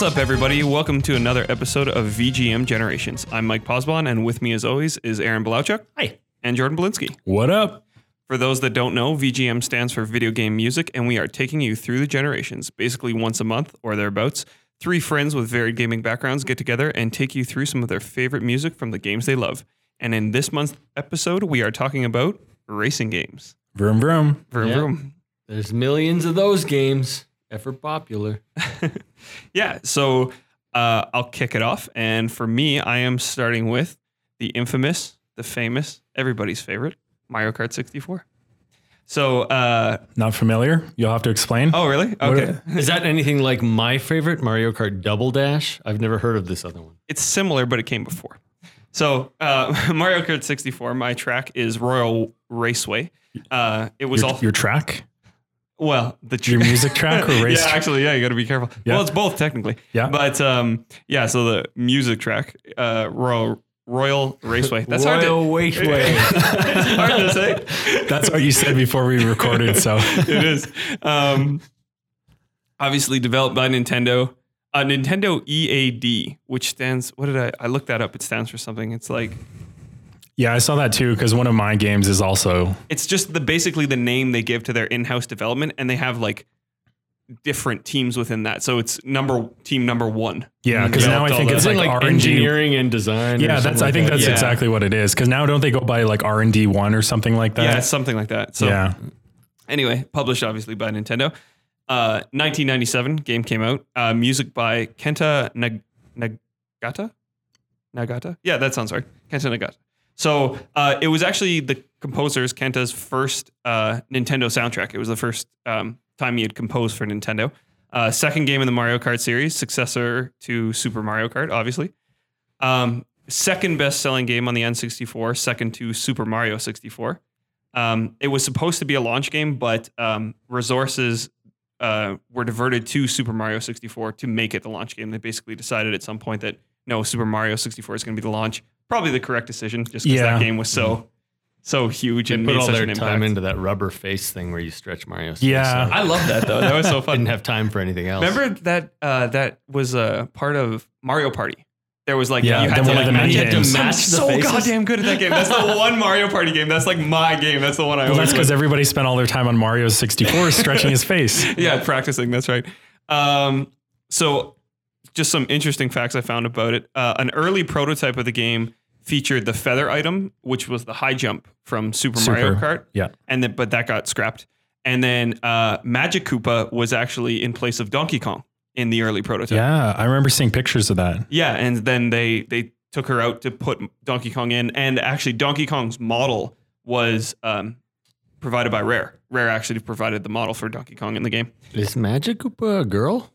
What's up, everybody? Welcome to another episode of VGM Generations. I'm Mike Posbon, and with me, as always, is Aaron Blauchuk. Hi. And Jordan Blinsky. What up? For those that don't know, VGM stands for Video Game Music, and we are taking you through the generations. Basically, once a month or thereabouts, three friends with varied gaming backgrounds get together and take you through some of their favorite music from the games they love. And in this month's episode, we are talking about racing games. Vroom vroom. Vroom, Yeah. vroom. There's millions of those games. Ever popular. Yeah, so uh, I'll kick it off. And for me, I am starting with the infamous, the famous, everybody's favorite, Mario Kart 64. So, uh, Not familiar? You'll have to explain. oh, really? Okay. Is that anything like my favorite Mario Kart Double Dash? I've never heard of this other one. It's similar, but it came before. So, uh, Mario Kart 64, my track is Royal Raceway. Uh, it was your, all, your track? Well, the tr- Your music track or race? yeah, actually, yeah, you got to be careful. Yeah. Well, it's both technically. Yeah. But um, yeah, so the music track, uh, Royal Royal Raceway. That's hard to Royal Raceway. hard to say. That's what you said before we recorded. So It is. Um, obviously developed by Nintendo. Uh, Nintendo EAD, which stands. What did I? I looked that up. It stands for something. It's like yeah, I saw that too because one of my games is also it's just the basically the name they give to their in-house development, and they have like different teams within that. So it's number team number one. yeah. Because now I Developed think it's like, like R and D. engineering and design. Yeah, that's. I like think that? that's Yeah. exactly what it is. Because now don't they go by like R and D one or something like that? yeah, it's something like that. So yeah. anyway, published obviously by Nintendo. Uh, 1997 game came out. Uh, music by Kenta Nag- Nagata. Nagata. Yeah, that sounds right. Kenta Nagata. So uh, it was actually the composer's Kenta's first uh, Nintendo soundtrack. It was the first um, time he had composed for Nintendo. Uh, second game in the Mario Kart series, successor to Super Mario Kart, obviously. Um, second best selling game on the N64, second to Super Mario 64. Um, it was supposed to be a launch game, but um, resources uh, were diverted to Super Mario 64 to make it the launch game. They basically decided at some point that no, Super Mario 64 is going to be the launch. Probably the correct decision, just because Yeah. that game was so so huge They and put made all such their an time into that rubber face thing where you stretch Mario. Yeah. face. I love that though. That was so I fun. didn't have time for anything else. Remember that uh, that was a part of Mario Party. There was like Yeah, you had the to one like of the match mini it. games. I'm the so faces? goddamn good at that game. That's the one Mario Party game. That's like my game. That's the one I Well, always that's because everybody spent all their time on Mario 64 stretching his face. yeah, practicing. That's right. Um, so, just some interesting facts I found about it. Uh, an early prototype of the game featured the feather item, which was the high jump from Super, Mario Kart, Yeah. and then but that got scrapped. And then uh, Magic Koopa was actually in place of Donkey Kong in the early prototype. Yeah. I remember seeing pictures of that. Yeah, and then they they took her out to put Donkey Kong in, and actually Donkey Kong's model was um, provided by Rare. Rare actually provided the model for Donkey Kong in the game. Is Magic Koopa a girl?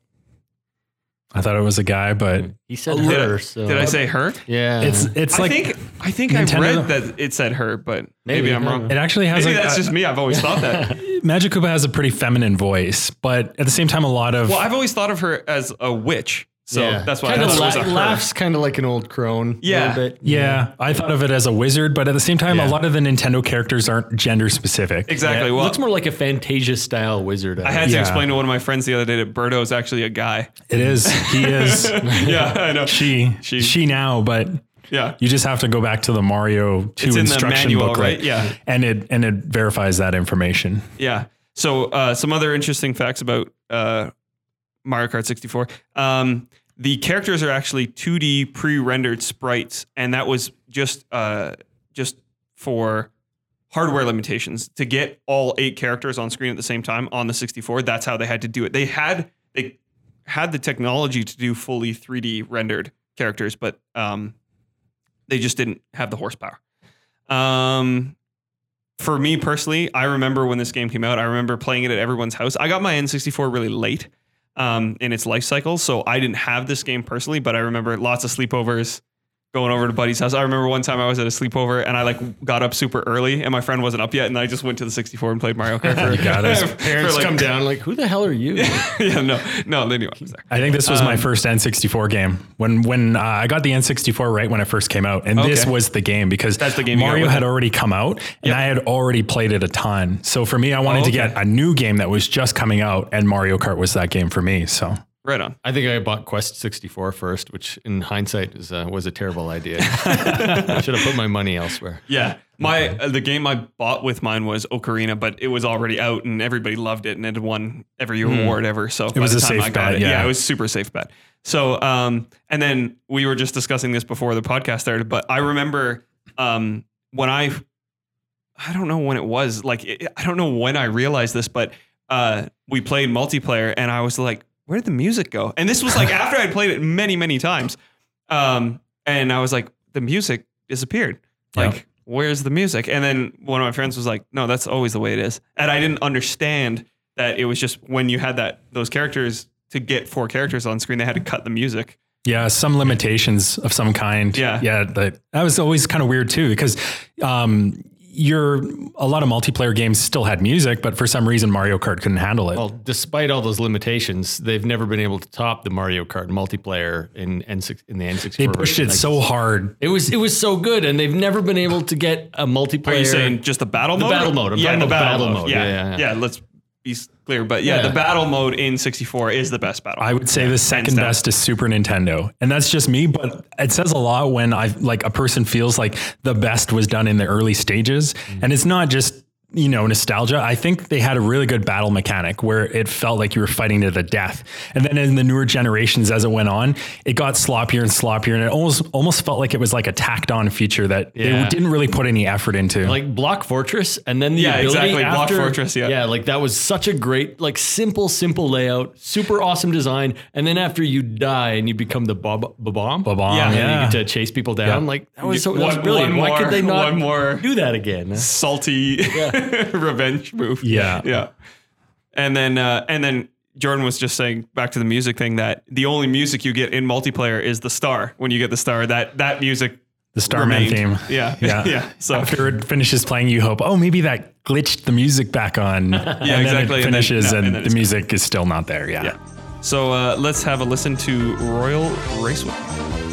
I thought it was a guy, but mm. He said Did I- her. so Did I say her? Yeah. it's it's I like think I think Nintendo- I read that it said her, but maybe, Maybe, I'm wrong. it actually has Maybe like that's a- just me. I've always thought that. Magic Koopa has a pretty feminine voice, but at the same time, a lot of well, I've always thought of her as a witch, so Yeah. that's why Kinda thought la- a her. laughs kind of like an old crone. Yeah. A bit. yeah, I thought of it as a wizard, but at the same time, Yeah. a lot of the Nintendo characters aren't gender specific. Exactly. Yeah, Well, looks more like a Fantasia style wizard. I had to Yeah. explain to one of my friends the other day that Birdo is actually a guy. It is. He is. yeah, I know. she, She. she. now, but Yeah. you just have to go back to the Mario Two It's in the instruction manual, booklet, right? Yeah. and it and it verifies that information. Yeah. So uh, some other interesting facts about uh, Mario Kart 64. Um, the characters are actually 2D pre-rendered sprites, and that was just uh, just for hardware limitations to get all eight characters on screen at the same time on the 64. That's how they had to do it. They had they had the technology to do fully 3D rendered characters, but um, they just didn't have the horsepower. Um, for me personally, I remember when this game came out. I remember playing it at everyone's house. I got my N64 really late um, in its life cycle, so I didn't have this game personally. But I remember lots of sleepovers, going over to buddy's house. I remember one time I was at a sleepover and I like got up super early, and my friend wasn't up yet, and I just went to the 64 and played Mario Kart. For, You got it. for, Parents like- come down like, who the hell are you? yeah, no, no, they knew I was there. I think this was my Um, first N64 game. When when uh, I got the N64 right when it first came out, and this was the game because That's the game Mario had it. already come out, and Yep. I had already played it a ton. So for me, I wanted Oh, to get a new game that was just coming out, and Mario Kart was that game for me. So Right on. I think I bought Quest 64 first, which in hindsight is, uh, was a terrible idea. I should have put my money elsewhere. Yeah. My uh, the game I bought with mine was Ocarina, but it was already out and everybody loved it and it had won every award ever. So it was a safe bet, it, yeah. it was super safe bet. So um and then we were just discussing this before the podcast started, but I remember um when I I don't know when it was like it, I don't know when I realized this, but uh we played multiplayer and I was like, where did the music go? And this was like after I'd played it many many times, um and I was like, the music disappeared. Yeah. Like where's the music? And then one of my friends was like, no, that's always the way it is. And I didn't understand that it was just when you had that those characters to get four characters on screen, they had to cut the music. Yeah, some limitations of some kind. Yeah. yeah. That that was always kind of weird too, because um, you're a lot of multiplayer games still had music, but for some reason Mario Kart couldn't handle it. Well, despite all those limitations, they've never been able to top the Mario Kart multiplayer in N6 in the N64. they pushed version. it Like, so hard. It was it was so good, and they've never been able to get a multiplayer. Are you saying just the battle mode? The mode? battle mode. I'm yeah, the battle, battle mode. mode. Yeah, Yeah, yeah, yeah, yeah. Let's be clear, but yeah, Yeah. the battle mode in 64 is the best battle. I would say the second best is Super Nintendo. And that's just me, but it says a lot when I like a person feels like the best was done in the early stages. Mm. And it's not just you know, nostalgia. I think they had a really good battle mechanic where it felt like you were fighting to the death. And then in the newer generations, as it went on, it got sloppier and sloppier, and it almost almost felt like it was like a tacked on feature that they didn't really put any effort into. like Block Fortress, and then the Yeah, ability exactly, Block Fortress, yeah. yeah, like that was such a great, like simple, simple layout, super awesome design, and then after you die and you become the bob bomb, Ba-bomb, Yeah. and yeah. you get to chase people down. Yeah. Like that was so that One- was brilliant. one Why could they not one more- do that again? salty revenge move. Yeah. Yeah. And then uh, and then Jordan was just saying back to the music thing that the only music you get in multiplayer is the star. When you get the star, that that music the Starman theme. Yeah. Yeah. yeah. So After it finishes playing, you hope, oh, maybe that glitched the music back on. yeah, and then exactly, it and then- finishes no, and, and then the music is still not there. Yeah. yeah. So uh, let's have a listen to Royal Raceway.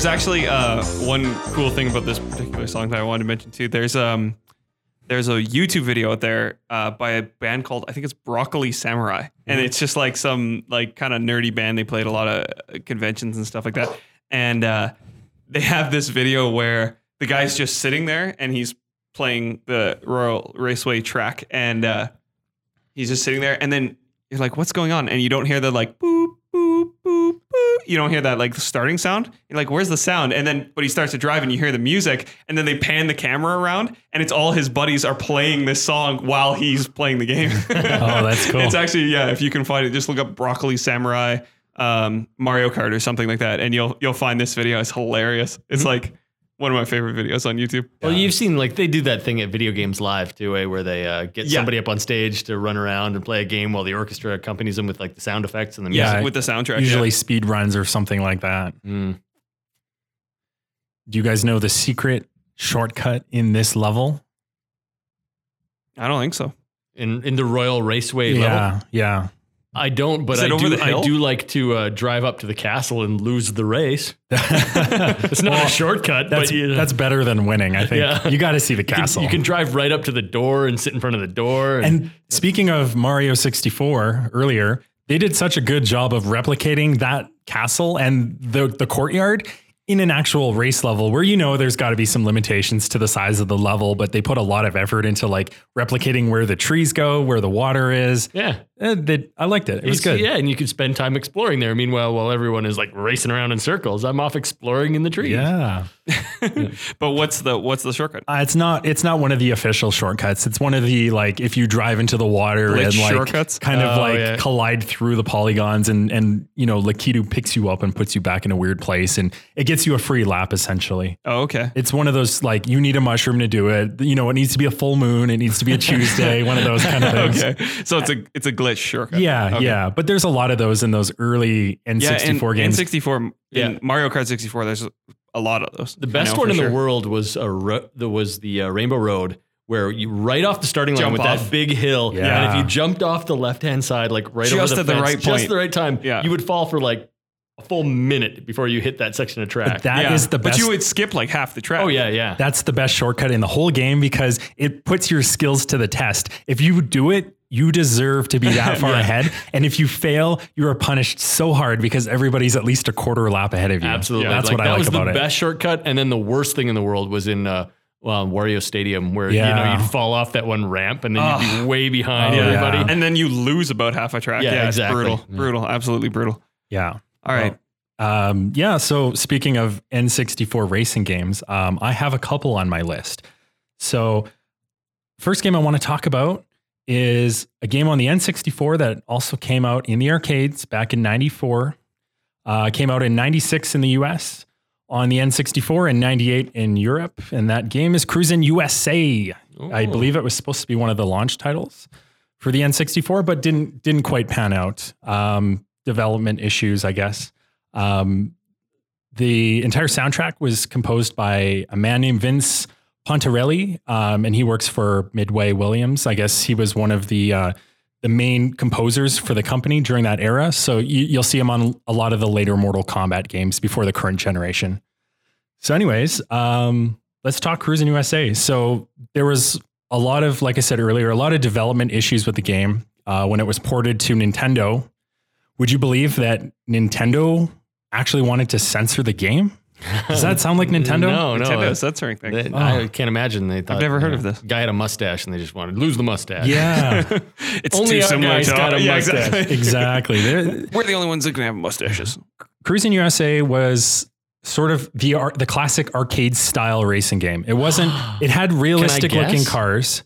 There's actually uh, one cool thing about this particular song that I wanted to mention too. There's um, there's a YouTube video out there uh, by a band called I think it's Broccoli Samurai, and it's just like some like kind of nerdy band. They played a lot of uh, conventions and stuff like that, and uh, they have this video where the guy's just sitting there and he's playing the Royal Raceway track, and uh, he's just sitting there, and then you're like, "What's going on?" And you don't hear the like boop. You don't hear that like the starting sound. You're like, where's the sound? And then, but he starts to drive and you hear the music, and then they pan the camera around, and it's all his buddies are playing this song while he's playing the game. Oh, that's cool. It's actually yeah. If you can find it, just look up Broccoli Samurai um, Mario Kart or something like that, and you'll you'll find this video. It's hilarious. It's like one of my favorite videos on YouTube. Well, you've seen like they do that thing at Video Games Live too, eh, where they uh, get Yeah. somebody up on stage to run around and play a game while the orchestra accompanies them with like the sound effects and the music. Yeah. with the soundtrack. Usually yeah. speed runs or something like that. Mm. Do you guys know the secret shortcut in this level? I don't think so. In in the Royal Raceway level, Yeah, yeah. I don't, but I do. I do like to uh, drive up to the castle and lose the race. It's not Well, a shortcut, That's but you know, that's better than winning. I think Yeah. you got to see the you can- castle. You can drive right up to the door and sit in front of the door. And, And speaking of Mario 64 earlier, they did such a good job of replicating that castle and the the courtyard in an actual race level where you know there's got to be some limitations to the size of the level, but they put a lot of effort into like replicating where the trees go, where the water is. yeah, they- I liked it. It was It's- good. Yeah, and you could spend time exploring there. Meanwhile, while everyone is like racing around in circles, I'm off exploring in the trees. Yeah. But what's the what's the shortcut? Uh, it's not it's not one of the official shortcuts. It's one of the like if you drive into the water Glitch and like shortcuts? kind of Oh, like yeah. collide through the polygons and and you know Lakitu picks you up and puts you back in a weird place and it gets you a free lap essentially. Oh, okay. It's one of those like you need a mushroom to do it. You know, it needs to be a full moon, it needs to be a Tuesday, one of those kind of things. Okay, so it's a it's a glitch shortcut. Yeah, Okay. yeah. But there's a lot of those in those early N64 yeah. in, games. N64, Yeah. in Mario Kart 64, there's a lot of those. The best one in the world was a ro- the was the uh, Rainbow Road, where you right off the starting line Jump with off. that big hill, Yeah. and if you jumped off the left hand side, like right Just over the at the fence, right just point. the right time, Yeah. you would fall for like a full minute before you hit that section of track. That is yeah. the But best. you would skip like half the track. oh yeah, yeah. That's the best shortcut in the whole game because it puts your skills to the test. If you do it, you deserve to be that far Yeah. ahead. And if you fail, you are punished so hard because everybody's at least a quarter lap ahead of you. Absolutely. That's Like, what I that like was about the it. best shortcut. And then the worst thing in the world was in uh, well, Wario Stadium, where you know you'd fall off that one ramp and then you'd be way behind Oh, yeah. everybody. And then you lose about half a track. Yeah, Yeah, exactly. it's brutal. Yeah. Brutal. Absolutely brutal. Yeah. All right. Um, yeah. So speaking of N64 racing games, um, I have a couple on my list. So first game I want to talk about is a game on the N64 that also came out in the arcades back in 94. Uh, came out in 96 in the US, on the N64 and 98 in Europe. And that game is Cruisin' USA. I believe it was supposed to be one of the launch titles for the N64, but didn't didn't quite pan out. Um, development issues, I guess. Um, the entire soundtrack was composed by a man named Vince Pontarelli, um, and he works for Midway Williams. I guess he was one of the uh, the main composers for the company during that era. So you, you'll see him on a lot of the later Mortal Kombat games before the current generation. So, anyways, um, let's talk Cruising USA. So there was a lot of, like I said earlier, a lot of development issues with the game uh, when it was ported to Nintendo. Would you believe that Nintendo actually wanted to censor the game? Does that sound like Nintendo? No, no. Nintendo censoring things. they- Oh. I can't imagine they thought. never heard you of this. Guy had a mustache and they just wanted lose the mustache. Yeah, it's Only too our similar guy's to got a yeah, mustache. exactly. exactly. There- We're the only ones that can have mustaches. Cruising USA was sort of the ar- the classic arcade style racing game. It wasn't. It had realistic looking guess? cars,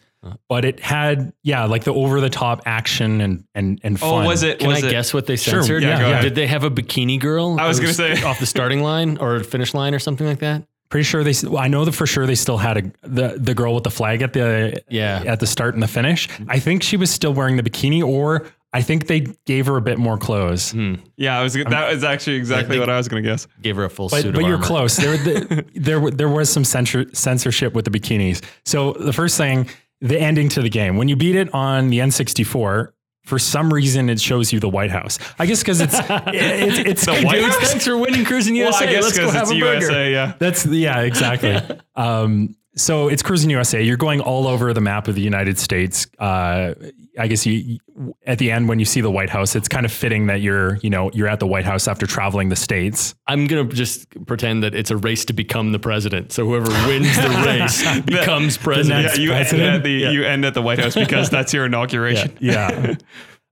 but it had yeah, like the over the top action and and and fun. Oh, was it? Can was I it? guess what they Sure, censored? yeah, go. Did they have a bikini girl? I was gonna say. off the starting line or finish line or something like that. Pretty sure they. Well, I know that for sure they still had a the the girl with the flag at the Yeah. at the start and the finish. I think she was still wearing the bikini, or I think they gave her a bit more clothes. Hmm. Yeah, I was. That was actually exactly what I was going to guess. Gave her a full But, suit but of you're armor. close. There, the, there, there was some censor, censorship with the bikinis. So the first thing, the ending to the game, when you beat it on the N64, for some reason it shows you the White House. I guess because it's it's it's The White dude, House? Thanks for winning Cruising Well, USA. I guess Let's go have a burger. Yeah. That's yeah, exactly. um, so it's cruising USA. You're going all over the map of the United States. Uh, I guess you at the end when you see the White House, it's kind of fitting that you're you know you're at the White House after traveling the states. I'm gonna just pretend that it's a race to become the president. So whoever wins the race becomes president. Yeah, you end, at the, you end at the White House because that's your inauguration. Yeah.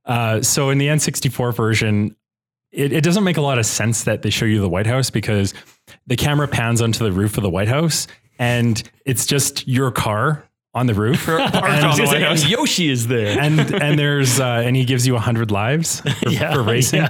Uh, so in the N64 version, it, it doesn't make a lot of sense that they show you the White House because the camera pans onto the roof of the White House and it's just your car on the roof. Parked on the And Yoshi is there. and and there's uh, and he gives you hundred lives for, Yeah, for racing.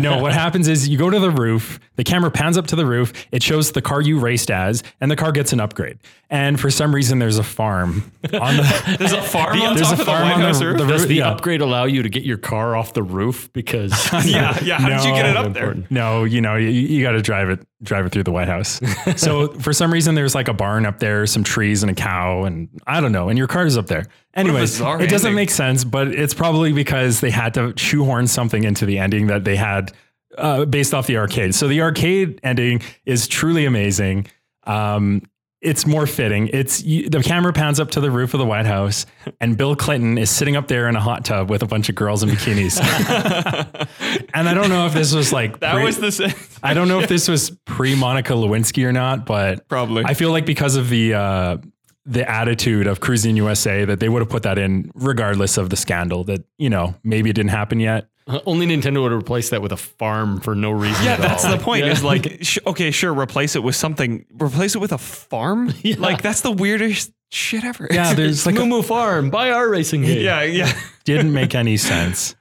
no, what happens is you go to the roof. The camera pans up to the roof. It shows the car you raced as, and the car gets an upgrade. And for some reason, there's a farm on the. There's a farm on there's top a of the farm White on the- House roof. the Does the yeah. upgrade allow you to get your car off the roof? Because yeah, yeah. How did you get it up there? No, you know, you, you got to drive it, drive it through the White House. so for some reason, there's like a barn up there, some trees and a cow, and I don't know. And your car is up there. Anyways, it doesn't make sense, but it's probably because they had to shoehorn something into the ending that they had uh, based off the arcade. So the arcade ending is truly amazing. Um, it's more fitting. It's you, the camera pans up to the roof of the White House, and Bill Clinton is sitting up there in a hot tub with a bunch of girls in bikinis. and I don't know if this was like That pre- was the same. I don't know if this was pre Monica Lewinsky or not, but Probably. I feel like because of the uh, the attitude of Cruising USA that they would have put that in regardless of the scandal. That you know maybe it didn't happen yet. Uh, Only Nintendo would replace that with a farm for no reason. Yeah, at that's all. the point. Yeah. Is like, sh- okay, sure, replace it with something. Replace it with a farm. Like that's the weirdest shit ever. Yeah, there's like a, Moo Moo Farm. Buy our racing game. yeah, yeah. didn't make any sense.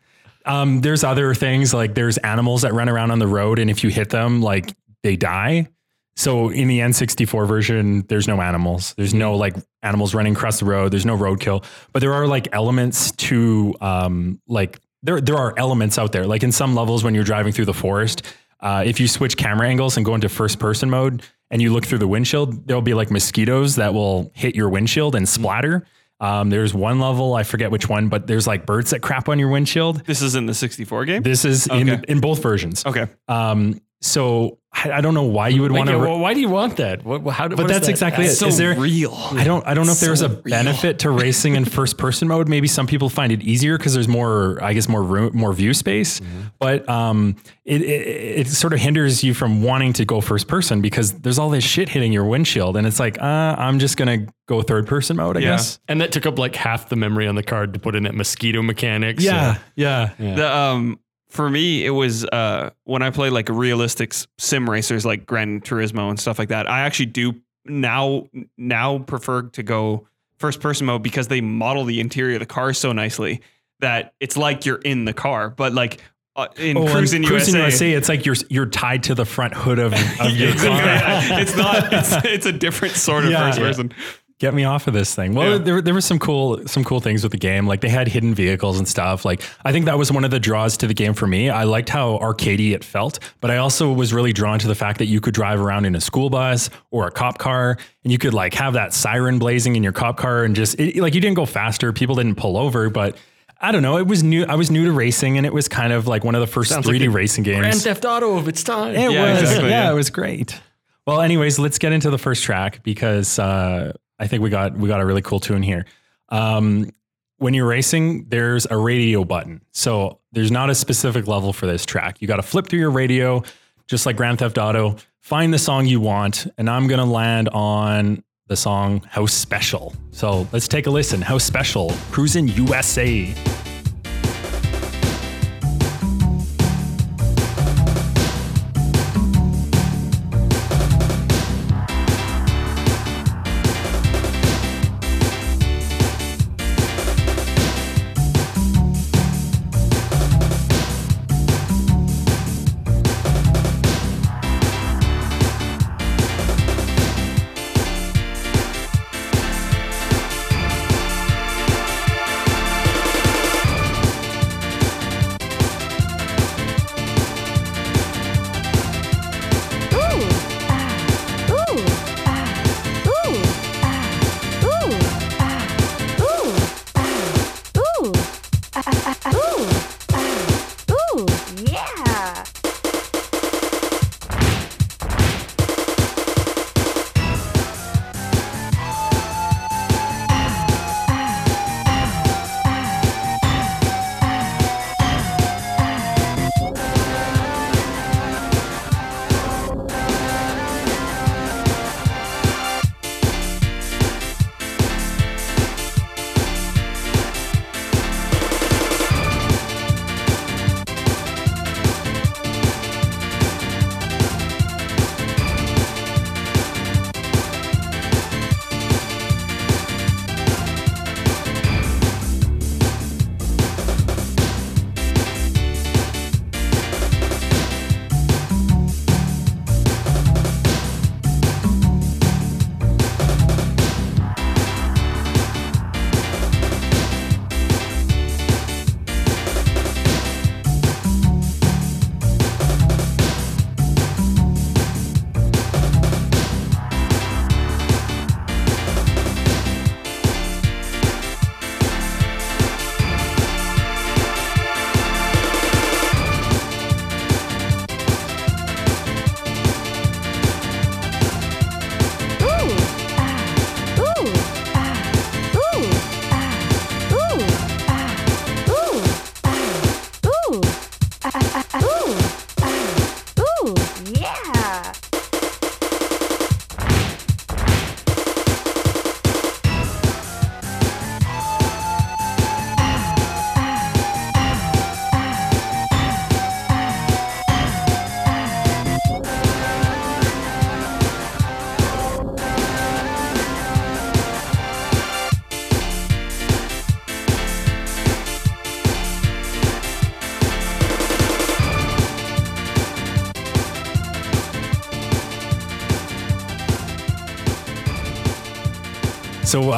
Um, there's other things like there's animals that run around on the road, and if you hit them, like they die. So in the N64 version, there's no animals. There's no like animals running across the road. There's no roadkill, but there are like elements to um, like there there are elements out there. Like in some levels, when you're driving through the forest, uh, if you switch camera angles and go into first person mode and you look through the windshield, there'll be like mosquitoes that will hit your windshield and splatter. Um, there's one level, I forget which one, but there's like birds that crap on your windshield. This is in the 64 game. This is in, in both versions. Okay. Um, so I, I don't know why you would Like, want yeah, to. well, why do you want that? What, how, but that's exactly it. So Is there? real. I don't. I don't know if there's a real. benefit to racing in first person mode. Maybe some people find it easier because there's more. I guess more room, more view space. Mm-hmm. But um, it, it it sort of hinders you from wanting to go first person because there's all this shit hitting your windshield, and it's like, uh, I'm just gonna go third person mode. I Yeah. guess. And that took up like half the memory on the card to put in that mosquito mechanics. Yeah. Yeah. The um for me it was uh when I play like realistic sim racers like Gran Turismo and stuff like that. I actually do now now prefer to go first person mode because they model the interior of the car so nicely that it's like you're in the car. But like uh, in Oh, Cruising, Cruising USA, USA, it's like you're you're tied to the front hood of, of your car. Yeah, it's not. It's, it's a different sort of Yeah. first person. Get me off of this thing. Well, Yeah. there, there were some cool some cool things with the game. Like they had hidden vehicles and stuff. Like I think that was one of the draws to the game for me. I liked how arcadey it felt, but I also was really drawn to the fact that you could drive around in a school bus or a cop car, and you could like have that siren blazing in your cop car, and just it, like you didn't go faster. People didn't pull over, but I don't know. It was new. I was new to racing, and it was kind of like one of the first Sounds 3D like the racing games. Grand Theft Auto of its time. It Yeah, was. exactly, yeah, yeah. it was great. Well, anyways, let's get into the first track because uh, I think we got we got a really cool tune here. Um, when you're racing, there's a radio button. So there's not a specific level for this track. You got to flip through your radio, just like Grand Theft Auto. Find the song you want, and I'm gonna land on the song "How Special." So let's take a listen. "How Special," Cruising USA.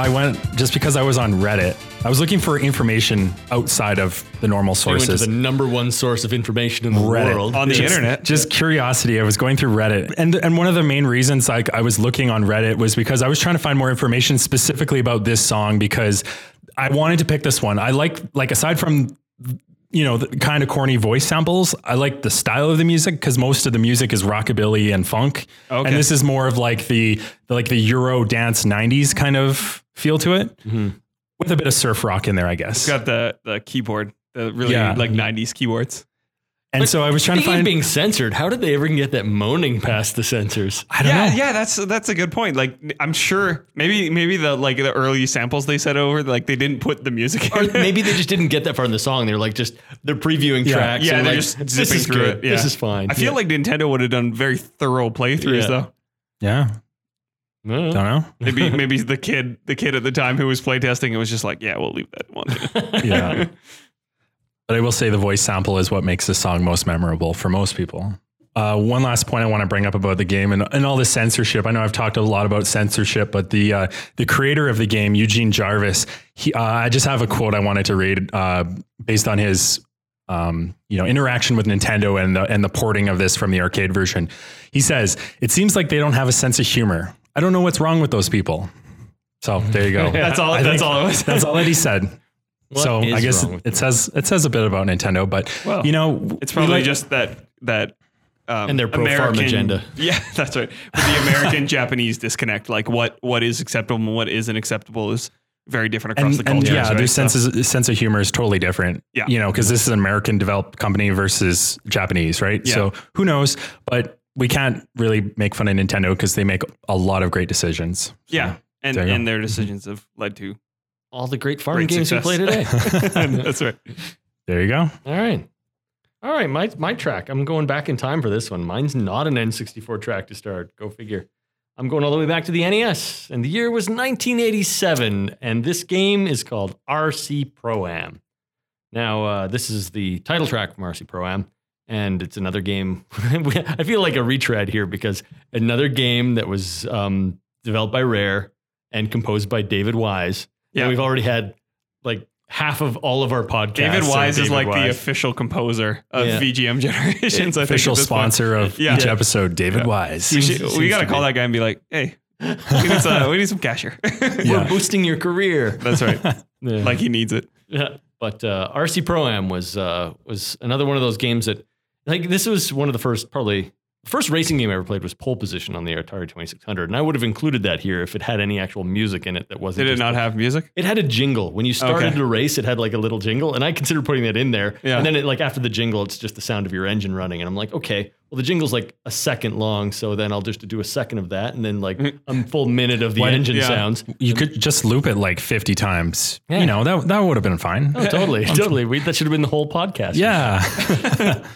I went just because I was on Reddit. I was looking for information outside of the normal We went to sources. the number one source of information in the Reddit. world. On the Just- internet. Just curiosity. I was going through Reddit, and and one of the main reasons like I was looking on Reddit was because I was trying to find more information specifically about this song because I wanted to pick this one. I like like aside from you know the kind of corny voice samples, I like the style of the music because most of the music is rockabilly and funk, Okay. and this is more of like the, the like the Euro dance '90s kind of feel to it, mm-hmm. with a bit of surf rock in there, I guess. Got the the keyboard, the really Yeah. like '90s keyboards. And so I was trying to find. being censored, how did they ever get that moaning past the censors? I don't yeah, know. yeah, that's that's a good point. Like I'm sure maybe maybe the like the early samples they set over, like they didn't put the music Or in. maybe they just didn't get that far in the song. They're like just they're previewing Yeah. tracks. yeah, and they're like, just this zipping is through good. it. Yeah. This is fine. I feel Yeah. like Nintendo would have done very thorough playthroughs Yeah. though. Yeah, don't know. Maybe maybe the kid the kid at the time who was playtesting it was just like, yeah, we'll leave that one. Yeah. but I will say the voice sample is what makes the song most memorable for most people. Uh, one last point I want to bring up about the game and, and all the censorship. I know I've talked a lot about censorship, but the uh, the creator of the game, Eugene Jarvis, he, uh, I just have a quote I wanted to read uh, based on his um, you know interaction with Nintendo and the and the porting of this from the arcade version. He says, "It seems like they don't have a sense of humor. I don't know what's wrong with those people." So there you go. that's all I that's all it was. That's all that he said. What so I guess it, with it says it says a bit about Nintendo, but Well, you know, It's probably like- just that that um, And their pro-farm agenda. Yeah, that's right. But the American Japanese disconnect, like what what is acceptable and what isn't acceptable, is very different across and, the and yeah, right? their So- sense is, sense of humor is totally different. Yeah. you know, because this is an American developed company versus Japanese, right? Yeah. So who knows? But we can't really make fun of Nintendo because they make a lot of great decisions. So, yeah, and there go. and their decisions have led to all the great farm great games success. we play today. that's right. there you go. All right. All right, my my track. I'm going back in time for this one. Mine's not an N64 track to start. Go figure. I'm going all the way back to the NES, and the year was 1987, and this game is called RC Pro Am. Now, uh, this is the title track from RC Pro Am, and it's another game. I feel like a retread here because another game that was um, developed by Rare and composed by David Wise. Yeah. Yeah, we've already had like half of all of our podcasts. David are Wise is David like the official composer of Yeah. VGM generations. I Official at this point. sponsor of Yeah. each Yeah. episode, David Wise. We, should, Seems we got to to call be. that guy and be like, hey, we need some, we need some cash here. We're boosting your career. That's right. Yeah. Like he needs it. Yeah. But uh, RC Pro Am was uh, was another one of those games that like this was one of the first probably the first racing game I ever played was Pole Position on the Atari 2600, and I would have included that here if it had any actual music in it that wasn't. Did it not have music? It had a jingle when you started Okay. to race. It had like a little jingle, and I considered putting that in there. Yeah. And then it, like after the jingle, it's just the sound of your engine running, and I'm like, okay, well the jingle's like a second long, so then I'll just do a second of that, and then like a full minute of the Why- engine yeah. sounds. You could just loop it like 50 times. Yeah. You know, that, that would have been fine. Oh, totally, totally. We, that should have been the whole podcast. Yeah.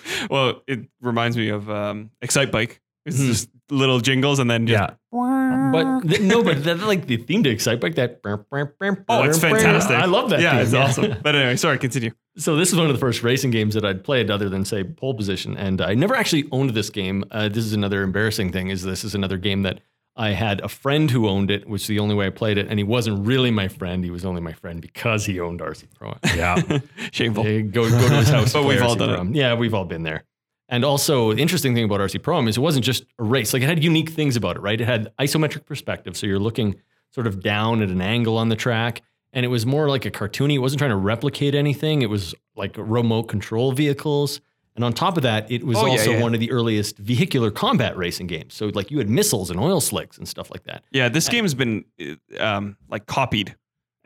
well, it reminds me of um, Excite Bike. It's Hmm. just little jingles and then just, yeah. But th- no, but that, like the theme to Excite Bike, that. Oh, it's fantastic. I love that. Yeah, theme. it's awesome. But anyway, sorry, continue. So this is one of the first racing games that I'd played, other than say pole position, and I never actually owned this game. Uh, this is another embarrassing thing. Is this is another game that I had a friend who owned it, which is the only way I played it, and he wasn't really my friend. He was only my friend because he owned RC Pro. Yeah. Shameful. Hey, go go to his house. But we've all RC done it. Pro-Am. Yeah, we've all been there. And also, the interesting thing about RC Pro Am is it wasn't just a race. Like it had unique things about it, right? It had isometric perspective, so you're looking sort of down at an angle on the track, and it was more like a cartoony. It wasn't trying to replicate anything. It was like remote control vehicles. And on top of that, it was Oh, also yeah. one of the earliest vehicular combat racing games. So like you had missiles and oil slicks and stuff like that. Yeah, this game has been uh, um, like copied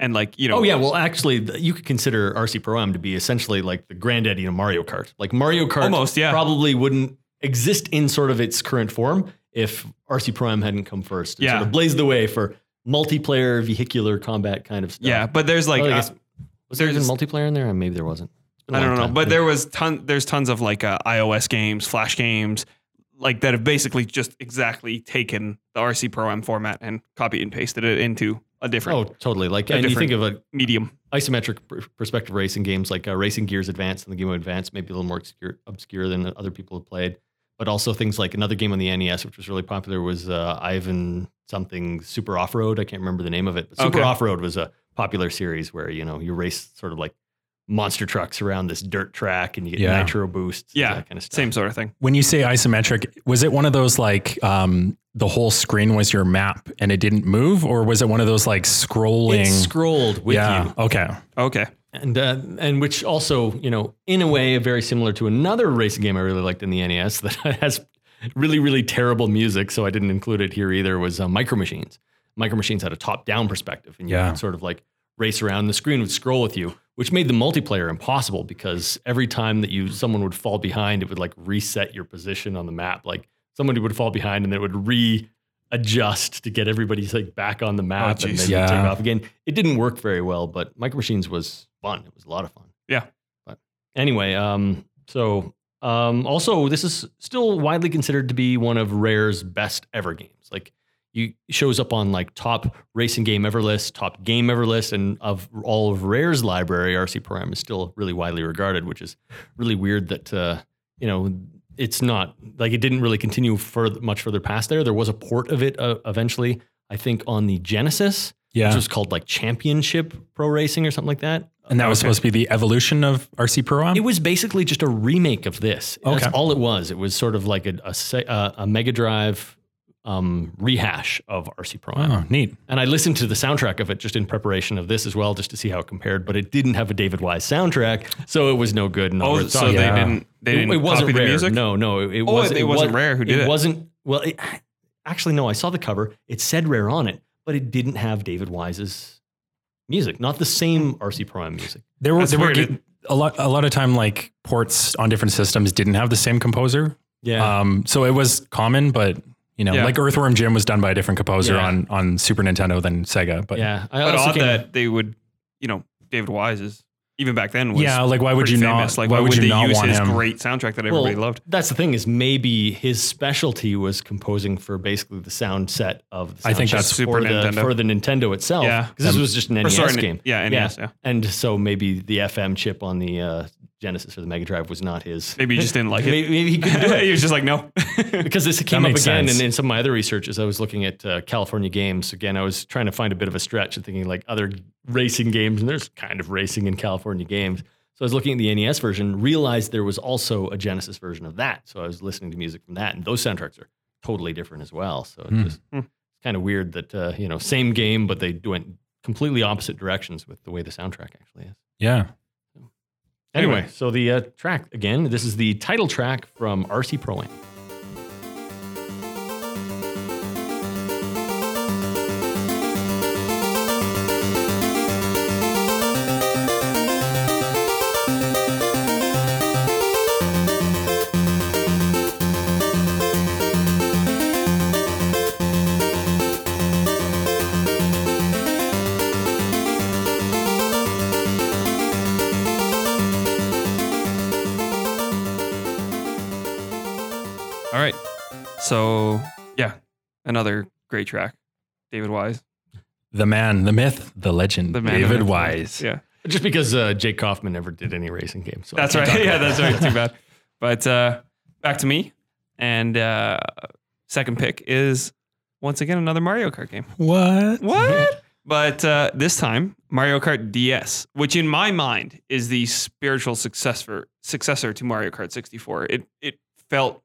and like, you know. Oh yeah, well actually, you could consider RC Pro Am to be essentially like the granddaddy of Mario Kart. Like Mario Kart, Almost, yeah. probably wouldn't exist in sort of its current form if RC Pro Am hadn't come first. It Yeah. sort of blazed the way for multiplayer vehicular combat kind of stuff. Yeah, but there's like, Well, uh, was there even multiplayer in there? Or maybe there wasn't. It's been a I don't know, time. but there was ton. There's tons of like uh, iOS games, Flash games, like that have basically just exactly taken the RC Pro Am format and copied and pasted it into a different Oh, totally. Like, A and you think of a medium. isometric per- perspective racing games like uh, Racing Gears Advance and the Game Boy Advance, maybe a little more obscure, obscure than other people have played. But also things like another game on the NES, which was really popular, was uh, Ivan something Super Off Road. I can't remember the name of it. But Super Okay. Off Road was a popular series where you know you race sort of like monster trucks around this dirt track and you get Yeah. nitro boosts. Yeah, that kind of stuff. Same sort of thing. When you say isometric, was it one of those like um, the whole screen was your map and it didn't move, or was it one of those like scrolling? It scrolled with yeah. you. Okay. Okay. and uh, and which also you know in a way very similar to another racing game I really liked in the NES that has really really terrible music so I didn't include it here either was uh, Micro Machines. Micro Machines had a top down perspective and you Yeah. could sort of like race around the screen would scroll with you which made the multiplayer impossible because every time that you someone would fall behind it would like reset your position on the map like somebody would fall behind and then it would readjust to get everybody like back on the map and then you take off again. It didn't work very well but Micro Machines was fun. It was a lot of fun. Yeah. but anyway um so um also this is still widely considered to be one of Rare's best ever games. Like you shows up on like top racing game ever list, top game ever list, and of all of Rare's library, RC Am is still really widely regarded, which is really weird that uh, you know it's not like it didn't really continue further much further past there. There was a port of it uh, eventually, I think, on the Genesis, Yeah. which was called like Championship Pro Racing or something like that. and that was Okay. supposed to be the evolution of RC Pro Am. It was basically just a remake of this. That's Okay. all it was. It was sort of like a a, uh, a Mega Drive um, rehash of RC Pro Am. oh, neat. And I listened to the soundtrack of it just in preparation of this as well, just to see how it compared. But it didn't have a David Wise soundtrack, so it was no good. Not Oh, so talking they didn't they It- didn't it, wasn't copy rare. the music. No, no, it, it Oh, was. it wasn't wa- Rare who did it. It wasn't. Well, it, actually, no. I saw the cover. It said Rare on it, but it didn't have David Wise's music. Not the same RC Pro Am music. There were That's there were weird. ga- a lot a lot of time like ports on different systems didn't have the same composer. Yeah. Um, so it was common, but you know, Yeah. like Earthworm Jim was done by a different composer Yeah. on on Super Nintendo than Sega. But yeah. I But also odd came- that they would, you know, David Wise is even back then was yeah, like why would you famous. not? Like why, would you they not use want his him? great soundtrack that everybody loved? That's the thing is maybe his specialty was composing for basically the sound set of the I think soundtrack that's Super for the, Nintendo. for the Nintendo itself. Yeah. because this was just an NES sorry, game. yeah, NES, yeah. And so maybe the FM chip on the uh, Genesis or the Mega Drive was not his. Maybe he just didn't like it. Maybe, maybe he couldn't do it. he was just like, no. because this came up again sense. and in some of my other researches i was looking at uh, california games again i was trying to find a bit of a stretch and thinking like other racing games and there's kind of racing in california games so i was looking at the nes version realized there was also a genesis version of that so i was listening to music from that and those soundtracks are totally different as well so Hmm. it's just Hmm. kind of weird that uh, you know same game but they went completely opposite directions with the way the soundtrack actually is Yeah. Anyway, Anyway. so the uh, track again this is the title track from rc pro am another great track. David Wise, The man, the myth, the legend, the man. David of- Wise. Yeah, Just because uh, Jake Kaufman never did any racing games. So that's right. talk Yeah, about that's right. Too bad. But uh, back to me, and uh, second pick is once again another Mario Kart game. What? What? but uh, this time Mario Kart DS, which in my mind is the spiritual successor successor to Mario Kart 64. It it felt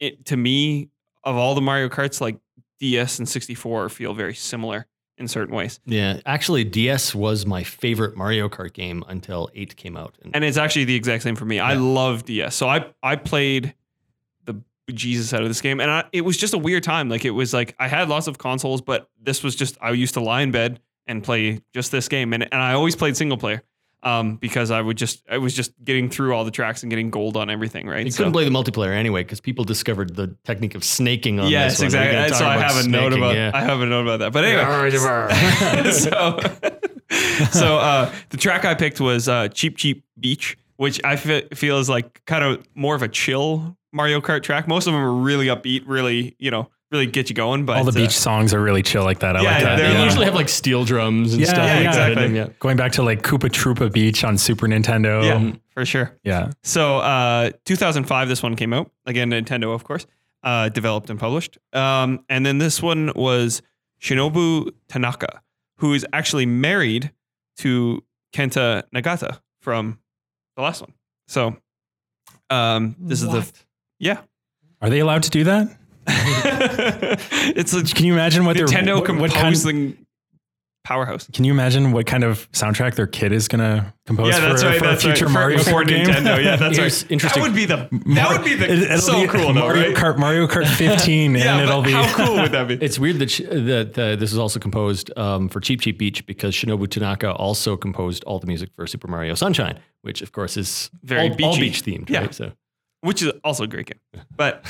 it to me of all the Mario Karts like DS and 64 feel very similar in certain ways. Yeah, actually, DS was my favorite Mario Kart game until 8 came out. And, And it's actually the exact same for me. I Yeah. love DS. So I I played the Jesus out of this game and I, it was just a weird time. Like it was like I had lots of consoles, but this was just I used to lie in bed and play just this game and and I always played single player. Um, because I would just I was just getting through all the tracks and getting gold on everything, right? you So- couldn't play the multiplayer anyway because people discovered the technique of snaking on yes, this exactly. gonna And So I about have a note about yeah. I have a note about that. But anyway, so so uh, the track I picked was uh, Cheep Cheep Beach, which I fe- feel is like kind of more of a chill Mario Kart track. Most of them are really upbeat, really you know, really get you going. But All the uh, beach songs are really chill like that. I Yeah, like that. they're They Yeah. usually have like steel drums and Yeah, stuff. yeah, like that exactly. them, yeah. Going back to like Koopa Troopa Beach on Super Nintendo. yeah, for sure. Yeah. So, uh, 2005, this one came out. Again, Nintendo, of course, uh, developed and published. Um, and then this one was Shinobu Tanaka, who is actually married to Kenta Nagata from the last one. So um, this is the yeah. Are they allowed to do that? it's a Can you imagine what Nintendo their what, what kind, composing powerhouse. Can you imagine what kind of soundtrack their kid is gonna compose Yeah, that's for, right. for That's a future right. Mario for, for Kart game? Nintendo. Yeah, that's Here's right. interesting- That would be the that would be the It- it'll so be cool though, Mario right? Kart, Mario Kart 15, yeah, and it'll be how cool would that be? It's weird that sh- that uh, this is also composed um, for Cheep Cheep Beach because Shinobu Tanaka also composed all the music for Super Mario Sunshine, which of course is Very all, all beach themed. Yeah. Right? So which is also a great game. But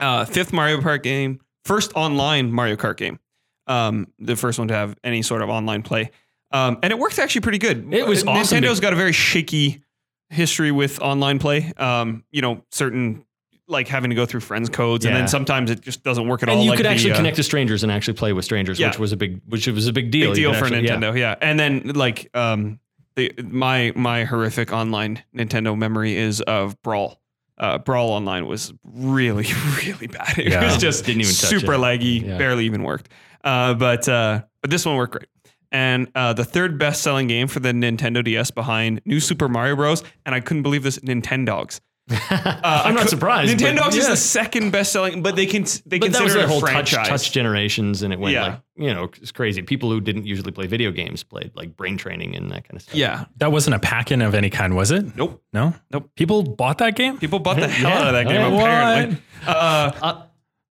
uh, fifth Mario Kart game, first online Mario Kart game, um, the first one to have any sort of online play, um, and it worked actually pretty good. It was awesome. Nintendo's got a very shaky history with online play. Um, you know, certain like having to go through friends codes, and then sometimes it just doesn't work at all. and you like could the, actually uh, connect to strangers and actually play with strangers, Yeah. which was a big which was a big deal. big deal for actually- yeah. Nintendo. Yeah. and then like um, the my my horrific online Nintendo memory is of Brawl. Uh, Brawl online was really really bad. It Yeah. was just Didn't even super laggy, Yeah. barely even worked. Uh, but uh, but this one worked great. And uh, the third best selling game for the Nintendo DS behind New Super Mario Bros. And I couldn't believe this Nintendogs. Uh, I'm not I cou- surprised. but Nintendogs is the second best selling, but they can they but that consider was it a whole touch, franchise. touch generations, and it went Yeah. like you know it's crazy. People who didn't usually play video games played like brain training and that kind of stuff. yeah. that wasn't a pack-in of any kind, was it? Nope. No, Nope. People bought that game. People bought the hell Yeah. out of that game. Apparently. Uh, Uh,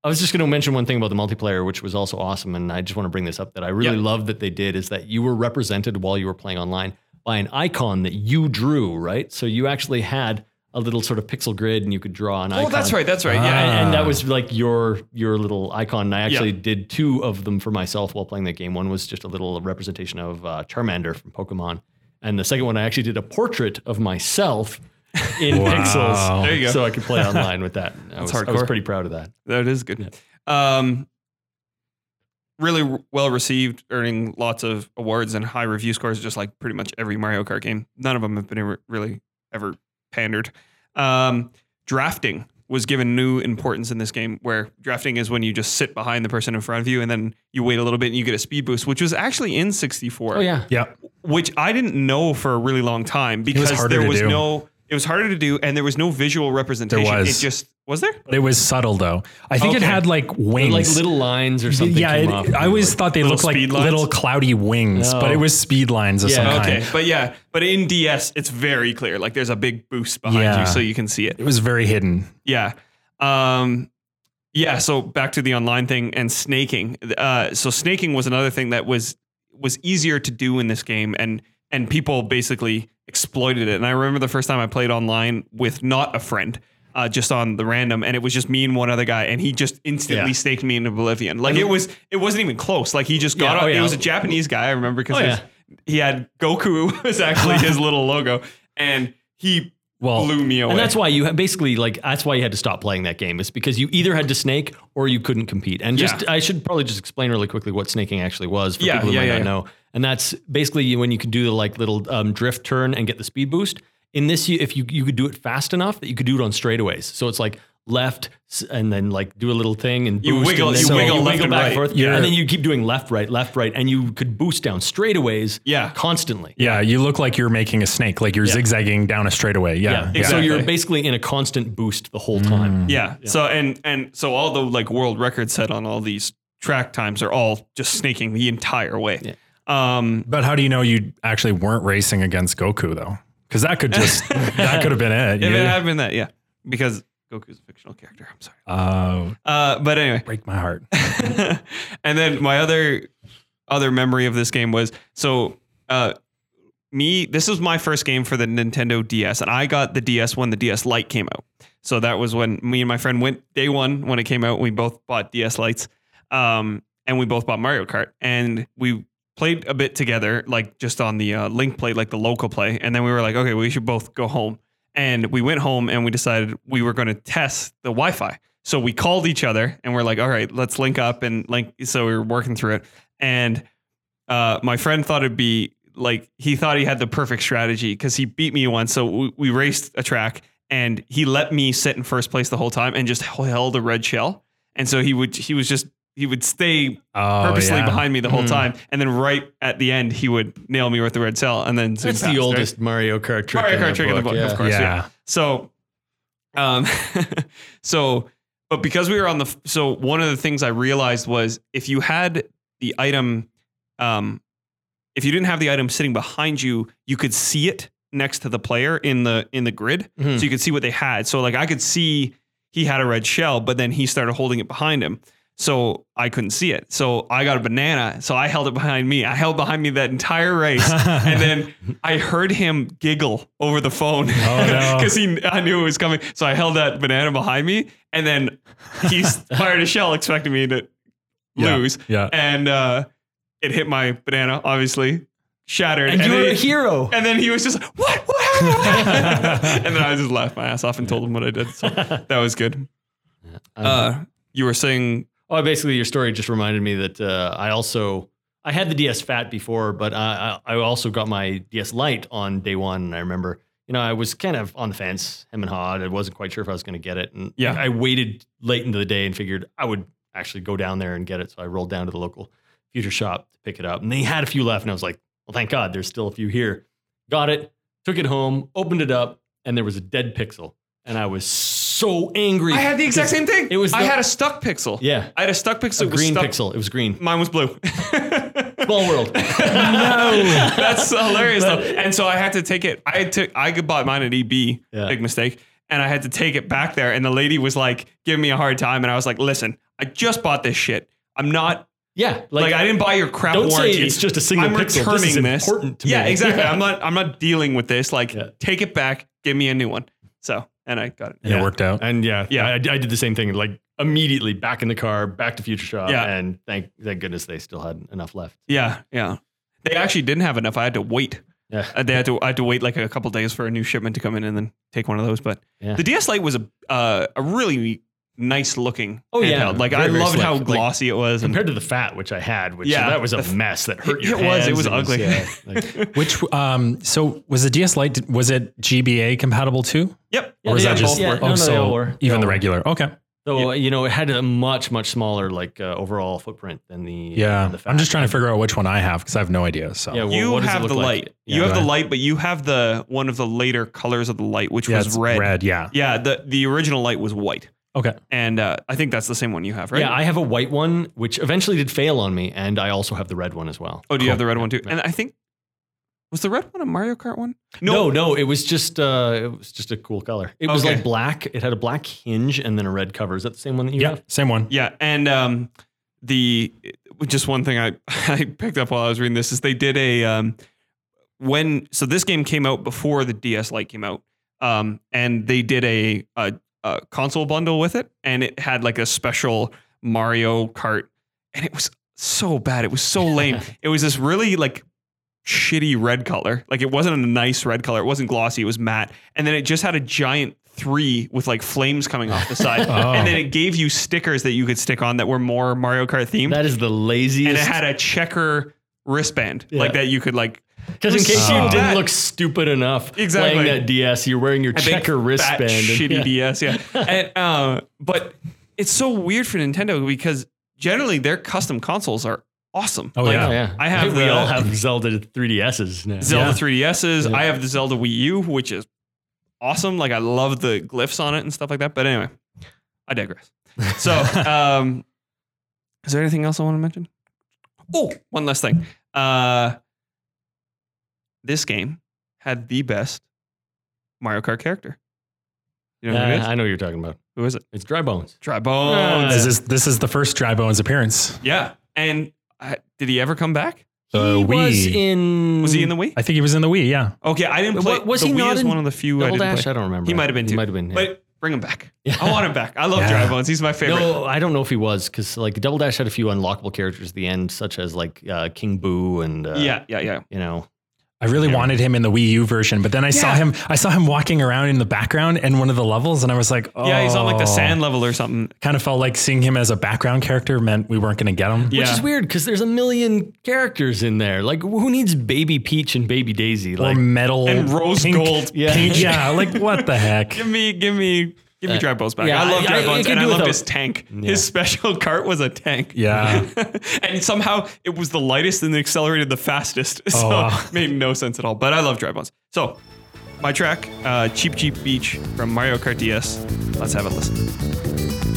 I was just going to mention one thing about the multiplayer, which was also awesome, and I just want to bring this up that I really Yeah. love that they did is that you were represented while you were playing online by an icon that you drew, right? So you actually had a little sort of pixel grid, and you could draw an oh, icon. Oh, that's right. That's right. Yeah. and that was like your your little icon. And I actually Yeah. did two of them for myself while playing that game. One was just a little representation of uh, Charmander from Pokemon, and the second one I actually did a portrait of myself in Wow. pixels. There you go. So I could play online with that. I was, I was pretty proud of that. That is good. Um, really well received, earning lots of awards and high review scores, just like pretty much every Mario Kart game. None of them have been ever- really ever pandered. Um, drafting was given new importance in this game, where drafting is when you just sit behind the person in front of you and then you wait a little bit and you get a speed boost, which was actually in 64 Oh yeah. Yeah, which I didn't know for a really long time because harder there was do. no it was harder to do and there was no visual representation. There was. It just was there? but it was subtle though. I think it had like wings, Like little lines or something. Yeah, came it- off. I always thought they looked like lines? little cloudy wings, No. but it was speed lines of Yeah. some Okay. kind. But yeah, but in DS it's very clear. Like there's a big boost behind Yeah. you so you can see it. It was very hidden. Yeah. Um yeah, so back to the online thing and snaking. Uh so snaking was another thing that was was easier to do in this game and and people basically exploited it. And I remember the first time I played online with not a friend. Uh, just on the random, and it was just me and one other guy, and he just instantly Yeah. staked me into oblivion. Like it was, it wasn't even close. Like he just got Yeah, up. oh, It was a Japanese guy, I remember, because Oh, yeah. he had Goku was actually his little logo, and he Well, blew me away. And that's why you basically like that's why you had to stop playing that game is because you either had to snake or you couldn't compete. And just Yeah. I should probably just explain really quickly what snaking actually was for Yeah, people who yeah, might yeah, not yeah. know. And that's basically when you can do the like little um, drift turn and get the speed boost. In this, you, if you you could do it fast enough that you could do it on straightaways. So it's like left and then like do a little thing and You boost wiggle- and then you so wiggle left and back right. and forth. Yeah. And then you keep doing left, right, left, right, and you could boost down straightaways. Yeah. constantly. yeah, you look like you're making a snake, like you're Yeah. zigzagging down a straightaway. Yeah, Yeah. yeah. So you're basically in a constant boost the whole time. Yeah. So and and so all the like world records set on all these track times are all just snaking the entire way. Um But how do you know you actually weren't racing against Goku though? Because that could just that could have been it. if it Yeah. had been that, yeah. Because Goku's a fictional character. I'm sorry. Uh, Uh but anyway. break my heart. and then my other other memory of this game was so uh me this was my first game for the Nintendo DS and I got the DS when the DS Lite came out. So that was when me and my friend went day 1 when it came out we both bought DS Lites, Um and we both bought Mario Kart and we played a bit together like just on the uh, link play like the local play and then we were like okay we should both go home and we went home and we decided we were going to test the Wi-Fi. So we called each other and we're like, all right, let's link up and link. So we were working through it. And uh, my friend thought it'd be like, he thought he had the perfect strategy because he beat me once. So we, we raced a track and he let me sit in first place the whole time and just held a red shell. And so he would, he was just, he would stay Oh, purposely yeah. behind me the whole Mhm. time, and then right at the end he would nail me with the red cell, and then zoom That's past, the right? oldest Mario Kart trick. Mario in Kart trick in the book, of yeah. course. Yeah. So, um, so, but because we were on the, so one of the things I realized was if you had the item, um, if you didn't have the item sitting behind you, you could see it next to the player in the in the grid, Mhm. so you could see what they had. So like I could see he had a red shell, but then he started holding it behind him. So I couldn't see it. So I got a banana. So I held it behind me. I held behind me that entire race. and then I heard him giggle over the phone Oh, no. because he I knew it was coming. So I held that banana behind me, and then he fired a shell, expecting me to Yeah. lose, Yeah. and uh, it hit my banana, obviously shattered. And you were a hero. and then he was just like, "What? What happened?" and then I just laughed my ass off and told him what I did. So that was good. Uh, you were saying, Oh, basically, your story just reminded me that uh, I also I had the DS Fat before, but I, I also got my DS Lite on day one. And I remember, you know, I was kind of on the fence, him and hawed. I wasn't quite sure if I was going to get it, and Yeah. I waited late into the day and figured I would actually go down there and get it. So I rolled down to the local future shop to pick it up, and they had a few left, and I was like, well, thank God, there's still a few here. Got it, took it home, opened it up, and there was a dead pixel, and I was so angry. I had the exact same thing. It was I the- had a stuck pixel. yeah. I had a stuck pixel. A It was green stuck- pixel. It was green. Mine was blue. Small world. No, that's hilarious though. And so I had to take it. I took I bought mine at EB. Yeah. Big mistake. And I had to take it back there. And the lady was like giving me a hard time. And I was like, listen, I just bought this shit. I'm not Yeah, like, I didn't buy your crap don't warranty. say it's just a single I'm pixel. This returning is this. important to yeah, me. exactly. Yeah. I'm not I'm not dealing with this. Like, Yeah. take it back, give me a new one. So and I got it. And Yeah. it worked out. And yeah, Yeah. I, I did the same thing. Like immediately back in the car, back to Future Shop. Yeah. and thank thank goodness they still had enough left. Yeah, yeah. They actually didn't have enough. I had to wait. Yeah, Uh, They had to I had to wait like a couple days for a new shipment to come in and then take one of those. But Yeah. the DS Lite was a uh, a really nice looking. Oh, yeah. handheld. like Very, I very loved slick. how Like, glossy it was. And compared to the Fat, which I had, which Yeah, that was a mess that hurt It- your it was. It was ugly. yeah, like- Which um so was the DS Lite was it GBA compatible too? yep. Yeah, or was that all- just yeah, work. no, oh no, so all were. Even all the regular? Okay. So you know, it had a much much smaller like uh, overall footprint than the Yeah. the Fat. I'm just trying to figure out which one I have because I have no idea. So Yeah, well, You what have the like? light. Yeah. You have the light, but you have the one of the later colors of the light, which yeah, was it's red. red. Yeah. Yeah, the the original light was white, Okay. and uh, I think that's the same one you have, right? Yeah, I have a white one, which eventually did fail on me, and I also have the red one as well. oh, do you Cool. have the red one too? Yeah. And I think was the red one a Mario Kart one? No, no, it was just uh, it was just a cool color. It was like black. It had a black hinge and then a red cover. Is that the same one that you Yeah. have? Same one. Yeah, and um, the just one thing I I picked up while I was reading this is they did a um, when so this game came out before the DS Lite came out, um, and they did a, a a console bundle with it, and it had like a special Mario Kart, and it was so bad, it was so lame. it was this really like shitty red color, like it wasn't a nice red color, it wasn't glossy, it was matte, and then it just had a giant three with like flames coming off the side, Oh. and then it gave you stickers that you could stick on that were more Mario Kart themed, That is the laziest. and it had a checker wristband Yeah. like that you could like Because in case so you didn't look stupid enough Exactly. playing that DS, you're wearing your a checker wristband. and- shitty yeah. DS, yeah. and, uh, but it's so weird for Nintendo because generally their custom consoles are awesome. Oh, Like, yeah. Oh, yeah. I have we the- all have Zelda 3DSs now. Zelda Yeah. 3DSs. Yeah. I have the Zelda Wii U, which is awesome. Like I love the glyphs on it and stuff like that. But anyway, I digress. So, um, is there anything else I want to mention? Oh, one last thing. Uh, this game had the best Mario Kart character. You know who it Uh. I know what you're talking about. Who is it? It's Dry Bones. Dry Bones. This is this is the first Dry Bones appearance. yeah. And uh, did he ever come back? The he was Wii. in. Was he in the Wii? I think he was in the Wii. Yeah. Okay, I didn't Wa- play. was the he Wii not is in one of the few I Double didn't Dash? play. I don't remember. He might have been He too. might have been. yeah. But bring him back. Yeah. I want him back. I love Yeah. Dry Bones. He's my favorite. No, I don't know if he was because like Double Dash had a few unlockable characters at the end, such as like uh, King Boo and uh, yeah, yeah, yeah. you know, I really Yeah. wanted him in the Wii U version, but then I saw him. I saw him walking around in the background in one of the levels, and I was like, oh. Yeah, he's on like the sand oh. level or something. Kind of felt like seeing him as a background character meant we weren't going to get him. Yeah. which is weird because there's a million characters in there. Like, who needs Baby Peach and Baby Daisy? Or Like, metal And rose pink gold. Yeah. paint. Yeah, like what the heck? Give me, give me Give me Uh, Dry Bones back. yeah, I love I- Dry I- I Bones, could and I do loved his tank. Yeah. His special cart was a tank. Yeah. and somehow it was the lightest and it accelerated the fastest. So Oh, wow. made no sense at all. But I love Dry Bones. So my track, uh, Cheep Cheep Beach from Mario Kart DS. Let's have a listen.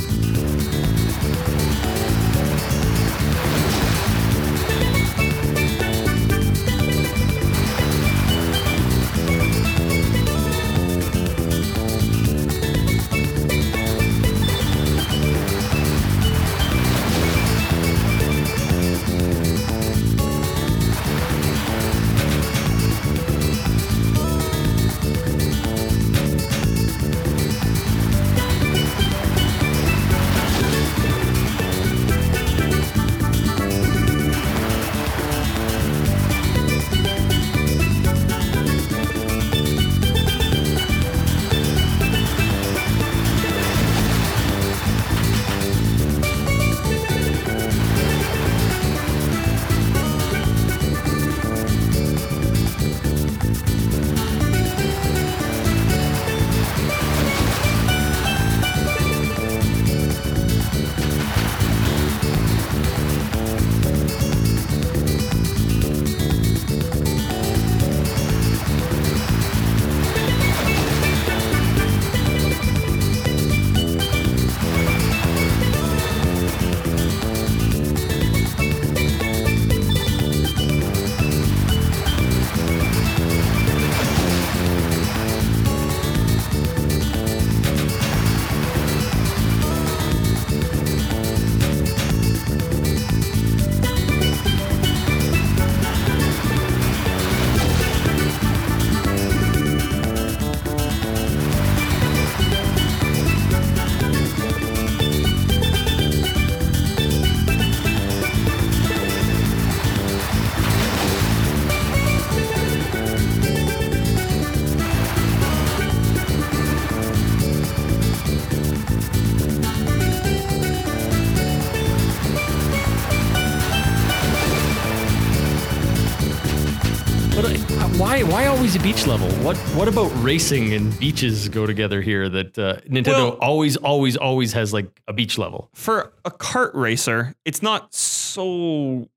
What about racing and beaches go together here? That uh, Nintendo Well- always always always has like a beach level. For a kart racer, it's not so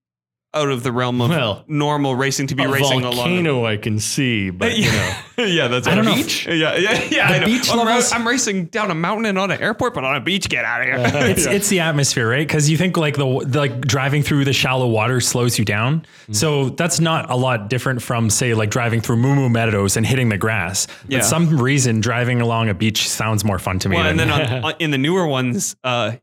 out of the realm of Well, normal racing to be a racing along. volcano I can see, but you know. yeah, yeah, that's I don't a know. beach. Yeah, yeah, yeah. I know. beach I'm, ra- levels- I'm racing down a mountain and on an airport, but on a beach. Get out of here. It's it's the atmosphere, right? Because you think like the, the like driving through the shallow water slows you down. So that's not a lot different from say like driving through Moo Meadows and hitting the grass. Yeah. But some reason driving along a beach sounds more fun to me. Well, and then on, on, in the newer ones, uh,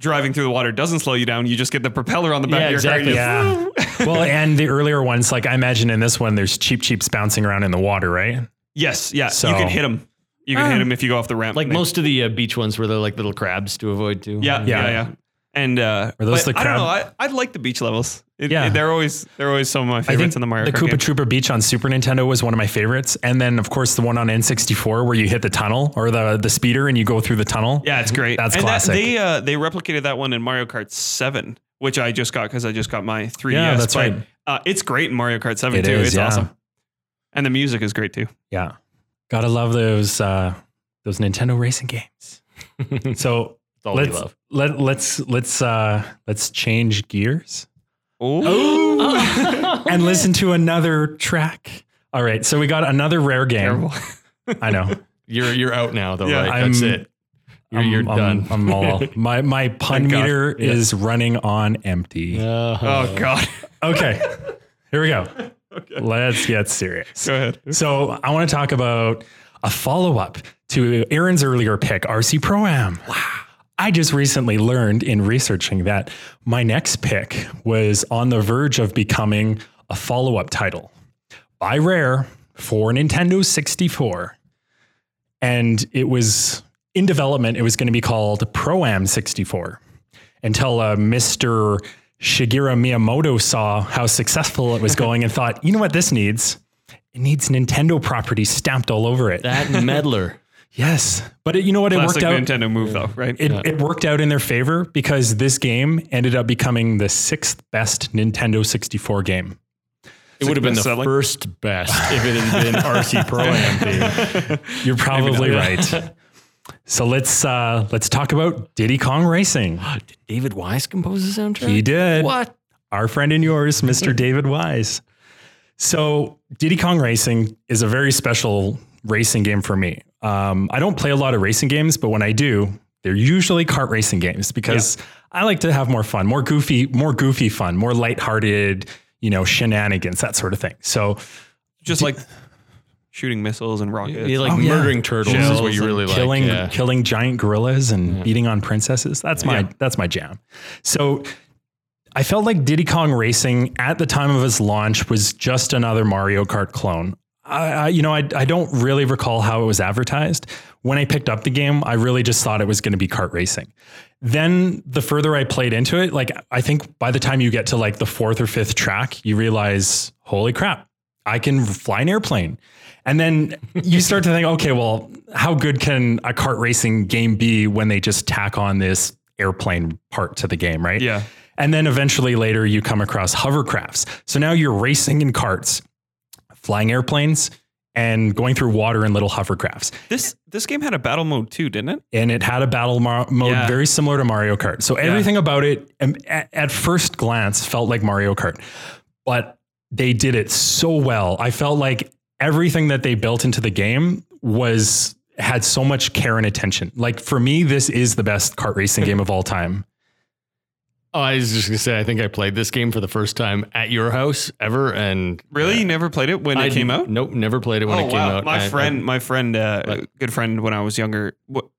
driving through the water doesn't slow you down. You just get the propeller on the back Yeah, of your exactly. car. and you- yeah. well, and the earlier ones, like I imagine in this one, there's Cheep Cheeps bouncing around in the water, right? Yes, yeah. So- you can hit them. You can hit them if you go off the ramp. Like most of the uh, beach ones where they're like little crabs to avoid too. Yeah, yeah, Yeah. yeah. And uh, Are those but the I don't know. I, I like the beach levels. It, Yeah. it- they're always they're always some of my I favorites think in the Mario the Kart Koopa game. Troopa Beach on Super Nintendo was one of my favorites, and then of course the one on N64 where you hit the tunnel or the the speeder and you go through the tunnel. Yeah, it's great. That's and classic. That, they uh, they replicated that one in Mario Kart Seven, which I just got because I just got my 3DS. Yeah, that's but, right. Uh, it's great in Mario Kart Seven It too. is, it's yeah. awesome, and the music is great too. Yeah. Gotta love those uh those Nintendo racing games. so That's all we let's love. Let let's let's uh let's change gears Oh, and listen to another track. All right, so we got another rare game. terrible. I know. You're you're out now though, Yeah, right? That's I'm- it. You're, I'm, you're I'm- done. I'm, all my my pun Thank God. meter Yeah. is running on empty. Uh, oh God. Okay. Here we go. Let's get serious. Go ahead. So I want to talk about a follow up to Aaron's earlier pick, RC Pro Am. I just recently learned in researching that my next pick was on the verge of becoming a follow up title by Rare for Nintendo 64. And it was in development, it was going to be called Pro Am 64 until uh, Mr. Shigeru Miyamoto saw how successful it was going and thought, you know what this needs? It needs Nintendo property stamped all over it. that meddler. Yes. But it, you know what? It Classic worked out. Nintendo move though, right? It, it worked out in their favor because this game ended up becoming the sixth best Nintendo 64 game. It would have been the best-selling? first best if it had been RC Pro Am. theme. You're probably not. right. So let's uh, let's talk about Diddy Kong Racing. Did David Wise compose the soundtrack? He did. What? Our friend and yours, Mr. David Wise. So Diddy Kong Racing is a very special racing game for me. Um, I don't play a lot of racing games, but when I do, they're usually kart racing games because I like to have more fun, more goofy, more goofy fun, more lighthearted, you know, shenanigans, that sort of thing. So Just like shooting missiles and rockets. You like Oh, yeah. murdering turtles is what you and really like. killing yeah. killing giant gorillas and beating on princesses. That's my Yeah. that's my jam. So I felt like Diddy Kong Racing at the time of its launch was just another Mario Kart clone. I, I you know I I don't really recall how it was advertised. When I picked up the game, I really just thought it was going to be kart racing. Then the further I played into it, like I think by the time you get to like the fourth or fifth track, you realize, holy crap, I can fly an airplane. And then you start to think, okay, well, how good can a kart racing game be when they just tack on this airplane part to the game, right? Yeah. And then eventually later you come across hovercrafts. So now you're racing in carts, flying airplanes, and going through water in little hovercrafts. This this game had a battle mode too, didn't it? And it had a battle mar- mode Yeah. very similar to Mario Kart. So everything about it, um, at, at first glance, felt like Mario Kart, but they did it so well. I felt like everything that they built into the game was had so much care and attention. Like for me, this is the best kart racing game of all time. Oh, I was just gonna say, I think I played this game for the first time at your house ever, and Really? You never played it when I it came out? Nope, never played it when oh, it came wow. out. My I- friend, my friend, uh, But- good friend when I was younger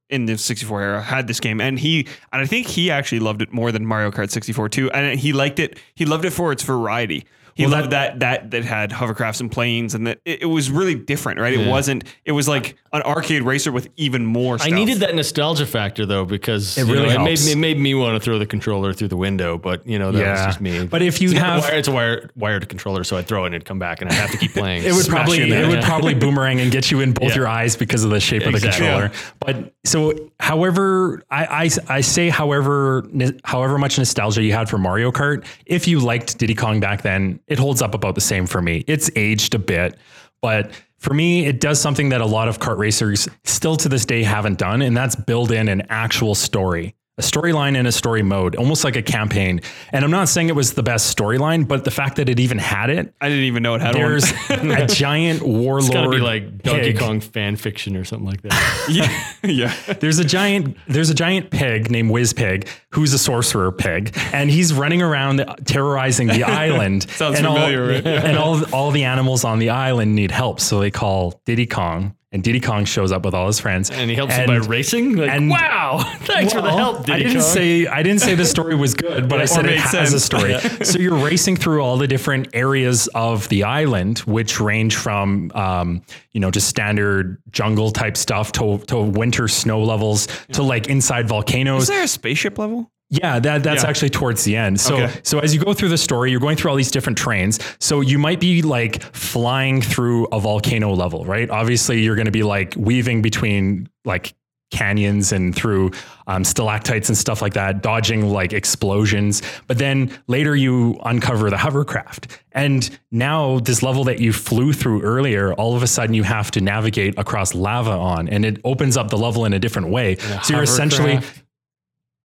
in the 64 era had this game and he and I think he actually loved it more than Mario Kart 64 too and he liked it he loved it for its variety. He Well, loved that, that that had hovercrafts and planes and that it, it was really different, right? It wasn't it was like an arcade racer with even more I needed that nostalgia factor though because It you really know, it made me it made me want to throw the controller through the window, but you know that was just me. But if you it's, not have wire, it's a wire, wired controller, so I'd throw it and it'd come back, and I'd have to keep playing. it would probably in there. it would probably boomerang and get you in both Yeah. your eyes because of the shape of the Exactly. controller. But so, however, I, I I say however however much nostalgia you had for Mario Kart, if you liked Diddy Kong back then, it holds up about the same for me. It's aged a bit, but for me, it does something that a lot of kart racers still to this day haven't done, and that's build in an actual story. A storyline and a story mode, almost like a campaign. And I'm not saying it was the best storyline, but the fact that it even had it, I didn't even know it had there's one. a giant warlord. It's got to be like Donkey pig. Kong fan fiction or something like that. yeah. yeah. There's a giant. There's a giant pig named Wizpig who's a sorcerer pig, and he's running around terrorizing the island. Sounds and familiar, All, right? Yeah. And all all the animals on the island need help, so they call Diddy Kong, and Diddy Kong shows up with all his friends, And he helps them by racing. Like, and- wow, thanks for the help, Diddy I didn't Kong. say I didn't say the story was good, but I said it made has a sense. story. So you're racing through all the different areas of the island, which range from um, you know just standard jungle type stuff to to winter snow levels to like inside volcanoes. Is there a spaceship level? Yeah, that, that's Yeah. actually towards the end. So Okay. so as you go through the story, you're going through all these different trains. So you might be like flying through a volcano level, right? Obviously, you're going to be like weaving between like canyons and through um, stalactites and stuff like that, dodging like explosions. But then later you uncover the hovercraft. And now this level that you flew through earlier, all of a sudden you have to navigate across lava on, and it opens up the level in a different way. so you're essentially?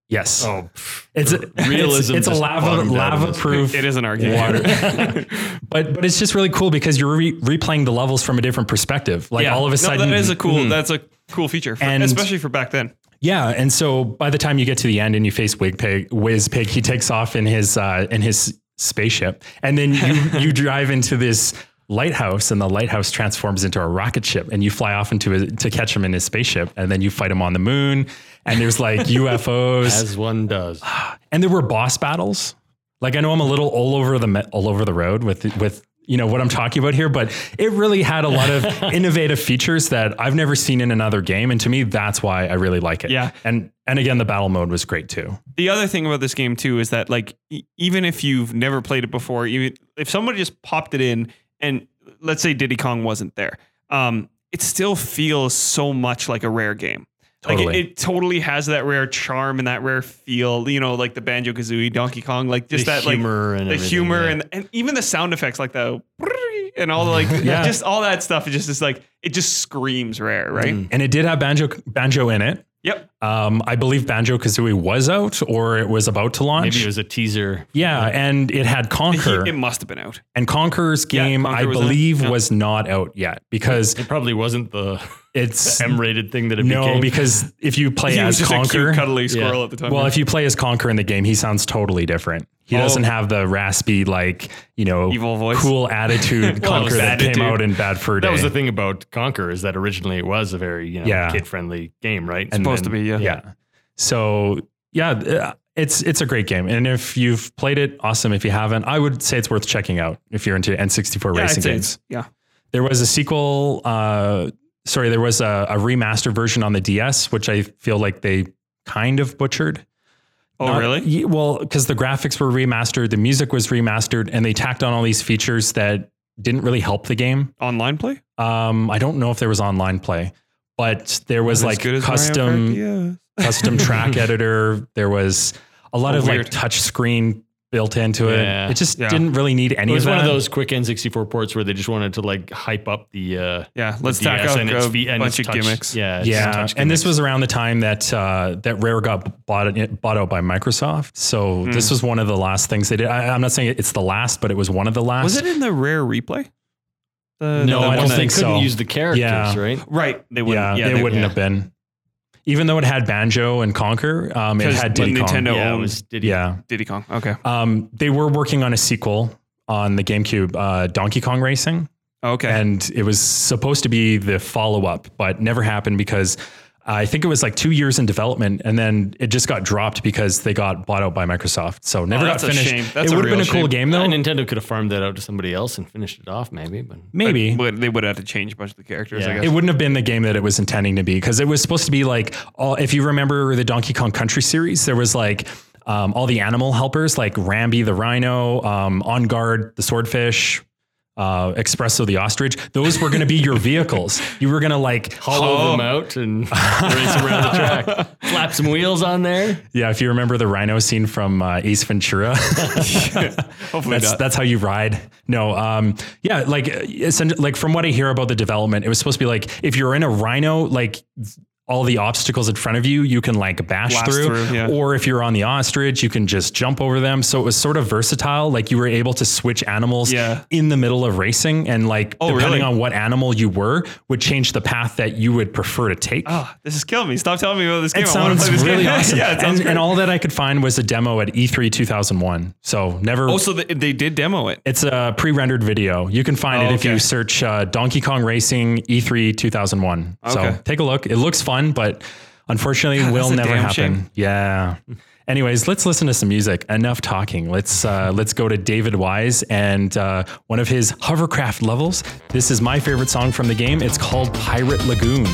Yes. Oh, It's a, realism It's, it's a lava bottomed out in lava this. proof. It is an arcade. water. but but it's just really cool because you're re- replaying the levels from a different perspective. Like all of a No, sudden, that is a cool. That's a cool feature, for, And- especially for back then. yeah. And so by the time you get to the end and you face Wig Pig, Wizpig, he takes off in his uh, in his spaceship, and then you you drive into this lighthouse, and the lighthouse transforms into a rocket ship, and you fly off into it to catch him in his spaceship, and then you fight him on the moon, and there's like UFOs. as one does. and there were boss battles. Like I know I'm a little all over the all over the road with with you know what I'm talking about here, but it really had a lot of innovative features that I've never seen in another game, and to me that's why I really like it. Yeah. and and again the battle mode was great too. The other thing about this game too is that like e- even if you've never played it before, even if somebody just popped it in and let's say Diddy Kong wasn't there, um, it still feels so much like a rare game. Like Totally. it, it totally has that rare charm and that rare feel, you know, like the Banjo Kazooie, Donkey Kong, like just The that humor like and the humor yeah. and and even the sound effects like the and all the like Yeah. just all that stuff. It just is like it just screams rare, right? Mm. And it did have banjo banjo in it. Yep. Um, I believe Banjo Kazooie was out or it was about to launch. Maybe it was a teaser. yeah, and it had Conker, It must have been out. and Conker's Yeah, game, Conker I was believe, Yeah. was not out yet because It probably wasn't the it's M-rated thing that it no, became. because if you play He was as just a Conker, cute, cuddly squirrel Yeah. at the time. well, if you play as Conker in the game, he sounds totally different. He Oh. doesn't have the raspy, like you know, Evil voice. cool attitude Well, it Conker that attitude. came out in Bad Fur Day. that was the thing about Conker is that originally it was a very you know Yeah. kid-friendly game, right? And supposed then- to be, yeah. yeah. So yeah, uh, it's it's a great game, and if you've played it, awesome. If you haven't, I would say it's worth checking out if you're into N64 Yeah, racing games. yeah. There was a sequel. Uh, sorry, there was a, a remastered version on the DS, which I feel like they kind of butchered. Oh, Not- really? well, because the graphics were remastered, the music was remastered, and they tacked on all these features that didn't really help the game. Online play? Um, I don't know if there was online play, but there was As like good as Mario custom custom track editor. There was a lot Oh, of weird. like touch screen built into Yeah. it. It just Yeah. didn't really need any It was of one that. of those quick N64 ports where they just wanted to like hype up the uh, Yeah, let's tack DS out and its a feet and bunch of touch- gimmicks. Yeah, its yeah, touch and this was around the time that uh, that Rare got bought bought out by Microsoft. So Hmm. this was one of the last things they did. I, I'm not saying it's the last, but it was one of the last. Was it in the rare replay? The, No, the I one don't think they couldn't so. use the characters, Yeah. right? Right. They wouldn't. Yeah, Yeah, it they, wouldn't yeah. have been. Even though it had Banjo and Conker, um, it 'Cause had when Diddy Kong. Nintendo yeah, it owned Diddy. Yeah, Diddy Kong. Okay. um, they were working on a sequel on the GameCube, uh, Donkey Kong Racing. Okay. and it was supposed to be the follow up, but never happened because I think it was like two years in development, and then it just got dropped because they got bought out by Microsoft. So never Oh, got that's a finished. shame. That's it would have been real a cool shame. game Uh, though. Nintendo could have farmed that out to somebody else and finished it off, maybe. But Maybe. But they would have to change a bunch of the characters, I Yeah. guess. it wouldn't have been the game that it was intending to be because it was supposed to be like all, if you remember the Donkey Kong Country series, there was like um, all the animal helpers like Rambi the rhino, um, Enguarde the swordfish, uh, Expresso the ostrich. Those were going to be your vehicles. You were going to like hollow Oh. them out and race around the track. Slap some wheels on there. Yeah, if you remember the rhino scene from uh, Ace Ventura, Hopefully that's not. that's how you ride. No, um, yeah, like like from what I hear about the development, it was supposed to be like if you're in a rhino, like all the obstacles in front of you, you can like bash Blast through, through, yeah. or if you're on the ostrich, you can just jump over them. So it was sort of versatile. Like you were able to switch animals Yeah. in the middle of racing, and like Oh, depending really? on what animal you were, would change the path that you would prefer to take. Oh, this is killing me. Stop telling me about this game. It sounds really game. awesome. yeah, and, and all that I could find was a demo at E E3 2001. So never. oh, so they, they did demo it. it's a pre-rendered video. You can find Oh, it if okay. you search uh, Donkey Kong Racing E E3 2001. So Okay. take a look. It looks fun, but unfortunately, God, will never happen. shame. Yeah. Anyways, let's listen to some music. Enough talking. Let's uh, let's go to David Wise and uh, one of his hovercraft levels. This is my favorite song from the game. It's called Pirate Lagoon.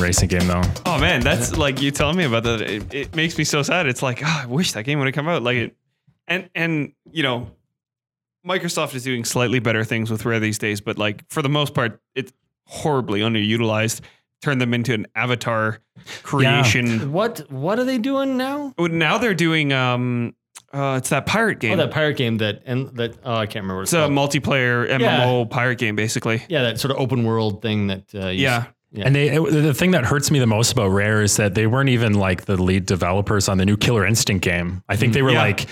Racing game though. Oh man, that's like you telling me about that. It, it makes me so sad. It's like oh, I wish that game would have come out. Like it, and and you know, Microsoft is doing slightly better things with Rare these days, but like for the most part, it's horribly underutilized. Turn them into an avatar creation. Yeah. What what are they doing now? Oh, now they're doing um uh, it's that pirate game. Oh, that pirate game that and that oh, I can't remember. What it's, it's a multiplayer MMO yeah. pirate game, basically. Yeah, that sort of open world thing that uh, yeah. Yeah. And they, it- the thing that hurts me the most about Rare is that they weren't even like the lead developers on the new Killer Instinct game. I think mm-hmm. they were Yeah. like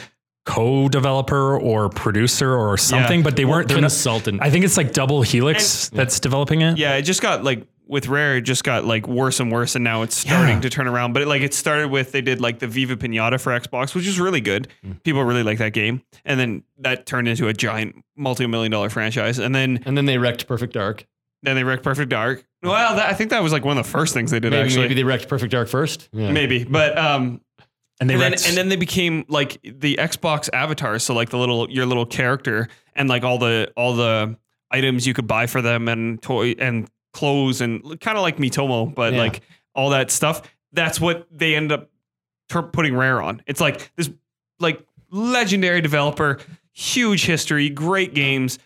co-developer or producer or something, but they weren't. They're not, consultant. I think it's like Double Helix that's developing it. Yeah, it just got like with Rare, it just got like worse and worse, and now it's starting Yeah. to turn around. But it, like it started with they did like the Viva Pinata for Xbox, which is really good. Mm. People really like that game, and then that turned into a giant multi-million dollar franchise. And then and then they wrecked Perfect Dark. then they wrecked Perfect Dark. Well, that, I think that was like one of the first things they did Maybe, actually. maybe they wrecked Perfect Dark first. Yeah. Maybe, but um, And they and then, wrecked- and then they became like the Xbox avatars. So like the little your little character and like all the all the items you could buy for them and toy and clothes and kind of like Miitomo, but Yeah. like all that stuff. That's what they end up ter- putting Rare on. It's like this like legendary developer, huge history, great games.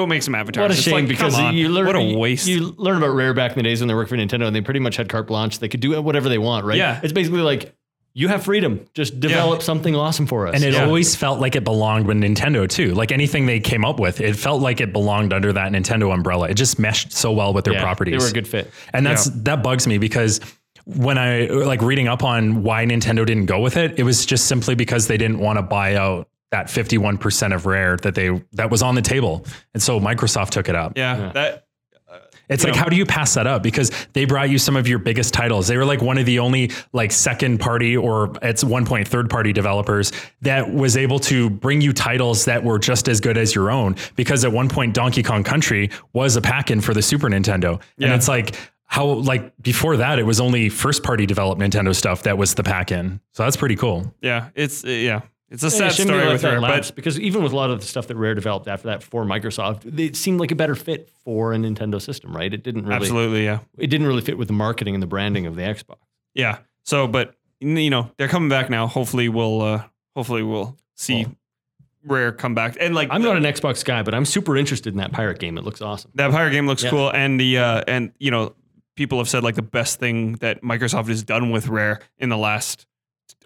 Go make some avatars. What a It's shame like, because come on, you learn what a waste. You learn about Rare back in the days when they worked for Nintendo and they pretty much had carte blanche. They could do whatever they want, right? Yeah. It's basically like you have freedom. Just develop something awesome for us. And it Yeah. always felt like it belonged with Nintendo too. Like anything they came up with, it felt like it belonged under that Nintendo umbrella. It just meshed so well with their Yeah, properties. They were a good fit. And that's that bugs me because when I like reading up on why Nintendo didn't go with it, it was just simply because they didn't want to buy out that 51% of Rare that they that was on the table. And so Microsoft took it up. yeah, that It's like know. how do you pass that up? Because they brought you some of your biggest titles. They were like one of the only like second party or at one point third party developers that was able to bring you titles that were just as good as your own. Because at one point Donkey Kong Country was a pack-in for the Super Nintendo. And it's like how like before that it was only first party developed Nintendo stuff that was the pack-in. So that's pretty cool. yeah, it's uh, yeah, it's a sad story with Rare, but because even with a lot of the stuff that Rare developed after that for Microsoft, it seemed like a better fit for a Nintendo system, right? It didn't really absolutely, yeah. it didn't really fit with the marketing and the branding of the Xbox. Yeah. So, but you know, they're coming back now. Hopefully, we'll uh hopefully we'll see Rare come back. And like I'm not an Xbox guy, but I'm super interested in that pirate game. It looks awesome. that pirate game looks Yeah. cool, and the uh and you know, people have said like the best thing that Microsoft has done with Rare in the last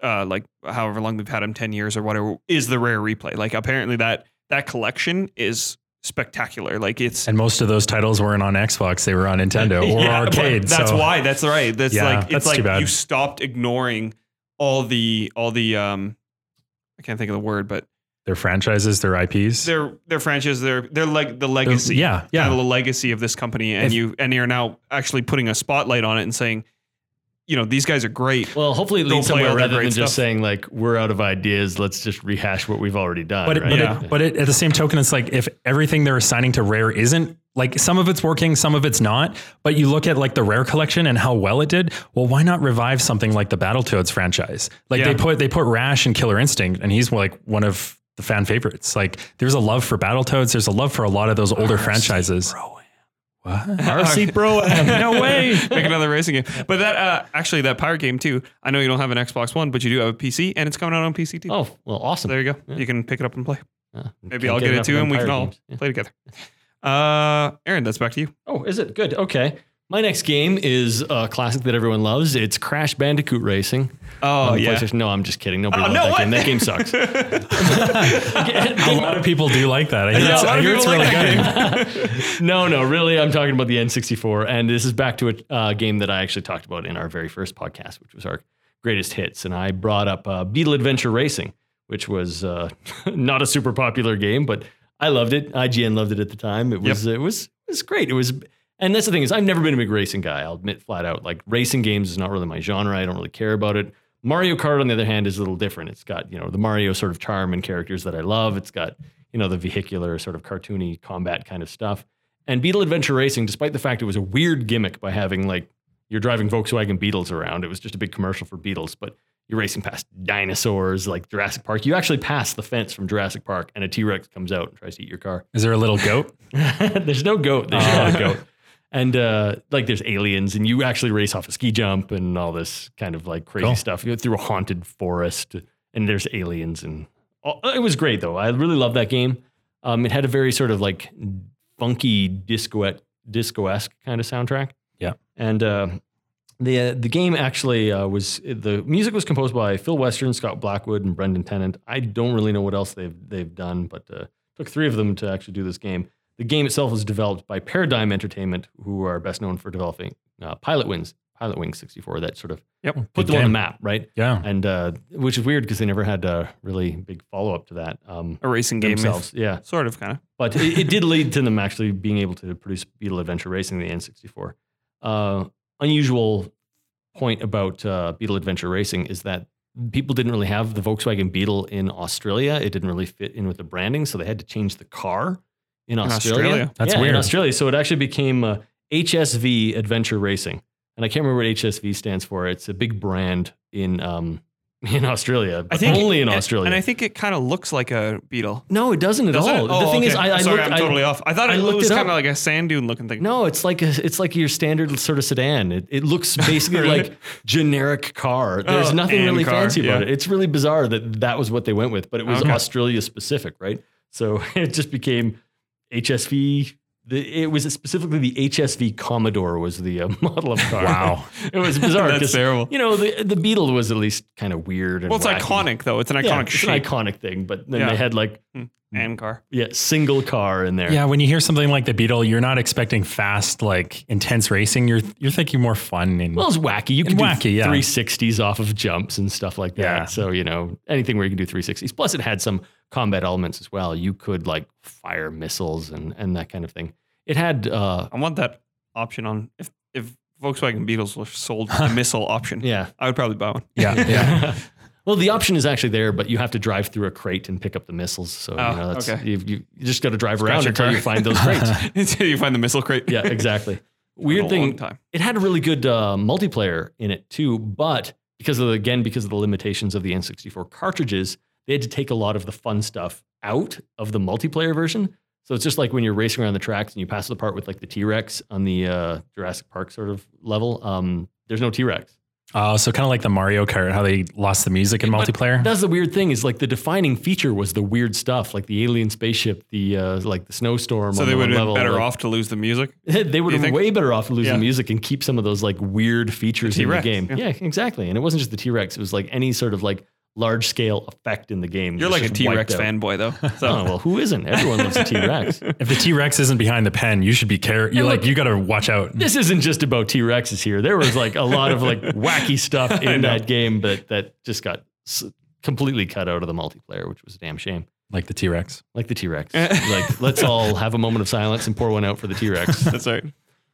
uh like however long they've had them, ten years or whatever, is the Rare replay. Like apparently that that collection is spectacular. Like it's And most of those titles weren't on Xbox, they were on Nintendo or Yeah, arcade. That's so- why. That's right. That's Yeah, like it's that's like you stopped ignoring all the all the um I can't think of the word, but their franchises, their IPs. their their franchise, their their like the legacy. yeah, yeah. Kind of the legacy of this company, and If- you and you're now actually putting a spotlight on it and saying, you know, these guys are great. Well, hopefully it Go leads somewhere all rather great than just stuff. saying like we're out of ideas. Let's just rehash what we've already done. But, right? but, Yeah. it, but it, at the same token, it's like if everything they're assigning to Rare isn't like some of it's working, some of it's not. But you look at like the Rare collection and how well it did. Well, why not revive something like the Battletoads franchise? Like Yeah. they put they put Rash and Killer Instinct, and he's like one of the fan favorites. Like there's a love for Battletoads. There's a love for a lot of those older franchises. What? RC Pro Am. no way. Make another racing game. But that uh, actually that pirate game too. I know you don't have an Xbox One, but you do have a PC, and it's coming out on PC too. Oh, well, awesome. There you go. You can pick it up and play. Yeah. Maybe I'll get, it enough too, and we can all games. Yeah. play together. Uh, Aaron, that's back to you. Oh, is it? Good. Okay. My next game is a classic that everyone loves. It's Crash Bandicoot Racing. Oh on yeah. No, I'm just kidding. Nobody Oh, loves no, that what? game. That game sucks. a lot of people do like that. I hear, Yeah, it's, a lot I of hear it's really like good. no, no, really, I'm talking about the N64, and this is back to a uh, game that I actually talked about in our very first podcast, which was our greatest hits, and I brought up uh, Beetle Adventure Racing, which was uh, not a super popular game, but I loved it. IGN loved it at the time. It was it was it was great. It was. And that's the thing is, I've never been a big racing guy. I'll admit flat out. Like racing games is not really my genre. I don't really care about it. Mario Kart, on the other hand, is a little different. It's got you know the Mario sort of charm and characters that I love. It's got you know the vehicular sort of cartoony combat kind of stuff. And Beetle Adventure Racing, despite the fact it was a weird gimmick by having like you're driving Volkswagen Beetles around, it was just a big commercial for Beetles, but you're racing past dinosaurs like Jurassic Park. You actually pass the fence from Jurassic Park, and a T Rex comes out and tries to eat your car. Is there a little goat? There's no goat. There's oh. not a goat. And uh, like there's aliens, and you actually race off a ski jump and all this kind of like crazy Cool. stuff. You go through a haunted forest, and there's aliens, and oh, it was great though. I really love that game. Um, it had a very sort of like funky disco disco esque kind of soundtrack. Yeah. and uh, the uh, the game actually uh, was the music was composed by Phil Western, Scott Blackwood, and Brendan Tennant. I don't really know what else they've they've done, but uh, took three of them to actually do this game. The game itself was developed by Paradigm Entertainment, who are best known for developing uh, Pilotwings, Pilot Wing 64. That sort of Yep. put Good them on the map, right? Yeah. And uh, which is weird because they never had a really big follow up to that um, A racing game, themselves. Yeah, sort of, kind of. but it, it did lead to them actually being able to produce Beetle Adventure Racing, the N64. Uh, unusual point about uh, Beetle Adventure Racing is that people didn't really have the Volkswagen Beetle in Australia. It didn't really fit in with the branding, so they had to change the car in Australia. Australia? That's Yeah, In weird. Australia, so it actually became uh, HSV Adventure Racing, and I can't remember what HSV stands for. It's a big brand in um, in Australia, but only in and- Australia. And I think it kind of looks like a beetle. no, it doesn't at Does all. it? Oh, the thing is. I, I Sorry, looked, I'm I- totally off. I thought I it looked was kind of like a sand dune looking thing. No, it's like a, it's like your standard sort of sedan. It, it looks basically Really? like generic car. There's Oh, nothing really car, fancy about yeah. it. It's really bizarre that that was what they went with, but it was Okay. Australia specific, right? So it just became HSV. The, it was specifically the HSV Commodore was the uh, model of car. Wow. it was bizarre. That's 'cause, terrible. You know, the the Beetle was at least kind of weird. And Well, it's wacky. iconic though. It's an iconic Yeah, it's shape an iconic thing, but then Yeah. they had like and car. yeah, single car in there. Yeah, when you hear something like the Beetle, you're not expecting fast, like intense racing. You're you're thinking more fun and Well, it's wacky. You can And do wacky, yeah. 360s off of jumps and stuff like that. Yeah. So, you know, anything where you can do 360s. Plus, it had some combat elements as well. You could like fire missiles and, and that kind of thing. It had, uh, I want that option on if if Volkswagen Beetles were sold the missile option. yeah. I would probably buy one. yeah, yeah. well, the option is actually there, but you have to drive through a crate and pick up the missiles. So, Oh, you know, that's, okay. you, you, just got to drive Scratch around until car. you find those crates. Until you find the missile crate. yeah, exactly. Weird thing. it had a really good uh, multiplayer in it too, but because of the, again because of the limitations of the N64 cartridges, they had to take a lot of the fun stuff out of the multiplayer version. So it's just like when you're racing around the tracks and you pass the part with like the T Rex on the uh, Jurassic Park sort of level. Um, there's no T Rex. Uh, so kind of like the Mario Kart, how they lost the music in But multiplayer. That's the weird thing is like the defining feature was the weird stuff, like the alien spaceship, the uh, like the snowstorm. So on they would have level, been better like- off to lose the music. they would have think? way better off losing Yeah. The music and keep some of those like weird features in the game. yeah. Yeah. exactly. And it wasn't just the T Rex; it was like any sort of like large scale effect in the game. You're like a just T wiped Rex fanboy though. So Oh well, who isn't? Everyone loves a T Rex. if the T Rex isn't behind the pen, you should be care. You And like you got to watch out. This isn't just about T Rexes here. There was like a lot of like wacky stuff in that game, but that just got s- completely cut out of the multiplayer, which was a damn shame. Like the T Rex. Like the T Rex. like let's all have a moment of silence and pour one out for the T Rex. that's right.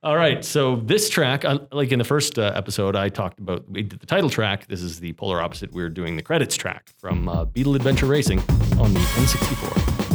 All right. So this track, uh, like in the first uh, episode, I talked about we did the title track. This is the polar opposite. We're doing the credits track from uh, Beetle Adventure Racing on the N64.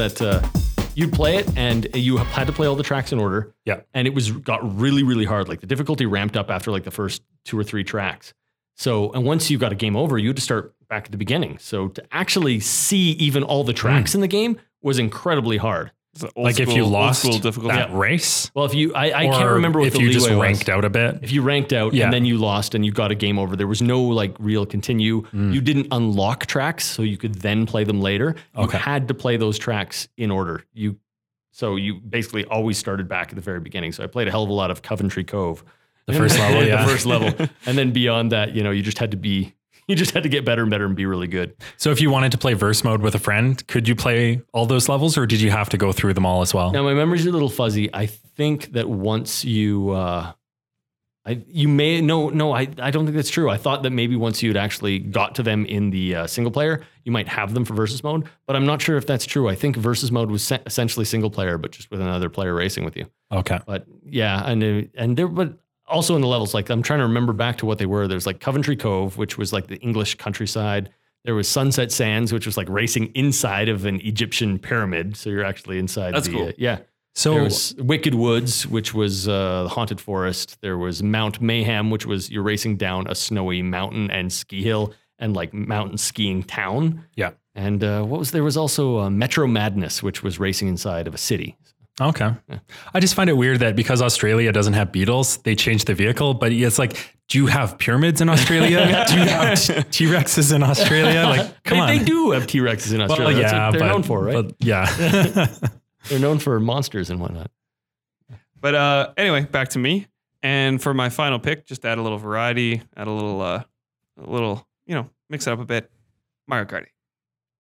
That uh, you'd play it and you had to play all the tracks in order. Yeah. And it was got really, really hard. Like the difficulty ramped up after like the first two or three tracks. So, and once you got a game over, you had to start back at the beginning. So to actually see even all the tracks in the game was incredibly hard. It's an old like if you old lost school difficulty. that race, Well, if you, I, I can't remember what if the you just leeway was. ranked out a bit. If you ranked out Yeah. and then you lost and you got a game over, there was no like real continue. Mm. You didn't unlock tracks, so you could then play them later. You had to play those tracks in order. You so you basically always started back at the very beginning. So I played a hell of a lot of Coventry Cove. The first level, yeah. the first level. And then beyond that, you know, you just had to be you just had to get better and better and be really good. So if you wanted to play verse mode with a friend, could you play all those levels, or did you have to go through them all as well? Now my memory's a little fuzzy. I think that once you uh I you may no no I, I don't think that's true. I thought that maybe once you'd actually got to them in the uh, single player, you might have them for versus mode, but I'm not sure if that's true. I think versus mode was se- essentially single player, but just with another player racing with you. Okay. But yeah, and uh, and there, but also in the levels, like I'm trying to remember back to what they were. There's like Coventry Cove, which was like the English countryside. There was Sunset Sands, which was like racing inside of an Egyptian pyramid. So you're actually inside. That's the, cool. uh, yeah. So There was Wicked Woods, which was uh, haunted forest. There was Mount Mayhem, which was you're racing down a snowy mountain and ski hill and like mountain skiing town. Yeah. And uh, what was there was also uh, Metro Madness, which was racing inside of a city. Okay. I just find it weird that because Australia doesn't have beetles, they changed the vehicle. But it's like, do you have pyramids in Australia? do you have T Rexes in Australia? Like, come they, on. they do have T Rexes in Well, Australia. That's yeah, they're but, known for, right? but yeah. they're known for monsters and whatnot. But uh, anyway, back to me. And for my final pick, just add a little variety, add a little, uh, a little, you know, mix it up a bit. Mario Kart.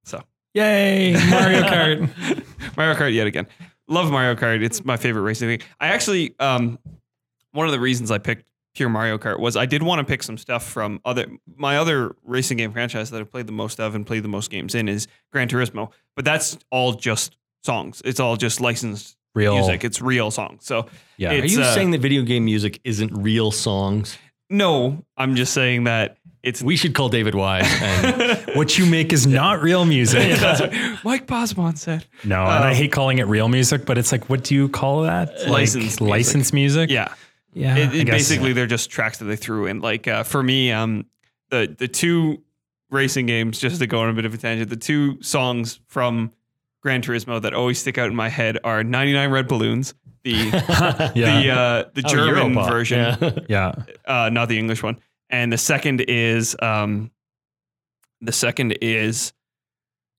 So Yay, Mario Kart. Mario Kart yet again. Love Mario Kart. It's my favorite racing thing. I actually, um, one of the reasons I picked pure Mario Kart was I did want to pick some stuff from other my other racing game franchise that I've played the most of and played the most games in is Gran Turismo. But that's all just songs. It's all just licensed Real. music. It's real songs. So Yeah. It's, Are you uh, saying that video game music isn't real songs? no, I'm just saying that it's We should call David Wise. And what you make is not real music. Mike Bosman said. No, and I Um, hate calling it real music, but it's like, what do you call that? Like, Licensed music. licensed music. Yeah. yeah. It, it basically they're just tracks that they threw in. Like uh, for me, um, the the two racing games, just to go on a bit of a tangent, the two songs from Gran Turismo that always stick out in my head are 99 Red Balloons, the yeah, the uh, the Oh, German version, Yeah. yeah. uh, not the English one, and the second is um, the second is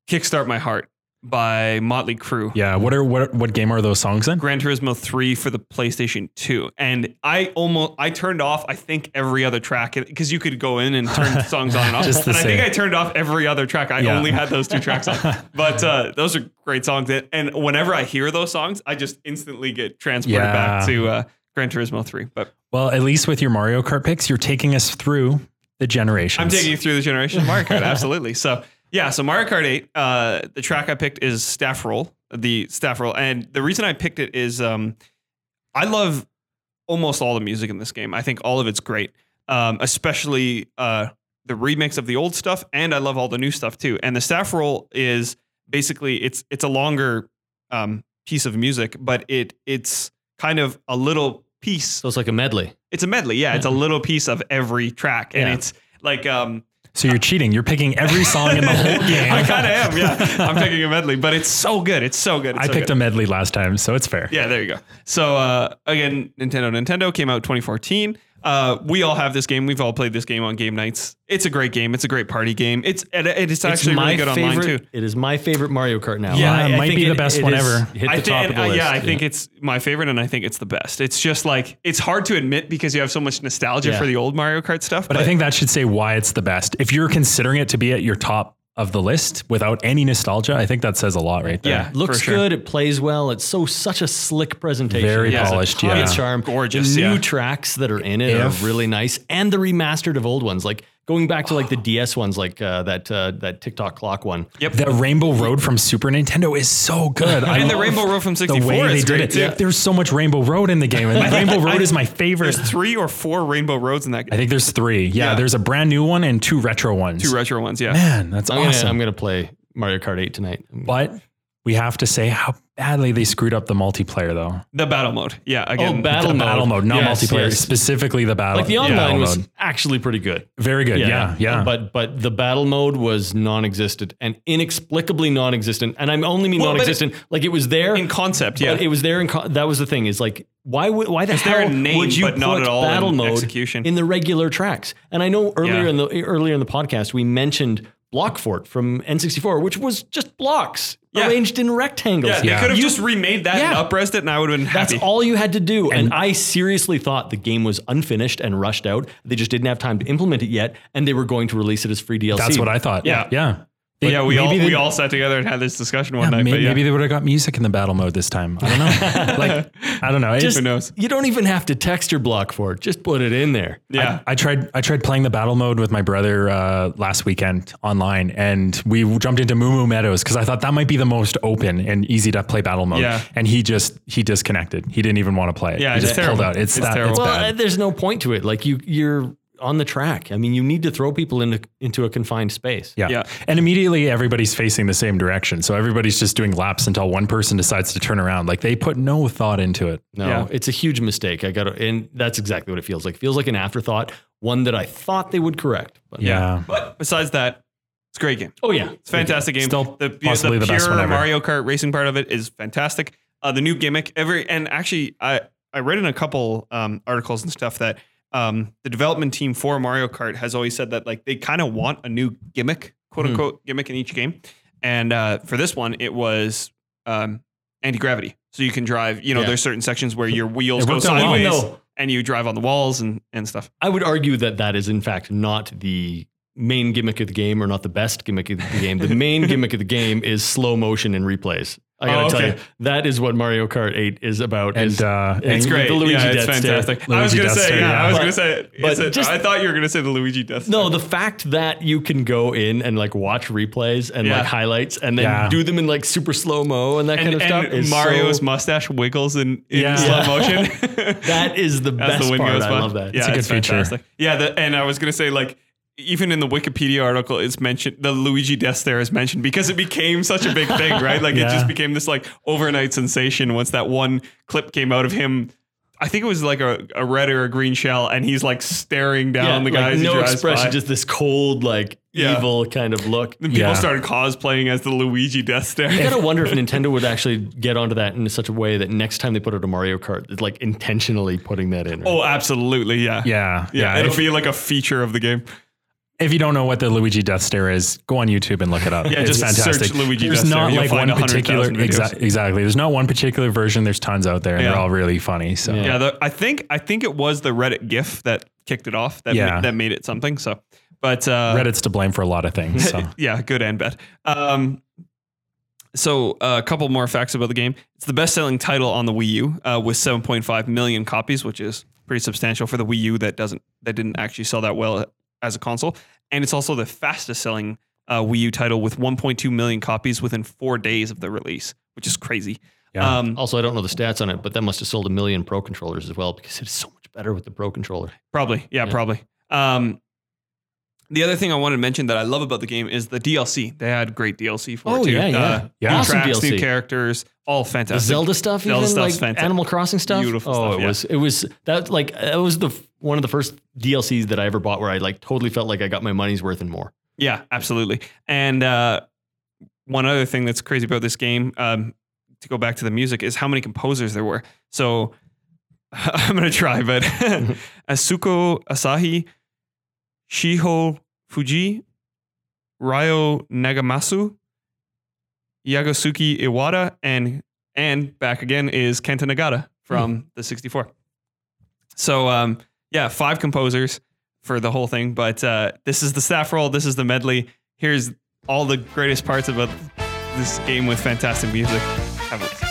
Kickstart My Heart by Motley Crue. Yeah. What are what what game are those songs in? Gran Turismo 3 for the PlayStation 2. And I almost I turned off I think every other track because you could go in and turn songs on and off. Just and I think. I turned off every other track. I Yeah. only had those two tracks on. But uh, those are great songs. And- And whenever I hear those songs, I just instantly get transported Yeah. back to uh, Gran Turismo 3. But Well, at least with your Mario Kart picks, you're taking us through the generations. I'm taking you through the generation of Mario Kart. Absolutely. So yeah, so Mario Kart 8, uh, the track I picked is Staff Roll, the Staff Roll. And the reason I picked it is um, I love almost all the music in this game. I think all of it's great, um, especially uh, the remix of the old stuff, and I love all the new stuff too. And the Staff Roll is basically it's it's a longer um, piece of music, but it it's kind of a little piece so it's like a medley. it's a medley, yeah. It's a little piece of every track, and Yeah. it's like um, So you're cheating. You're picking every song in the whole game. I kind of am, yeah. I'm picking a medley, but it's so good. It's so good. It's I so picked good. a medley last time, so it's fair. Yeah, there you go. So uh, again, Nintendo. Nintendo came out 2014. Uh, we all have this game. We've all played this game on game nights. It's a great game. It's a great party game. It's and it's actually really good online too. It is my favorite Mario Kart now. Yeah, it I might think be the best one is- ever. Hit the I top think, of the uh, list. yeah, I think it's my favorite, and I think it's the best. It's just like it's hard to admit because you have so much nostalgia Yeah. for the old Mario Kart stuff. But I think that should say why it's the best. If you're considering it to be at your top of the list without any nostalgia, I think that says a lot right there. Yeah. looks for sure. good. It plays well. It's so such a slick presentation. Very It has a polished, yeah. charm. Gorgeous, The new yeah. tracks that are in it If- are really nice, and the remastered of old ones, like going back to like the DS ones, like uh, that uh, that Tick-Tock Clock one. Yep. The Rainbow Road from Super Nintendo is so good. I And the Rainbow Road from the 64 way they is did great, it. too. There's so much Rainbow Road in the game, and Rainbow Road is my favorite. There's three or four Rainbow Roads in that I think there's three. Yeah, Yeah. there's a brand new one and two retro ones. Two retro ones, yeah. Man, that's I'm awesome. gonna I'm gonna play Mario Kart 8 tonight. but we have to say how badly they screwed up the multiplayer, though. The battle mode. Yeah. Oh, again. Oh, battle the mode. battle mode, not Yes, multiplayer. yes. Specifically, the battle. Like the online battle was mode. actually pretty good. very good. Yeah, yeah. yeah. But but the battle mode was non-existent and inexplicably non-existent. And I'm only mean Well, non-existent. like it was there in concept. Yeah. But it was there. In co- that was the thing. Is like why would why the It's hell there in name, would you but not put at all battle in mode execution. in the regular tracks? And I know earlier Yeah. in the earlier in the podcast we mentioned Block Fort from N64, which was just blocks Yeah. arranged in rectangles. yeah. They could have You- just remade that Yeah. and upresed it, and I would have been That's all you had to do. And, I seriously thought the game was unfinished and rushed out. They just didn't have time to implement it yet, and they were going to release it as free DLC. That's what I thought. Yeah. yeah. They- yeah, we all they- we all sat together and had this discussion one Yeah, night. may- but yeah. maybe they would have got music in the battle mode this time. I don't know. like I don't know. Just, Who knows? You don't even have to text your Block Fort. Just put it in there. yeah. I tried I tried playing the battle mode with my brother uh, last weekend online, and we jumped into Moo Moo Meadows because I thought that might be the most open and easy to play battle mode. Yeah. And he just he disconnected. He didn't even want to play it. Yeah, he it's just pulled terrible. out. It's, It's that, terrible. It's Well, uh, bad. there's no point to it. Like you, you're on the track. I mean, you need to throw people into into a confined space. Yeah. Yeah. And immediately everybody's facing the same direction. So everybody's just doing laps until one person decides to turn around. Like they put no thought into it. No, Yeah. it's a huge mistake. I got to, and that's exactly what it feels like. It feels like an afterthought, one that I thought they would correct. But Yeah. But besides that, it's a great game. Oh yeah, It's a fantastic game. Still the, possibly the the best pure one ever. Mario Kart racing part of it is fantastic. Uh, the new gimmick, every and actually, I I read in a couple um, articles and stuff that um, the development team for Mario Kart has always said that like they kind of want a new gimmick, quote Hmm. unquote gimmick in each game. And uh, for this one, it was um, anti gravity, so you can drive. You know, Yeah. there's certain sections where your wheels go sideways No. and you drive on the walls and and stuff. I would argue that that is in fact not the main gimmick of the game, or not the best gimmick of the game. The main gimmick of the game is slow motion and replays. I gotta Oh, tell okay. you, that is what Mario Kart 8 is about. And is- uh, It's And great. the Luigi yeah, it's Death Stare. fantastic. I was gonna Death say, Stare, yeah, yeah. I was But- gonna say, but it's a- just- I thought you were gonna say the Luigi Death. no, the fact that you can go in and like watch replays and Yeah. like highlights and then Yeah. do them in like super slow mo and that kind and, of stuff. and is Mario's so- mustache wiggles in, in Yeah. slow motion. that is the best the part. I love that. Yeah, It's a good feature. Yeah, the, and I was gonna say like. Even in the Wikipedia article, it's mentioned the Luigi Death Stare is mentioned because it became such a big thing, right? Like it just became this like overnight sensation once that one clip came out of him. I think it was like a, a red or a green shell, and he's like staring down the like, guys. he no expression, by. just this cold, like Yeah. evil kind of look. Then people Yeah. started cosplaying as the Luigi Death Stare. You gotta wonder if Nintendo would actually get onto that in such a way that next time they put out a Mario Kart, it's like intentionally putting that in. right? oh, absolutely, yeah, yeah, yeah. yeah. It'll be like a feature of the game. If you don't know what the Luigi Death Stare is, go on YouTube and look it up. Yeah, it's just fantastic. search Luigi There's Death Stare. not like one particular exa- exactly. There's not one particular version. There's tons out there, and Yeah. they're all really funny. So Yeah. Yeah, the, I think I think it was the Reddit GIF that kicked it off. That Yeah. ma- that made it something. So, but uh, Reddit's to blame for a lot of things. So. yeah, good and bad. Um, so uh, a couple more facts about the game. It's the best-selling title on the Wii U uh, with 7.5 million copies, which is pretty substantial for the Wii U that doesn't that didn't actually sell that well as a console. And it's also the fastest-selling uh, Wii U title with 1.2 million copies within four days of the release, which is crazy. Yeah. Um, Also, I don't know the stats on it, but that must have sold a million Pro controllers as well because it's so much better with the Pro controller. Probably. Yeah, Yeah. probably. Um, the other thing I wanted to mention that I love about the game is the DLC. They had great DLC for Oh, it too. yeah, yeah. Uh, Yeah. New Awesome tracks, new DLC. characters, all fantastic. The. Zelda stuff, Zelda even stuff's like fantastic. Animal Crossing stuff. Beautiful oh, stuff, it yeah. was it was that like that was the one of the first DLCs that I ever bought where I like totally felt like I got my money's worth and more. Yeah, absolutely. And uh, one other thing that's crazy about this game, um, to go back to the music, is how many composers there were. So I'm gonna try, but Atsuko Asahi, Shiho Fujii, Ryo Nagamatsu, Yagosuke Iwata, and and back again is Kenta Nagata from the 64. So um, yeah, five composers for the whole thing. But uh, this is the staff roll. This is the medley. Here's all the greatest parts about this game with fantastic music. Have a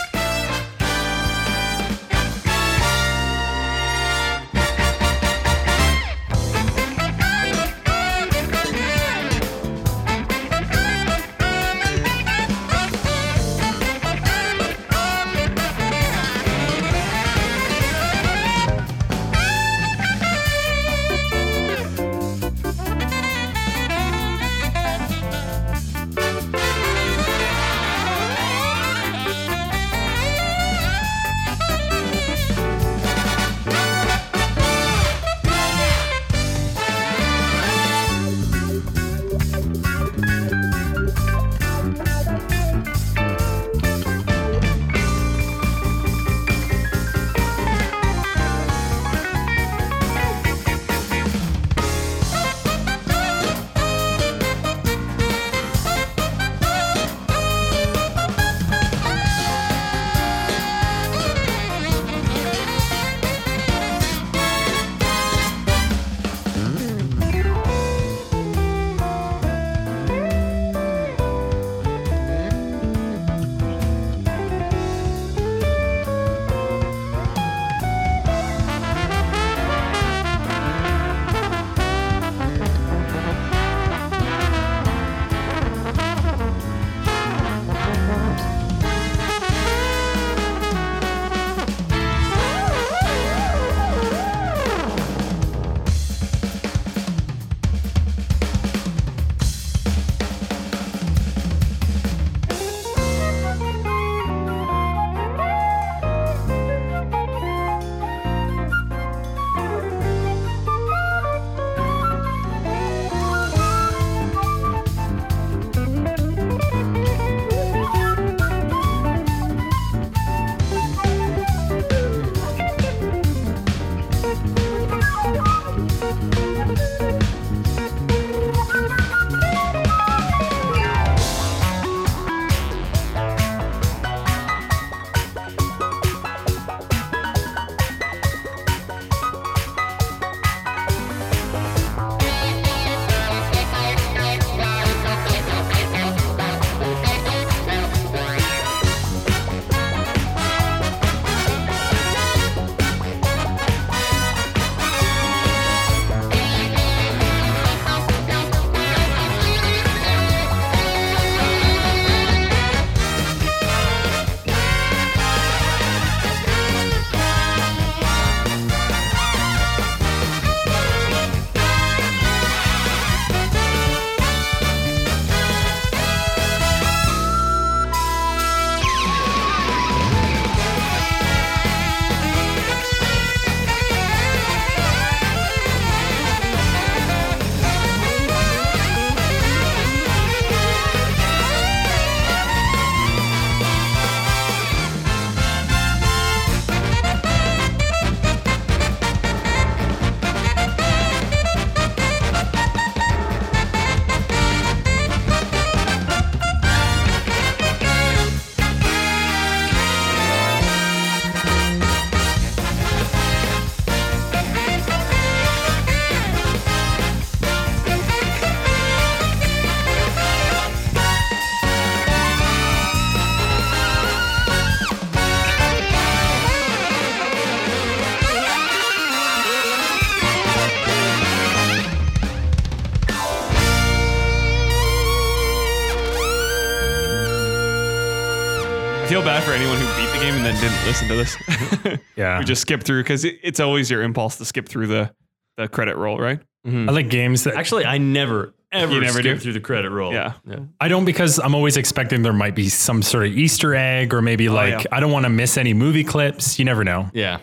bad for anyone who beat the game and then didn't listen to this. Yeah. we just skip through because it, it's always your impulse to skip through the the credit roll, right? I like games that Actually, I never ever You never skip do? through the credit roll. Yeah. I don't because I'm always expecting there might be some sort of Easter egg or maybe like yeah. I don't want to miss any movie clips. You never know. Yeah.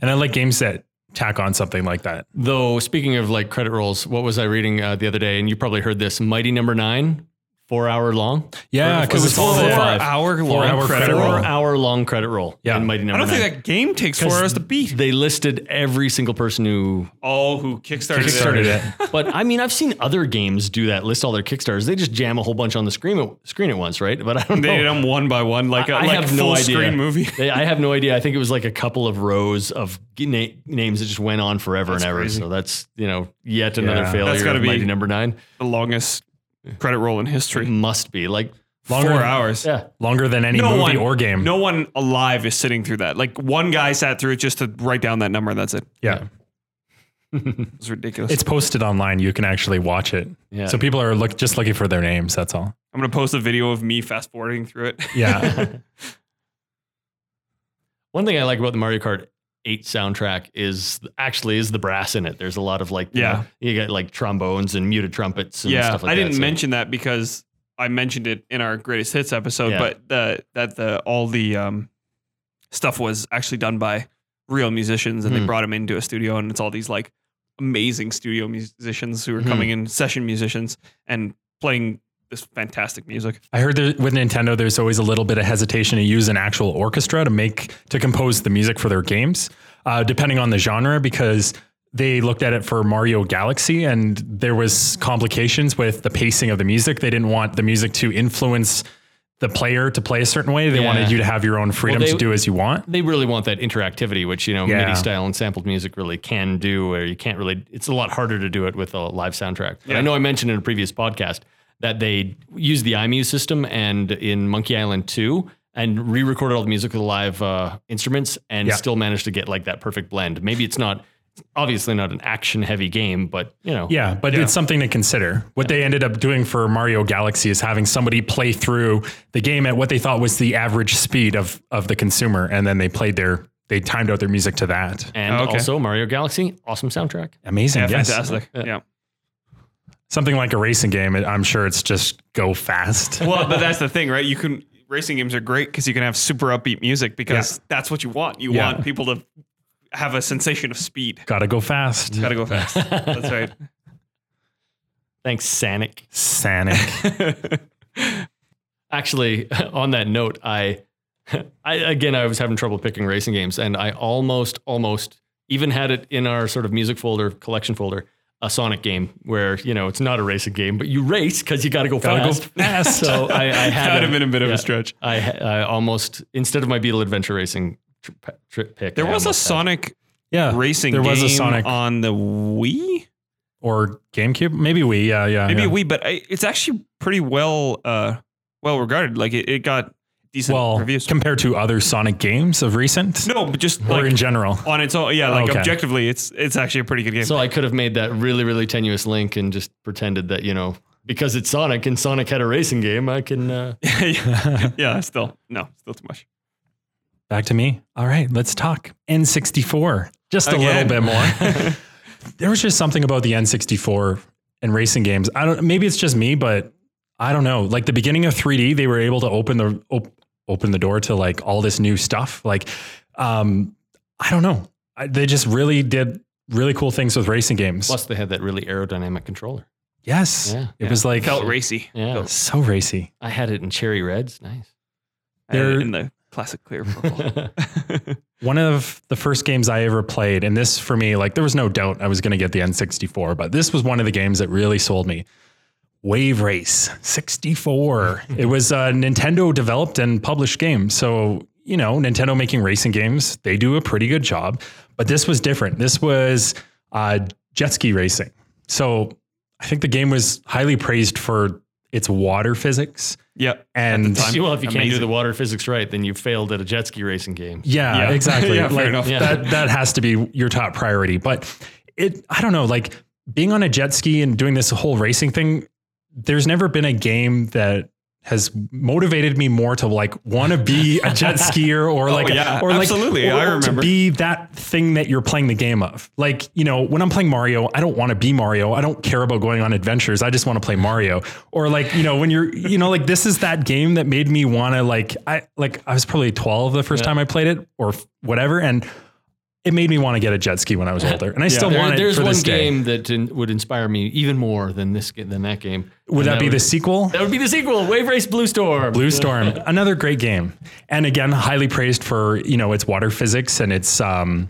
And I like games that tack on something like that. Though speaking of like credit rolls, what was I reading uh, the other day? And you probably heard this: Mighty Number Nine, four hour long. Yeah, because it was it's all four the hour long Four-hour credit credit roll. roll. Four hour long credit roll. Yeah. in Mighty I don't Nine. think that game takes four hours to beat. they listed every single person who All who kickstarted, Kickstarted it. it. but I mean, I've seen other games do that. List all their kickstarters. They just jam a whole bunch on the screen at, screen at once, right? But I don't They know. did them one by one, like a I like have full no idea. screen movie. They- I have no idea. I think it was like a couple of rows of na- names that just went on forever That's and ever. crazy. So that's you know yet another Yeah. failure That's gotta of be- Mighty Number Nine. the longest credit roll in It history. must be like Longer, Four hours. yeah. longer than any No movie one or game. No one alive is sitting through that. Like one guy sat through it just to write down that number, and that's it. Yeah. It's ridiculous. It's posted online. You can actually watch it. Yeah. So people are look just looking for their names. That's all. I'm gonna post a video of me fast forwarding through it. Yeah. One thing I like about the Mario Kart 8 soundtrack is actually is the brass in it. There's a lot of like you Yeah. know, you get like trombones and muted trumpets and yeah, stuff like I didn't so- mention that because I mentioned it in our greatest hits episode, Yeah. but the that the all the um, stuff was actually done by real musicians, and Hmm. they brought them into a studio, and it's all these like amazing studio musicians who are Hmm. coming in, session musicians, and playing this fantastic music. I heard there, with Nintendo, there's always a little bit of hesitation to use an actual orchestra to make to compose the music for their games, uh, depending on the genre, because they looked at it for Mario Galaxy and there was complications with the pacing of the music. They didn't want the music to influence the player to play a certain way. They Yeah. wanted you to have your own freedom they- to do as you want. They really want that interactivity, which you know Yeah. MIDI style and sampled music really can do. Where you can't really, it's a lot harder to do it with a live soundtrack. But I know I mentioned in a previous podcast that they used the iMuse system and in Monkey Island 2 and re-recorded all the music with live uh, instruments and Yeah. still managed to get like that perfect blend. Maybe it's not obviously not an action heavy game, but you know, Yeah, but Yeah. it's something to consider. What they ended up doing for Mario Galaxy is having somebody play through the game at what they thought was the average speed of of the consumer, and then they played their they timed out their music to that. And Oh, okay. also Mario Galaxy, awesome soundtrack. Amazing, Yeah, yes. fantastic. Yeah. Yeah. Something like a racing game, I'm sure it's just go fast. Well, but that's the thing, right? You can racing games are great because you can have super upbeat music because that's what you want. You Yeah. want people to have a sensation of speed. Gotta go fast. Got to go fast. That's right. Thanks, Sanic. Sanic. Actually, on that note, I, I again I was having trouble picking racing games, and I almost almost even had it in our sort of music folder collection folder. A Sonic game where you know it's not a racing game, but you race because you got to go Gotta go fast. fast. So I, I had That would have been a bit of a stretch. I, I almost instead of my Beetle Adventure Racing tri- trip pick, There I was a almost had- Sonic yeah. racing there game was a Sonic on the Wii. or GameCube. Maybe we, yeah, yeah. Maybe yeah. a Wii, but I, it's actually pretty well uh, well regarded. Like it, it got decent well, reviews. compared to other Sonic games of recent, no, but just or like in general. on its own. Yeah, like Okay. objectively, it's it's actually a pretty good game. So I could have made that really, really tenuous link and just pretended that, you know, because it's Sonic and Sonic had a racing game, I can. Uh, yeah, yeah, still no, still too much. Back to me. All right, let's talk N64. Just a little bit more. there was just something about the N64 and racing games. I don't. Maybe it's just me, but I don't know. Like the beginning of 3D, they were able to open the op- open the door to like all this new stuff. Like, um, I don't know. I, they just really did really cool things with racing games. plus, they had that really aerodynamic controller. yes, Yeah. it was like Felt racy. Yeah. Felt- so racy. I had it in cherry reds. Nice. I had it They're- in the classic clear purple. One of the first games I ever played, and this for me, like there was no doubt I was going to get the N64, but this was one of the games that really sold me. Wave Race 64. it was a Nintendo developed and published game. So, you know, Nintendo making racing games, they do a pretty good job. But this was different. This was uh, jet ski racing. So I think the game was highly praised for its water physics. yeah, And time. well, if you can't do the water physics right, then you failed at a jet ski racing game. Yeah, Yeah. exactly. Yeah, fair like enough. Yeah. that that has to be your top priority. But it I don't know, like being on a jet ski and doing this whole racing thing, there's never been a game that has motivated me more to like want to be a jet skier or oh, like Oh, yeah, or like absolutely. or- I remember. to be that thing that you're playing the game of. Like, you know, when I'm playing Mario, I don't want to be Mario. I don't care about going on adventures. I just want to play Mario. Or like, you know, when you're, you know, like this is that game that made me want to like I like I was probably 12 the first Yeah. time I played it or whatever and it made me want to get a jet ski when I was older. And I still There- want it there's one this day. game that in, would inspire me even more than this than that game. Would And that be the sequel? That would be the sequel, Wave Race Blue Storm. Blue Storm, another great game, and again, highly praised for you know its water physics and its um,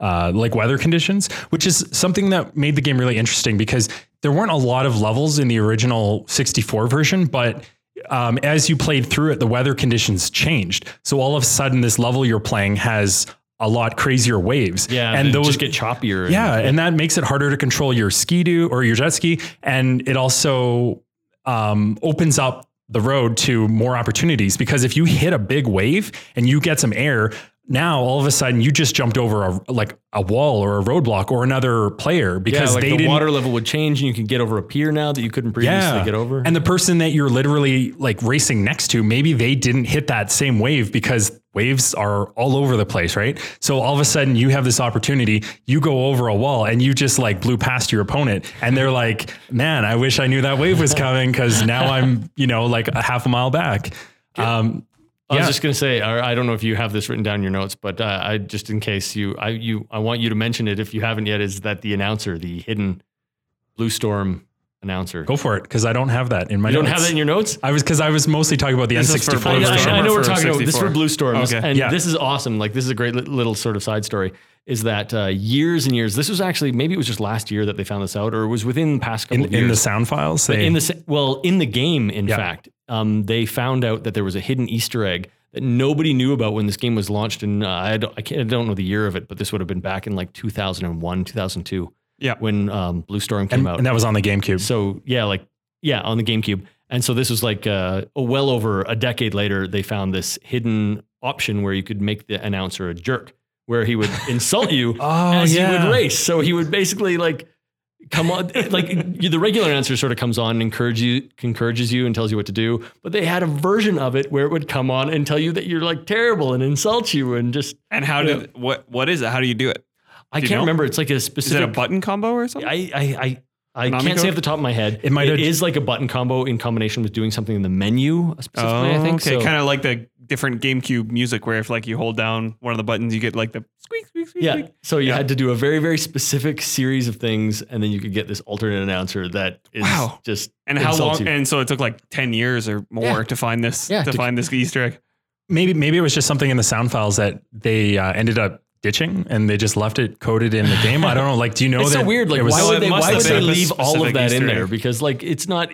uh, like weather conditions, which is something that made the game really interesting because there weren't a lot of levels in the original 64 version, but um, as you played through it, the weather conditions changed. So all of a sudden, this level you're playing has a lot crazier waves. Yeah, and those just get choppier. and- yeah, and that makes it harder to control your ski do or your jet ski, and it also um, opens up the road to more opportunities because if you hit a big wave and you get some air, now all of a sudden you just jumped over a like a wall or a roadblock or another player yeah, because like they the didn't. water level would change and you could get over a pier now that you couldn't previously get over. And the person that you're literally like racing next to, maybe they didn't hit that same wave because waves are all over the place, right? So all of a sudden you have this opportunity, you go over a wall and you just like blew past your opponent and they're like, "Man, I wish I knew that wave was coming cuz now I'm, you know, like a half a mile back." Um I was yeah. just gonna say, I don't know if you have this written down in your notes, but uh, I just in case you, I you, I want you to mention it if you haven't yet. Is that the announcer, the hidden Blue Storm announcer? go for it cuz I don't have that in my you don't notes. have that in your notes. I was cuz I was mostly talking about the This N64 Blue I, I- I know we're talking about this 64. for Blue Storms, Okay. and Yeah. this is awesome. Like this is a great little sort of side story. Is that uh, years and years? This was actually maybe it was just last year that they found this out, or it was within the past couple in, of years. in the sound files. They, in the well, in the game, in Yeah. fact, um, they found out that there was a hidden Easter egg that nobody knew about when this game was launched. and uh, I, don't, I, can't, I don't know the year of it, but this would have been back in like 2001, 2002, Yeah. when um, Blue Storm came and, out. and that was on the GameCube. So yeah, like yeah, on the GameCube. And so this was like uh, well over a decade later, they found this hidden option where you could make the announcer a jerk, where he would insult you Oh, as he yeah. would race. So he would basically like come on, like you- the regular announcer sort of comes on and encourage you, encourages you and tells you what to do. But they had a version of it where it would come on and tell you that you're like terrible and insult you and just And how did what what is it? How do you do it? I can't know? remember. It's like a specific. Is it a button combo or something? I I I, I Konami can't say off the top of my head. It might It have- is like a button combo in combination with doing something in the menu specifically. I think Oh, okay, so. kind of like the different GameCube music, where if like you hold down one of the buttons, you get like the squeak squeak squeak. yeah. squeak. So you Yeah. had to do a very very specific series of things, and then you could get this alternate announcer that is Wow. just And how long? you. And so it took like ten years or more Yeah. to find this Yeah, to, to- find this Easter egg. maybe maybe it was just something in the sound files that they uh, ended up ditching and they just left it coded in the game. I don't know. Like, do you know it's that so weird. Like, it was- why would they? Why would they leave all of specific that in there? egg. Because like it's not.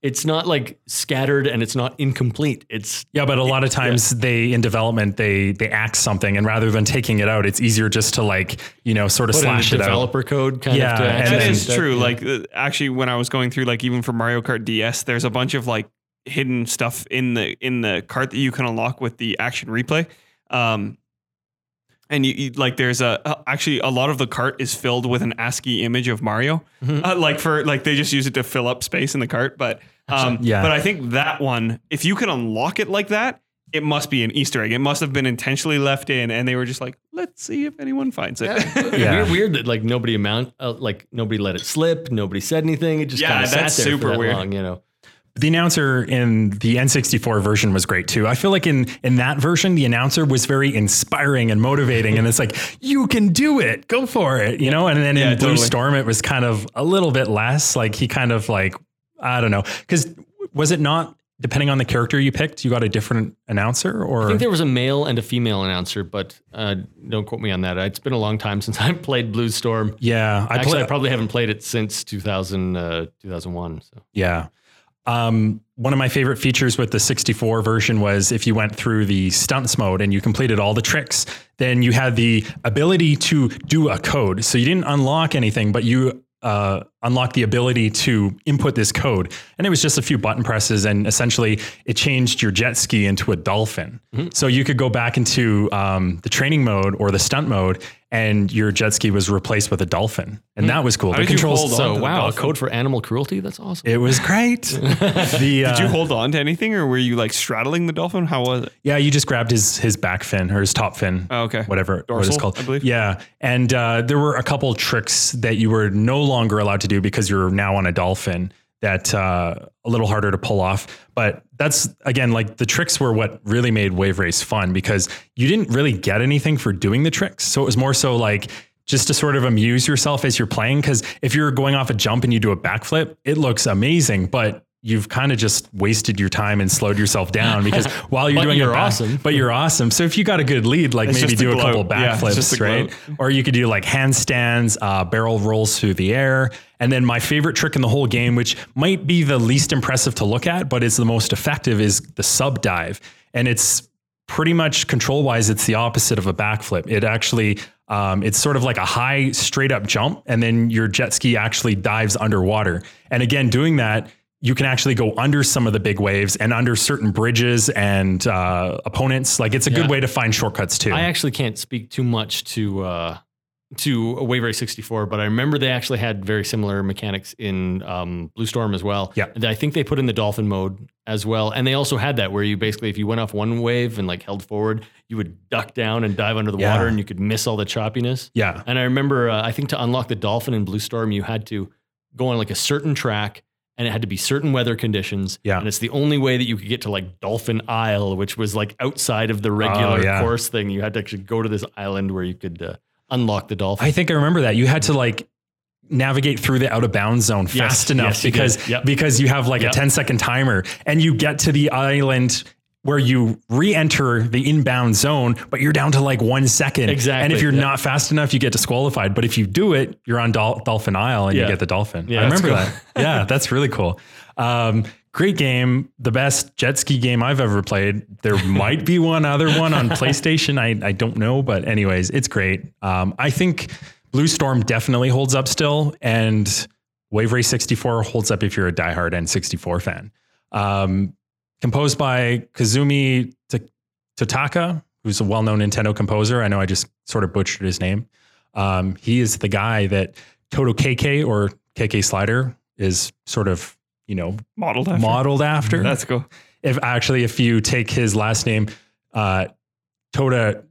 It's not like scattered and it's not incomplete. It's yeah, but a lot of times they in development they they axe something and rather than taking it out, it's easier just to like you know sort of put in a slash it out. developer code kind Yeah, of. To and access that then- is that- true. yeah. Like uh, actually, when I was going through like even for Mario Kart DS, there's a bunch of like hidden stuff in the in the cart that you can unlock with the action replay. Um, and you, you like there's a actually a lot of the cart is filled with an ASCII image of Mario. Mhm. Uh, like for like they just use it to fill up space in the cart. But um, Yeah. But I think that one, if you can unlock it like that. It must be an Easter egg. It must have been intentionally left in, and they were just like, "Let's see if anyone finds it." Yeah. Weird, weird that like nobody amount uh, like nobody let it slip. Nobody said anything. It just Yeah, kind of sat that's there super for that weird. long. You know. The announcer in the N64 version was great too. I feel like in in that version, the announcer was very inspiring and motivating, and it's like you can do it, go for it, you know. And then Yeah, in Blue. Storm, it was kind of a little bit less. Like he kind of like I don't know, because was it not depending on the character you picked, you got a different announcer, or I think there was a male and a female announcer, but uh, don't quote me on that. It's been a long time since I played Blue Storm. yeah, I Actually, play- I probably haven't played it since 2000, uh, 2001. So Yeah. Um, one of my favorite features with the 64 version was if you went through the stunts mode and you completed all the tricks, then you had the ability to do a code. So you didn't unlock anything, but you uh, unlock the ability to input this code. And it was just a few button presses, and essentially it changed your jet ski into a dolphin. Mm-hmm. So you could go back into um, the training mode or the stunt mode, and your jet ski was replaced with a dolphin, and that was cool. How the did you controls. hold on? So to the wow, a dolphin. code for animal cruelty. That's awesome. It was great. the, uh, Did you hold on to anything, or were you like straddling the dolphin? How was it? Yeah, you just grabbed his his back fin or his top fin. Oh, okay. Whatever what it's called. I believe. Yeah. And uh, there were a couple tricks that you were no longer allowed to do because you're now on a dolphin that uh, a little harder to pull off. But that's again like the tricks were what really made Wave Race fun because you didn't really get anything for doing the tricks. So it was more so like just to sort of amuse yourself as you're playing. Because if you're going off a jump and you do a backflip, it looks amazing, but you've kind of just wasted your time and slowed yourself down because while you're doing you're back- awesome. but you're awesome. So if you got a good lead, like It's maybe do a couple Yeah, backflips, a right? glow. Or you could do like handstands, uh, barrel rolls through the air. And then my favorite trick in the whole game, which might be the least impressive to look at, but it's the most effective, is the sub dive. And it's pretty much control wise, it's the opposite of a backflip. It actually, um, it's sort of like a high straight up jump, and then your jet ski actually dives underwater. And again, doing that, you can actually go under some of the big waves and under certain bridges and uh, opponents. Like it's a Yeah. good way to find shortcuts too. I actually can't speak too much to uh, to Wave Race 64, but I remember they actually had very similar mechanics in um, Blue Storm as well. Yeah. And I think they put in the dolphin mode as well, and they also had that where you basically, if you went off one wave and like held forward, you would duck down and dive under the Yeah. water, and you could miss all the choppiness. yeah. And I remember, uh, I think to unlock the dolphin in Blue Storm, you had to go on like a certain track and it had to be certain weather conditions. Yeah. And it's the only way that you could get to like Dolphin Isle, which was like outside of the regular Oh, yeah. course thing. You had to actually go to this island where you could uh, unlock the dolphin. I think I remember that. You had to like navigate through the out of bounds zone fast enough yes, because did. Yep. because you have like Yep. a 10 second timer and you get to the island where you re-enter the inbound zone, but you're down to like one second. Exactly, And if you're yep. not fast enough, you get disqualified. But if you do it, you're on Dol- Dolphin Isle and Yeah. you get the dolphin. Yeah, I remember cool. that. Yeah, that's really cool. Um, great game. The best jet ski game I've ever played. There might be one other one on PlayStation. I, I don't know, but anyways, it's great. Um, I think Blue Storm definitely holds up still, and Wave Race 64 holds up if you're a diehard N64 fan. Um, composed by Kazumi Ta- Totaka, who's a well-known Nintendo composer. I know I just sort of butchered his name. Um, he is the guy that Toto KK or KK Slider is sort of, you know, Modeled after. modeled after. That's cool. if actually, if you take his last name, uh, Tota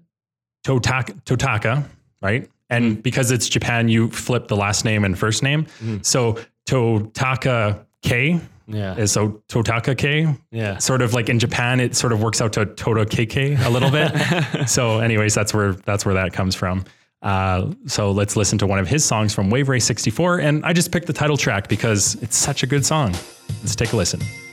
Totaka, Totaka, right? And because it's Japan, you flip the last name and first name. Mhm. So Totaka K yeah. is so Totaka K. Yeah. Sort of like in Japan, it sort of works out to Toto KK a little bit. so, anyways, that's where that's where that comes from. Uh, so let's listen to one of his songs from Wave Race 64. And I just picked the title track because it's such a good song. Let's take a listen.「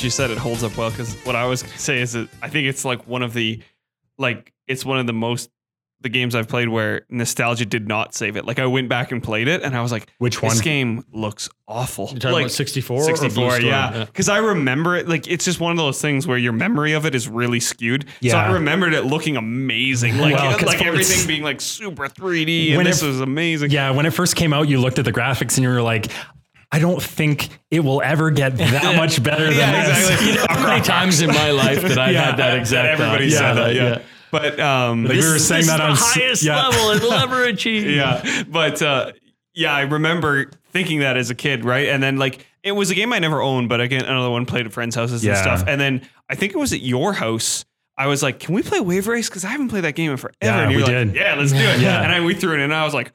that you said it holds up well because what I was gonna say is that I think it's like one of the like it's one of the most the games I've played where nostalgia did not save it. Like I went back and played it and I was like, Which one? This game looks awful. You're talking like, about 64 or 64, Blue Storm? yeah. Because I remember it, like, it's just one of those things where your memory of it is really skewed. Yeah. So I remembered it looking amazing. Like, Well, 'cause like everything being like super 3D and When this it- was amazing. Yeah, when it first came out, you looked at the graphics and you were like, I don't think it will ever get that much better than Yeah, this. exactly. You know how many times in my life that I Yeah. had that exact everybody said that, yeah. yeah. But, um, Like, we were saying that on the highest yeah. level it'll ever achieve. yeah. But, uh, yeah, I remember thinking that as a kid, right? And then, like, it was a game I never owned, but again, another one played at friends' houses and stuff. And then I think it was at your house. I was like, "Can we play Wave Race?" Because I haven't played that game in forever. Yeah, we like, did. "Yeah, let's do it." Yeah. And I we threw it in, and I was like,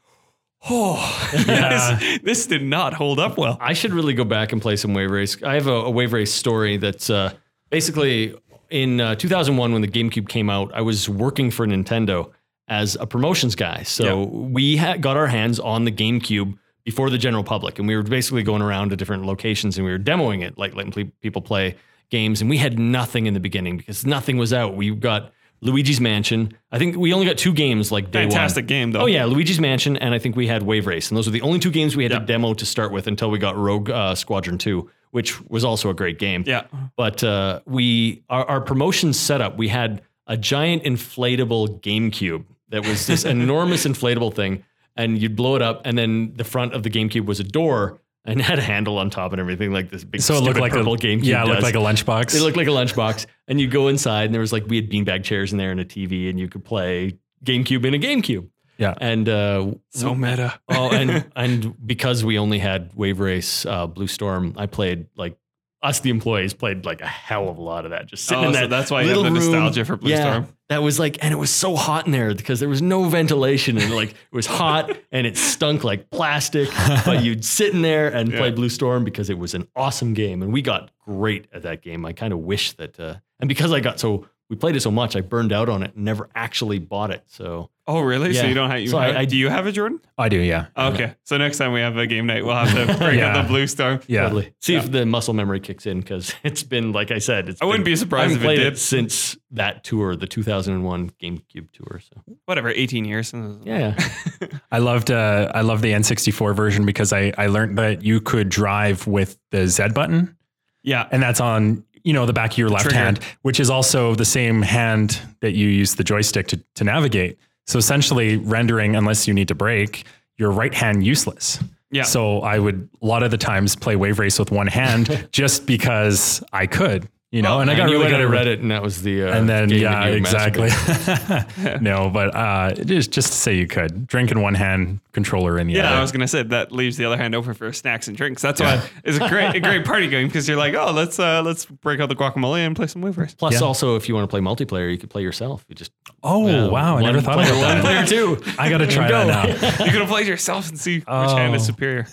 "Oh, Yeah. this, this did not hold up well." I should really go back and play some Wave Race. I have a, a Wave Race story that's uh, basically in uh, 2001 when the GameCube came out. I was working for Nintendo as a promotions guy, so we had got our hands on the GameCube before the general public, and we were basically going around to different locations and we were demoing it, like letting people play games. And we had nothing in the beginning because nothing was out. We got Luigi's Mansion. I think we only got two games like day one. Fantastic game, though. Oh yeah, Luigi's Mansion, and I think we had Wave Race, and those were the only two games we had Yeah. to demo to start with until we got Rogue uh, Squadron Two, which was also a great game. Yeah. But uh, we our, our promotion setup, we had a giant inflatable GameCube that was this enormous inflatable thing, and you'd blow it up, and then the front of the GameCube was a door and had a handle on top and everything, like this big So it looked stupid like purple a GameCube. Yeah, it looked does. like a lunchbox. It looked like a lunchbox, and you go inside, and there was like we had beanbag chairs in there and a TV, and you could play GameCube in a GameCube. yeah. And uh, So meta. oh, and and because we only had Wave Race, uh, Blue Storm, I played like us, the employees, played like a hell of a lot of that. Just sitting Oh, in so that. that's why you have the room. nostalgia for Blue yeah, Storm. That was like, and it was so hot in there because there was no ventilation, and like it was hot and it stunk like plastic. but you'd sit in there and play Blue Storm because it was an awesome game, and we got great at that game. I kind of wish that, uh, and because I got so we played it so much, I burned out on it and never actually bought it. So Oh, really? So you don't have? You So have- I- do you have it, Jordan? I do, yeah. Okay. So next time we have a game night, we'll have to bring Yeah. out the Blue Storm. Yeah. Totally. See if the muscle memory kicks in because it's been like I said. It's I wouldn't been- be surprised I if haven't it did. since that tour, the 2001 GameCube tour. So Whatever, 18 years. yeah, I loved uh, I loved the N64 version because I, I learned that you could drive with the Z button Yeah. and that's on you know the back of your left trigger. hand, which is also the same hand that you use the joystick to, to navigate. So essentially rendering unless you need to break your right hand useless. Yeah. So I would a lot of the times play wave race with one hand just because I could, you know, and I got you really went good at read it, and that was the uh, and then yeah, exactly. no, but uh, just just to say you could drink in one hand, controller in the Yeah, other. I was gonna say that leaves the other hand open for snacks and drinks. That's why it's a great, a great party game because you're like, oh, let's uh, let's break out the guacamole and play some wave race. Plus, Yeah. also, if you want to play multiplayer, you could play yourself. You just oh uh, wow, I never thought player about one, that. player two. I got to try Go. that now. You could play yourself and see oh. which hand is Oh. superior.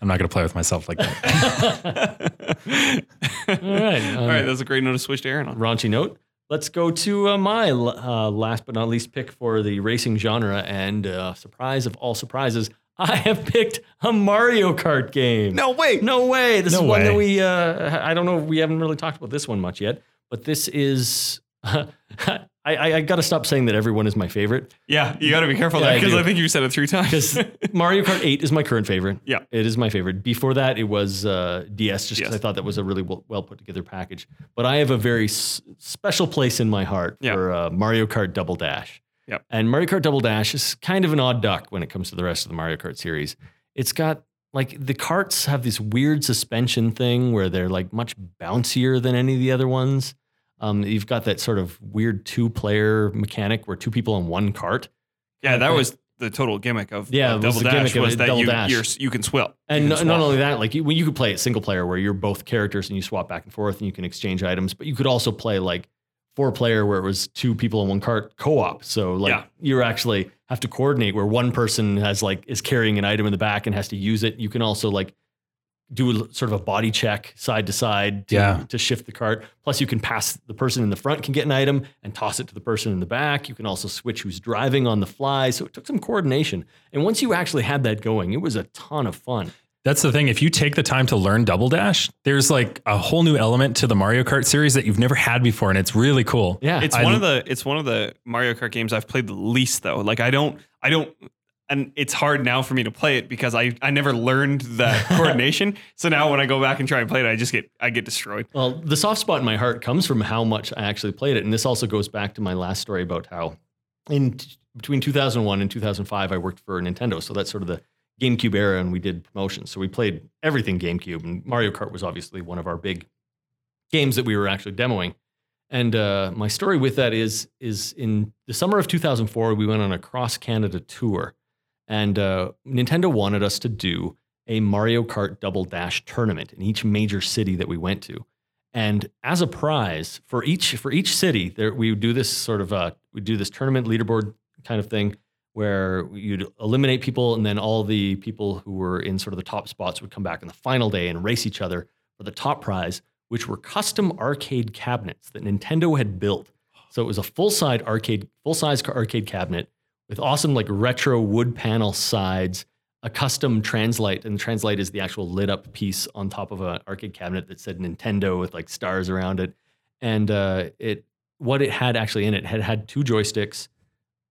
I'm not going to play with myself like that. All right, um, All right, that's a great note to switch to Aaron on. raunchy note. Let's go to uh, my uh, last but not least pick for the racing genre, and uh, surprise of all surprises, I have picked a Mario Kart game. No way. No way. This No is one that we, uh, I don't know, we haven't really talked about this one much yet, but this is, I, I, I got to stop saying that everyone is my favorite Yeah, you got to be careful Yeah, there because do. I, think you said it three times. because Mario Kart 8 is my current favorite. Yeah. It is my favorite. Before that, it was uh, DS, just because. I thought that was a really well, well put together package. But I have a very s- special place in my heart Yeah. for uh, Mario Kart Double Dash. Yep. And Mario Kart Double Dash is kind of an odd duck when it comes to the rest of the Mario Kart series. It's got like the carts have this weird suspension thing where they're like much bouncier than any of the other ones. Um, you've got that sort of weird two player mechanic where two people on one cart. yeah, that was the total gimmick of Yeah, was Double the Dash gimmick was that Double you you're, you can swap. And You no, can not only that, like you, when you could play it single player where you're both characters and you swap back and forth and you can exchange items, but you could also play like four player where it was two people in one cart co-op. So like Yeah. you actually have to coordinate where one person has like is carrying an item in the back and has to use it. You can also like do a, sort of a body check side to side to, Yeah. to shift the cart. Plus you can pass the person in the front can get an item and toss it to the person in the back. You can also switch who's driving on the fly. So it took some coordination. And once you actually had that going, it was a ton of fun. That's the thing. If you take the time to learn Double Dash, there's like a whole new element to the Mario Kart series that you've never had before, and it's really cool. Yeah. It's I- one of the it's one of the Mario Kart games I've played the least though. Like I don't I don't and it's hard now for me to play it because I I never learned that coordination. So now when I go back and try and play it, I just get I get destroyed. Well, the soft spot in my heart comes from how much I actually played it, and this also goes back to my last story about how, in t- between 2001 and 2005, I worked for Nintendo, so that's sort of the GameCube era, and we did promotions. So we played everything GameCube, and Mario Kart was obviously one of our big games that we were actually demoing. And uh, my story with that is is in the summer of 2004, we went on a cross Canada tour, and uh, Nintendo wanted us to do a Mario Kart Double Dash tournament in each major city that we went to. And as a prize for each for each city, there we would do this sort of uh, we do this tournament leaderboard kind of thing where you'd eliminate people, and then all the people who were in sort of the top spots would come back on the final day and race each other for the top prize, which were custom arcade cabinets that Nintendo had built. So it was a full side arcade, full size arcade cabinet with awesome like retro wood panel sides, a custom translite, and the translite is the actual lit up piece on top of an arcade cabinet that said Nintendo with like stars around it. And uh, it what it had actually in it had had two joysticks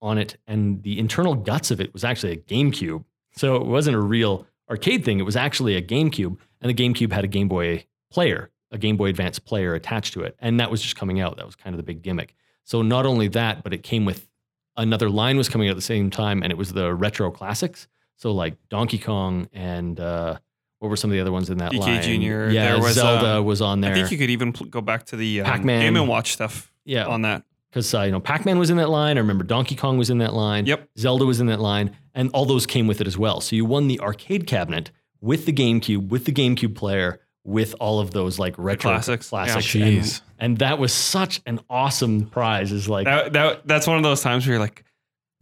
on it, and the internal guts of it was actually a GameCube. So it wasn't a real arcade thing. It was actually a GameCube, and the GameCube had a Game Boy player, a Game Boy Advance player attached to it, and that was just coming out. That was kind of the big gimmick. So not only that, but it came with another line was coming out at the same time, and it was the retro classics. So like Donkey Kong and uh, what were some of the other ones in that DK line? Jr., Yeah, there was, Zelda uh, was on there. I think you could even pl- go back to the um, Pac-Man. Game and Watch stuff yeah, on that. because uh, you know Pac-Man was in that line. I remember Donkey Kong was in that line. Yep. Zelda was in that line, and all those came with it as well. So you won the arcade cabinet with the GameCube, with the GameCube player, with all of those like retro classics. classics. Yeah. And, and that was such an awesome prize. Is like That, that that's one of those times where you're like,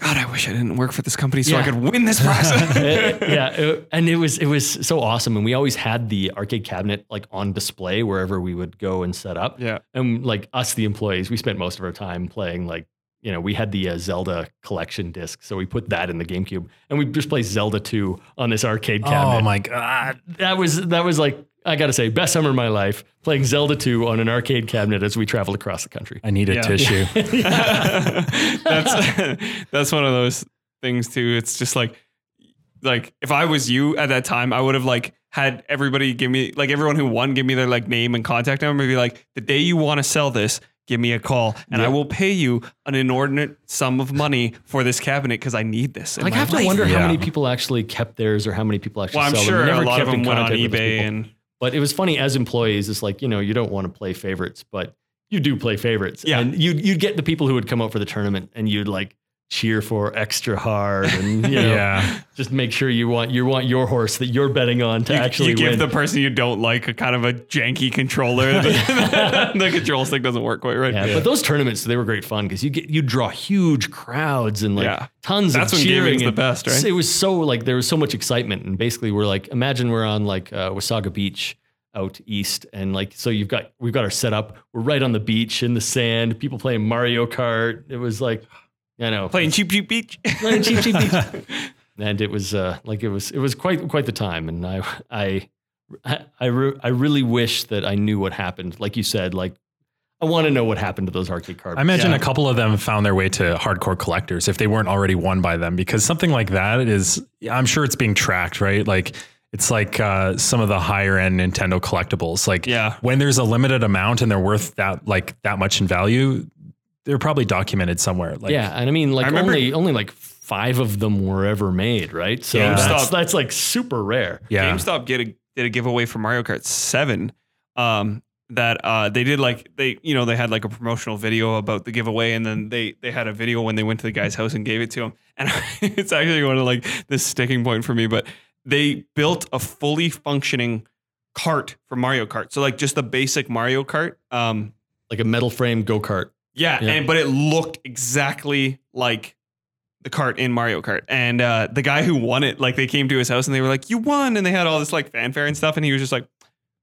God, I wish I didn't work for this company so I could win this prize. It- yeah, it- and it was it was so awesome, and we always had the arcade cabinet like on display wherever we would go and set up. yeah. And like us, the employees, we spent most of our time playing like, you know, we had the uh, Zelda collection disc. So we put that in the GameCube and we just played Zelda 2 on this arcade cabinet. Oh my god! That was, that was like, I got to say, best summer of my life playing Zelda 2 on an arcade cabinet as we traveled across the country. I need a Yeah. tissue. that's that's one of those things too. It's just like like if I was you at that time, I would have like had everybody give me like everyone who won give me their like name and contact number and be like, the day you want to sell this, give me a call and I will pay you an inordinate sum of money for this cabinet because I need this. Like, I my have to life. wonder how many people actually kept theirs or how many people actually Well, I'm sell sure them. A lot of them went on contact with eBay people. and But it was funny as employees, it's like, you know, you don't want to play favorites, but you do play favorites. Yeah. And you'd, you'd get the people who would come out for the tournament and you'd like cheer for extra hard and, you know, yeah, just make sure you want, you want your horse that you're betting on to you, actually you give win. the person you don't like a kind of a janky controller. the, the control stick doesn't work quite right. yeah, but those tournaments they were great fun because you get you draw huge crowds and like Yeah. tons That's of when cheering. gaming's the best, right? It was so like there was so much excitement and basically we're like imagine we're on like uh, Wasaga Beach out east and like so you've got we've got our setup we're right on the beach in the sand people playing Mario Kart it was like you know Playing Cheep Cheep Beach. playing Cheep Cheep Beach and it was uh like it was it was quite quite the time and I I I I, re- I really wish that I knew what happened like you said like I want to know what happened to those arcade cards I imagine Yeah. a couple of them found their way to hardcore collectors if they weren't already won by them, because something like that is, I'm sure it's being tracked, right? Like it's like uh, some of the higher end Nintendo collectibles. Like Yeah. when there's a limited amount and they're worth that like that much in value, they're probably documented somewhere. Like yeah, and I mean, like I remember- only only like five of them were ever made, right? So Yeah. that's, that's like super rare. yeah, GameStop did a, did a giveaway for Mario Kart 7. Um, that uh, they did like they you know they had like a promotional video about the giveaway and then they they had a video when they went to the guy's house and gave it to him and it's actually one of like this sticking point for me but they built a fully functioning cart for Mario Kart so like just the basic Mario Kart um Like a metal frame go kart. Yeah, Yeah. and but it looked exactly like the cart in Mario Kart. And uh, the guy who won it, like they came to his house and they were like, "You won!" And they had all this like fanfare and stuff, and he was just like,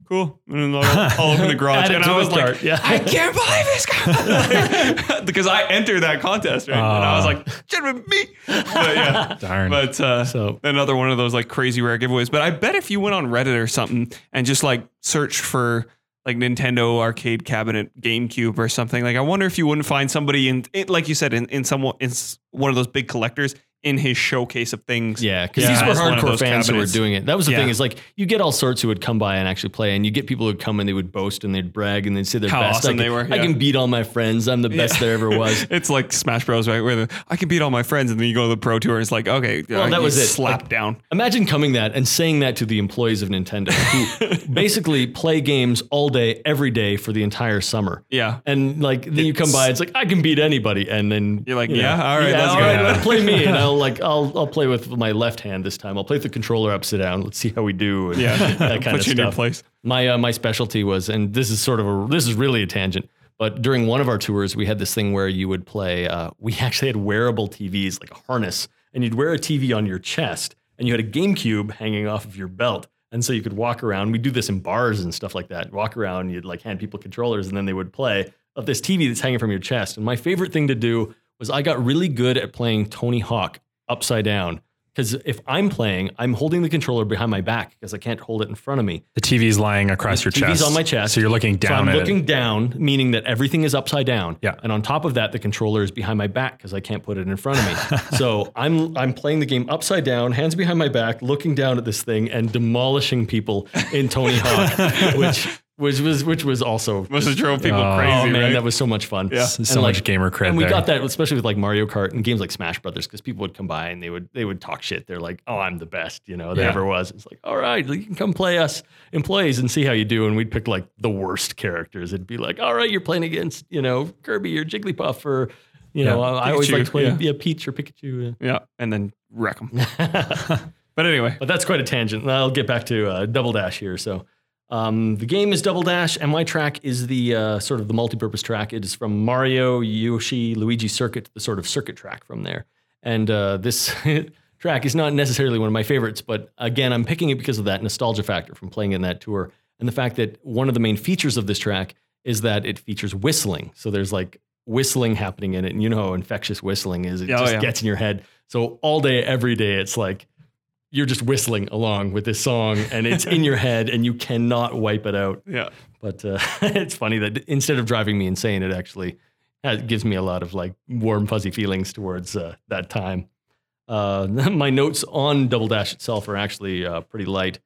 cool. And then I'll, I'll the garage. And I was like, start, yeah. I can't believe this guy. because I entered that contest, right? and I was like, been me. But yeah. Darn. But uh, So- another one of those like crazy rare giveaways. But I bet if you went on Reddit or something and just like searched for like Nintendo arcade cabinet GameCube or something, like I wonder if you wouldn't find somebody in, it, like you said, in in some in one of those big collectors in his showcase of things. Yeah, because Yeah, these were as one of hardcore fans who were doing it. That was the Yeah. thing is like you get all sorts who would come by and actually play, and you get people who'd come and they would boast and they'd brag and they'd say they're How best. awesome I they can, were, I can beat all my friends. I'm the best there ever was. it's like Smash Bros, right? Where the, I can beat all my friends, and then you go to the Pro Tour, and it's like, okay, Well, uh, that was it. Slap Like- down. Imagine coming that and saying that to the employees of Nintendo, who basically play games all day, every day for the entire summer. Yeah. And like then you come by, it's like I can beat anybody, and then You're like, you know, yeah, all right, let's all go. right, Yeah. play me, and I'll like I'll I'll play with my left hand this time. I'll play with the controller upside down. Let's see how we do. and Yeah. that kind Put of you in your stuff. place. My uh, my specialty was, and this is sort of a this is really a tangent. But during one of our tours, we had this thing where you would play. Uh, we actually had wearable TVs, like a harness, and you'd wear a TV on your chest, and you had a GameCube hanging off of your belt, and so you could walk around. We'd do this in bars and stuff like that. Walk around, you'd like hand people controllers, and then they would play of this TV that's hanging from your chest. And my favorite thing to do was I got really good at playing Tony Hawk upside down. Because if I'm playing, I'm holding the controller behind my back because I can't hold it in front of me. the TV's lying across your TV's chest. TV's on my chest. So you're looking So down I'm at looking it. down, meaning that everything is upside down. Yeah. And on top of that, the controller is behind my back because I can't put it in front of me. so I'm I'm playing the game upside down, hands behind my back, looking down at this thing and demolishing people in Tony Hawk, which which was which was also Must have drove people Oh, crazy, oh man, right? that was so much fun. Yeah. So, And, so like, much gamer cred and we there. got that, especially with like Mario Kart and games like Smash Brothers, because people would come by and they would they would talk shit. They're like, "Oh, I'm the best," you know, there Yeah. ever was. It's like, all right, you can come play us employees and see how you do. And we'd pick like the worst characters. It'd be like, all right, you're playing against you know Kirby or Jigglypuff or you know, Yeah. I, I always like to play yeah. yeah. Peach or Pikachu. yeah. And then wreck them. But anyway, But that's quite a tangent. I'll get back to uh, Double Dash here. So um, the game is Double Dash, and my track is the uh, sort of the multi-purpose track. It is from Mario, Yoshi, Luigi Circuit, the sort of circuit track from there. And uh, this track is not necessarily one of my favorites, but again, I'm picking it because of that nostalgia factor from playing in that tour, and the fact that one of the main features of this track is that it features whistling. So there's like whistling happening in it, and you know how infectious whistling is. It oh, just yeah. gets in your head. So all day, every day, it's like you're just whistling along with this song and it's in your head and you cannot wipe it out. yeah. But uh, it's funny that instead of driving me insane, it actually has, gives me a lot of like warm, fuzzy feelings towards uh, that time. Uh, my notes on Double Dash itself are actually uh, pretty light.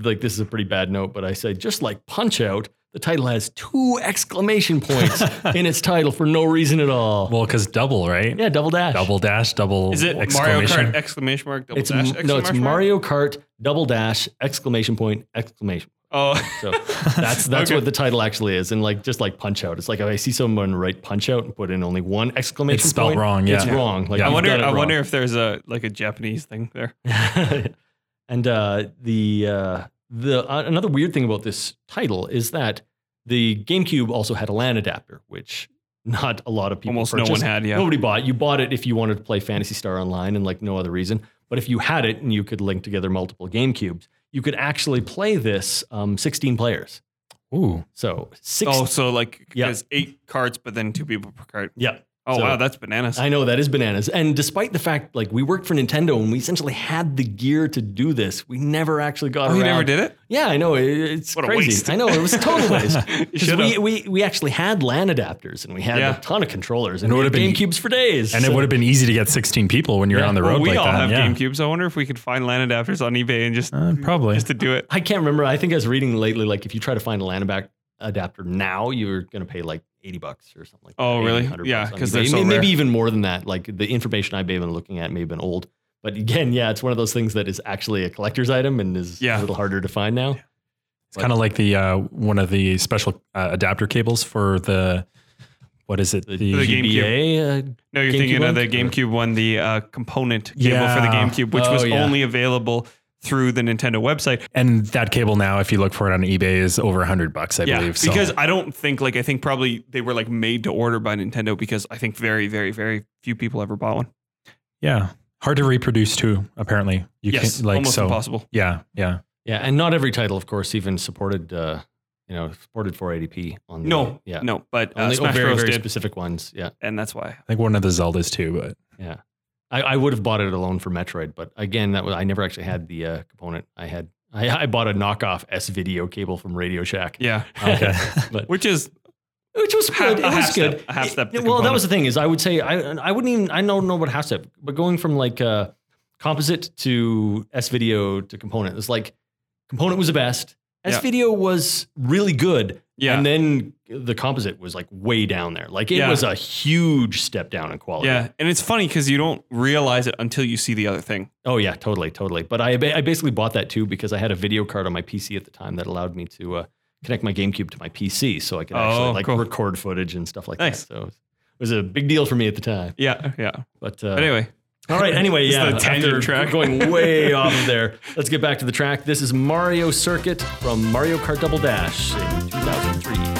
like this is a pretty bad note, but I say just like Punch Out, the title has two exclamation points in its title for no reason at all. well, because double, right? yeah, Double Dash. Double dash, double Is it Mario exclamation. Kart exclamation mark double It's dash? m- no, it's mark? Mario Kart Double Dash exclamation point exclamation. Oh, So that's that's Okay. what the title actually is, and like just like Punch Out, it's like if I see someone write Punch Out and put in only one exclamation It's spelled point, wrong, It's yeah. wrong. Like Yeah. I wonder. I wrong. wonder if there's a like a Japanese thing there. and uh, the uh, the uh, another weird thing about this title is that the GameCube also had a LAN adapter, which not a lot of people Almost no one purchased. had. Yeah. Nobody bought. You bought it if you wanted to play Phantasy Star Online and like no other reason. But if you had it and you could link together multiple GameCubes, you could actually play this um, 16 players. Ooh, So six. Oh, so like Yeah. eight cards, but then two people per card. yeah. Oh So- wow, that's bananas. I know that is bananas. And despite the fact, like we worked for Nintendo and we essentially had the gear to do this, we never actually got oh, around. you never did it? Yeah, I know. it- It's What a crazy. waste. I know it was a total waste. You 'Cause we, we we actually had LAN adapters and we had Yeah. a ton of controllers and, And it we had would've been- GameCubes for days. and it would have been easy to get 16 people when you're Yeah. on the Well, road we like all that. have yeah. GameCubes. I wonder if we could find LAN adapters on eBay and just Uh, probably. just to do it. I can't remember. I think I was reading lately, like if you try to find a LAN adapter now, you're going to pay like 80 bucks or something like that. Oh, really? Yeah, bucks on 'cause eBay. they're so May- Maybe rare. even more than that. Like the information I may have been looking at may have been old. But again, yeah, it's one of those things that is actually a collector's item and is Yeah. a little harder to find now. It's kind of like the uh, one of the special uh, adapter cables for the what is it? The, the GameCube. GBA, uh, No, you're GameCube thinking one? of the GameCube one, the uh, component cable for the GameCube, which Oh, was yeah. only available through the Nintendo website. and that cable now, if you look for it on eBay, is over a hundred bucks, I Yeah, believe. So. because I don't think like I think probably they were like made to order by Nintendo because I think very, very, very few people ever bought one. yeah, hard to reproduce too. Apparently, you yes, can like almost so. impossible. Yeah, yeah. Yeah, and not every title, of course, even supported. Uh, you know, supported 480p on the No, yeah. no, but uh, Only oh, Smash very Bros very did, specific ones. Yeah, and that's why. I think one of the Zeldas too, but yeah. I, I would have bought it alone for Metroid, but again, that was I never actually had the uh, component. I had I, I bought a knockoff S video cable from Radio Shack, Yeah, okay. but which is which was good. it was step- good. a half step to well, that was the thing is I would say I I wouldn't even I don't know what half step, but going from like uh, composite to S video to component, it was like component was the best. S Yeah. video was really good. Yeah. And then the composite was like way down there. Like it Yeah. was a huge step down in quality. yeah, and it's funny because you don't realize it until you see the other thing. Oh yeah, totally, totally. But I I basically bought that too because I had a video card on my PC at the time that allowed me to uh, connect my GameCube to my PC, so I could actually Oh, like cool. record footage and stuff like Nice. that. So it was a big deal for me at the time. Yeah, yeah. But uh, Anyway, all right. Anyway, yeah. the tangent track. going way off of there. Let's get back to the track. This is Mario Circuit from Mario Kart Double Dash in 2003.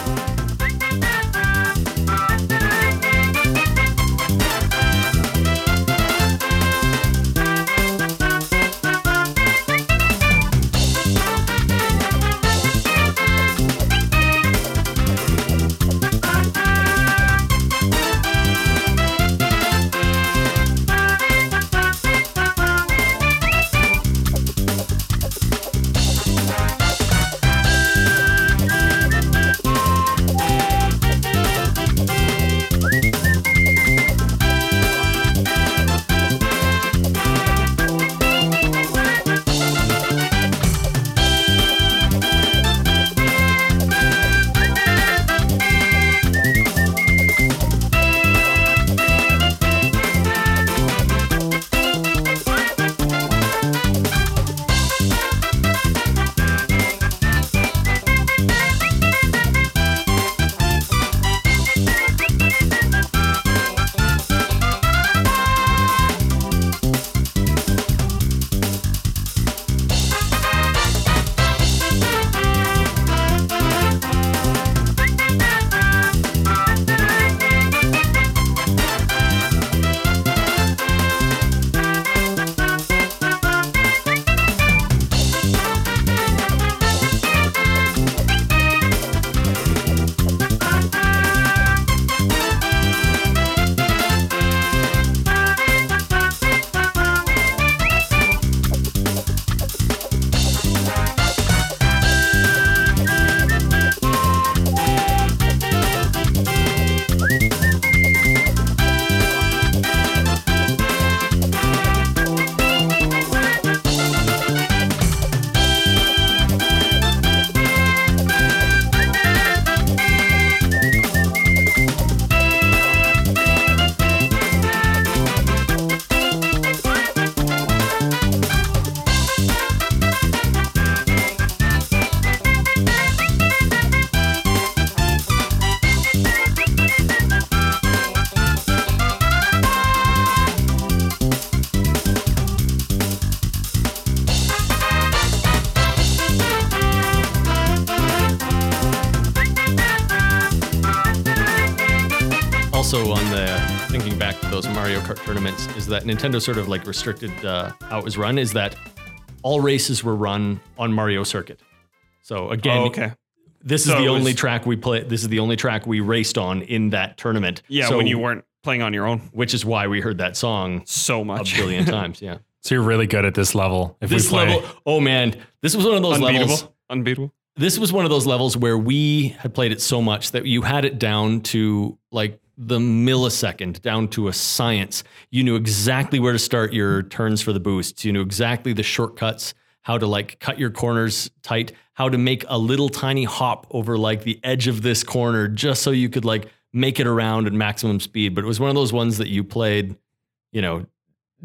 Is that Nintendo sort of like restricted uh, how it was run. Is that all races were run on Mario Circuit. So again, oh, okay. this is the it only was- track we play. This is the only track we raced on in that tournament. Yeah, So- when you weren't playing on your own which is why we heard that song so much, a much. billion times. Yeah, So you're really good at this level. If this we play, level. Oh man, this was one of those Unbeatable. levels. Unbeatable. this was one of those levels where we had played it so much that you had it down to like the millisecond, down to a science. You knew exactly where to start your turns for the boosts. You knew exactly the shortcuts, how to like cut your corners tight, how to make a little tiny hop over like the edge of this corner just so you could like make it around at maximum speed. But it was one of those ones that you played, you know,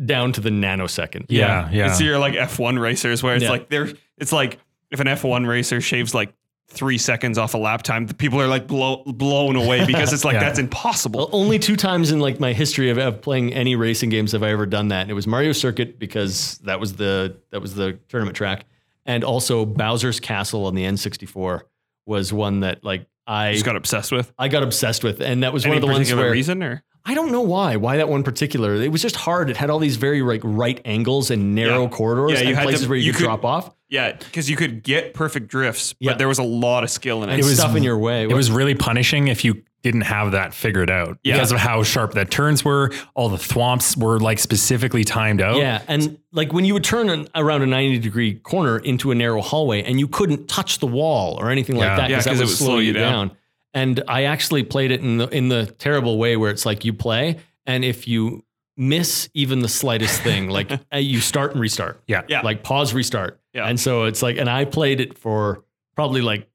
down to the nanosecond. yeah, yeah. It's your like F1 racers where it's Yeah. like they're it's like if an F1 racer shaves like three seconds off a lap time, the people are like blow, blown away because it's like Yeah. that's impossible. Well, only two times in like my history of, of playing any racing games have I ever done that. And it was Mario Circuit because that was the that was the tournament track, and also Bowser's Castle on the N64 was one that like I Just got obsessed with. I got obsessed with, and that was Any one of the ones particular where reason or I don't know why why that one particular. It was just hard. It had all these very like right angles and narrow Yeah. corridors Yeah, you and had to- places where you, you could, could- drop off. Yeah, because you could get perfect drifts, but Yeah. there was a lot of skill in it. And It was- stuff in your way. It was really punishing if you didn't have that figured out Yeah. because of how sharp the turns were. All the thwomps were like specifically timed out. Yeah, and like when you would turn an, around a 90 degree corner into a narrow hallway and you couldn't touch the wall or anything like Yeah. that Yeah, because that 'cause would it would slow, you down. And I actually played it in the in the terrible way where it's like you play and if you miss even the slightest thing, like uh, you start and restart. Yeah. Yeah. Like pause, restart. Yeah. And so it's like, and I played it for probably like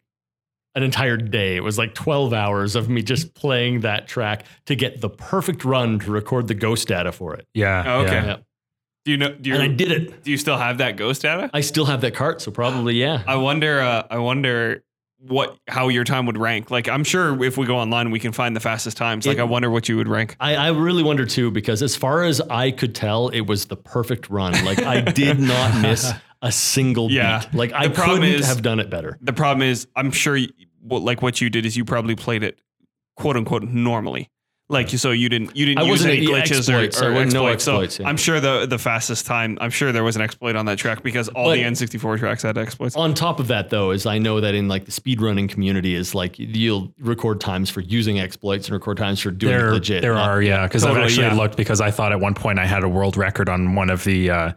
an entire day. It was like 12 hours of me just playing that track to get the perfect run to record the ghost data for it. Yeah. Oh, okay. yeah. Yeah. do you know? Do you, And I did it. do you still have that ghost data? I still have that cart, so probably yeah. I wonder. Uh, I wonder what how your time would rank. Like, I'm sure if we go online, we can find the fastest times. Like, It- I wonder what you would rank. I, I really wonder too, because as far as I could tell, it was the perfect run. Like I did not miss a single Yeah. beat. Like I The problem couldn't is- have done it better. The problem is, I'm sure, y- what like what you did is you probably played it, quote unquote, normally. Like so, you didn't you didn't I use any glitches exploits. or, I or wasn't no exploits. So exploits, yeah. I'm sure the the fastest time. I'm sure there was an exploit on that track because all But- the N64 tracks had exploits. On top of that, though, is I know that in like the speedrunning community is like you'll record times for using exploits and record times for doing There, it legit. there not- are, yeah, because Totally, I've actually yeah. looked because I thought at one point I had a world record on one of the uh,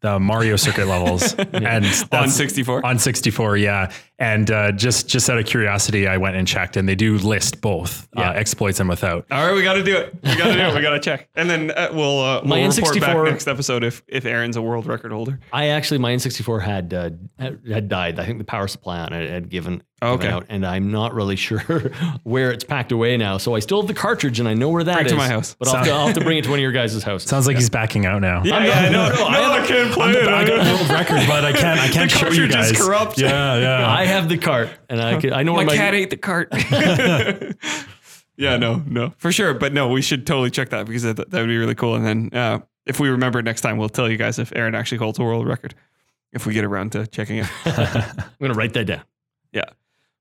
the Mario circuit levels, and on 64. on 64, yeah. And uh, just just out of curiosity, I went and checked, and they do list both Yeah. uh, exploits and without. All right, we got to do it. We got to do it. We got to check, and then uh, we'll uh, My we'll report back N64 next episode if if Aaron's a world record holder. I actually my N64 had uh, had had died. I think the power supply on it had given, Oh, given out, and I'm not really sure where it's packed away now. So I still have the cartridge, and I know where that Bring is. it to my house. but I'll have, to, I'll have to bring it to one of your guys' houses. Sounds like he's backing out now. Yeah, I'm not- yeah, no, no, no, no, I I, can't play it. I got a world record, but I can't. I can't The show you cartridge is corrupt. Yeah, yeah. I have the cart, and I can, I know my where my cat ate the cart. yeah, no, no, for sure. But no, we should totally check that because that, that would be really cool. And then uh, if we remember next time, we'll tell you guys if Aaron actually holds a world record if we get around to checking it. I'm gonna write that down. Yeah.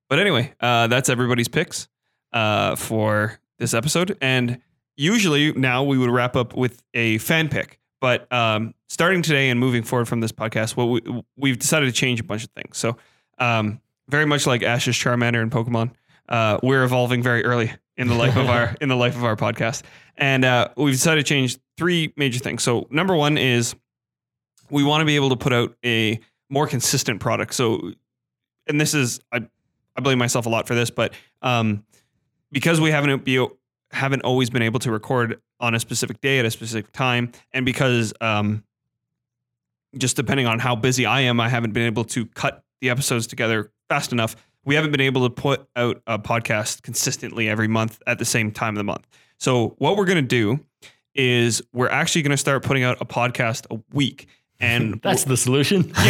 But anyway, uh, that's everybody's picks uh, for this episode. And usually now we would wrap up with a fan pick. But um, starting today and moving forward from this podcast, what we, we've decided to change a bunch of things. So um, very much like Ash's Charmander in Pokemon, uh, we're evolving very early in the life of our in the life of our podcast, and uh, we've decided to change three major things. So number one is we want to be able to put out a more consistent product. So, and this is I, I blame myself a lot for this, but um, because we haven't be haven't always been able to record on a specific day at a specific time, and because um, just depending on how busy I am, I haven't been able to cut the episodes together fast enough. We haven't been able to put out a podcast consistently every month at the same time of the month. So what we're going to do is we're actually going to start putting out a podcast a week. And That's the solution.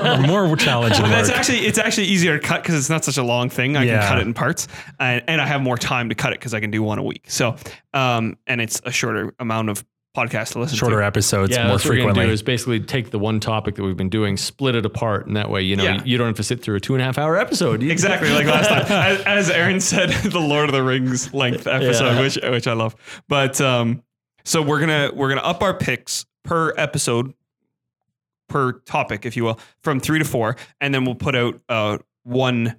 Or more challenging but that's actually it's actually easier to cut because it's not such a long thing. I Yeah. can cut it in parts, and, and I have more time to cut it because I can do one a week. So, um, and it's a shorter amount of podcast to listen Shorter to. episodes yeah, more that's what we're gonna frequently. do is basically take the one topic that we've been doing, split it apart, and that way, you know, Yeah. you, you don't have to sit through a two and a half hour episode. Exactly like last time, as, as Aaron said, the Lord of the Rings length episode, Yeah. which which I love. But um, so we're gonna we're gonna up our picks per episode, per topic, if you will, from three to four, and then we'll put out uh one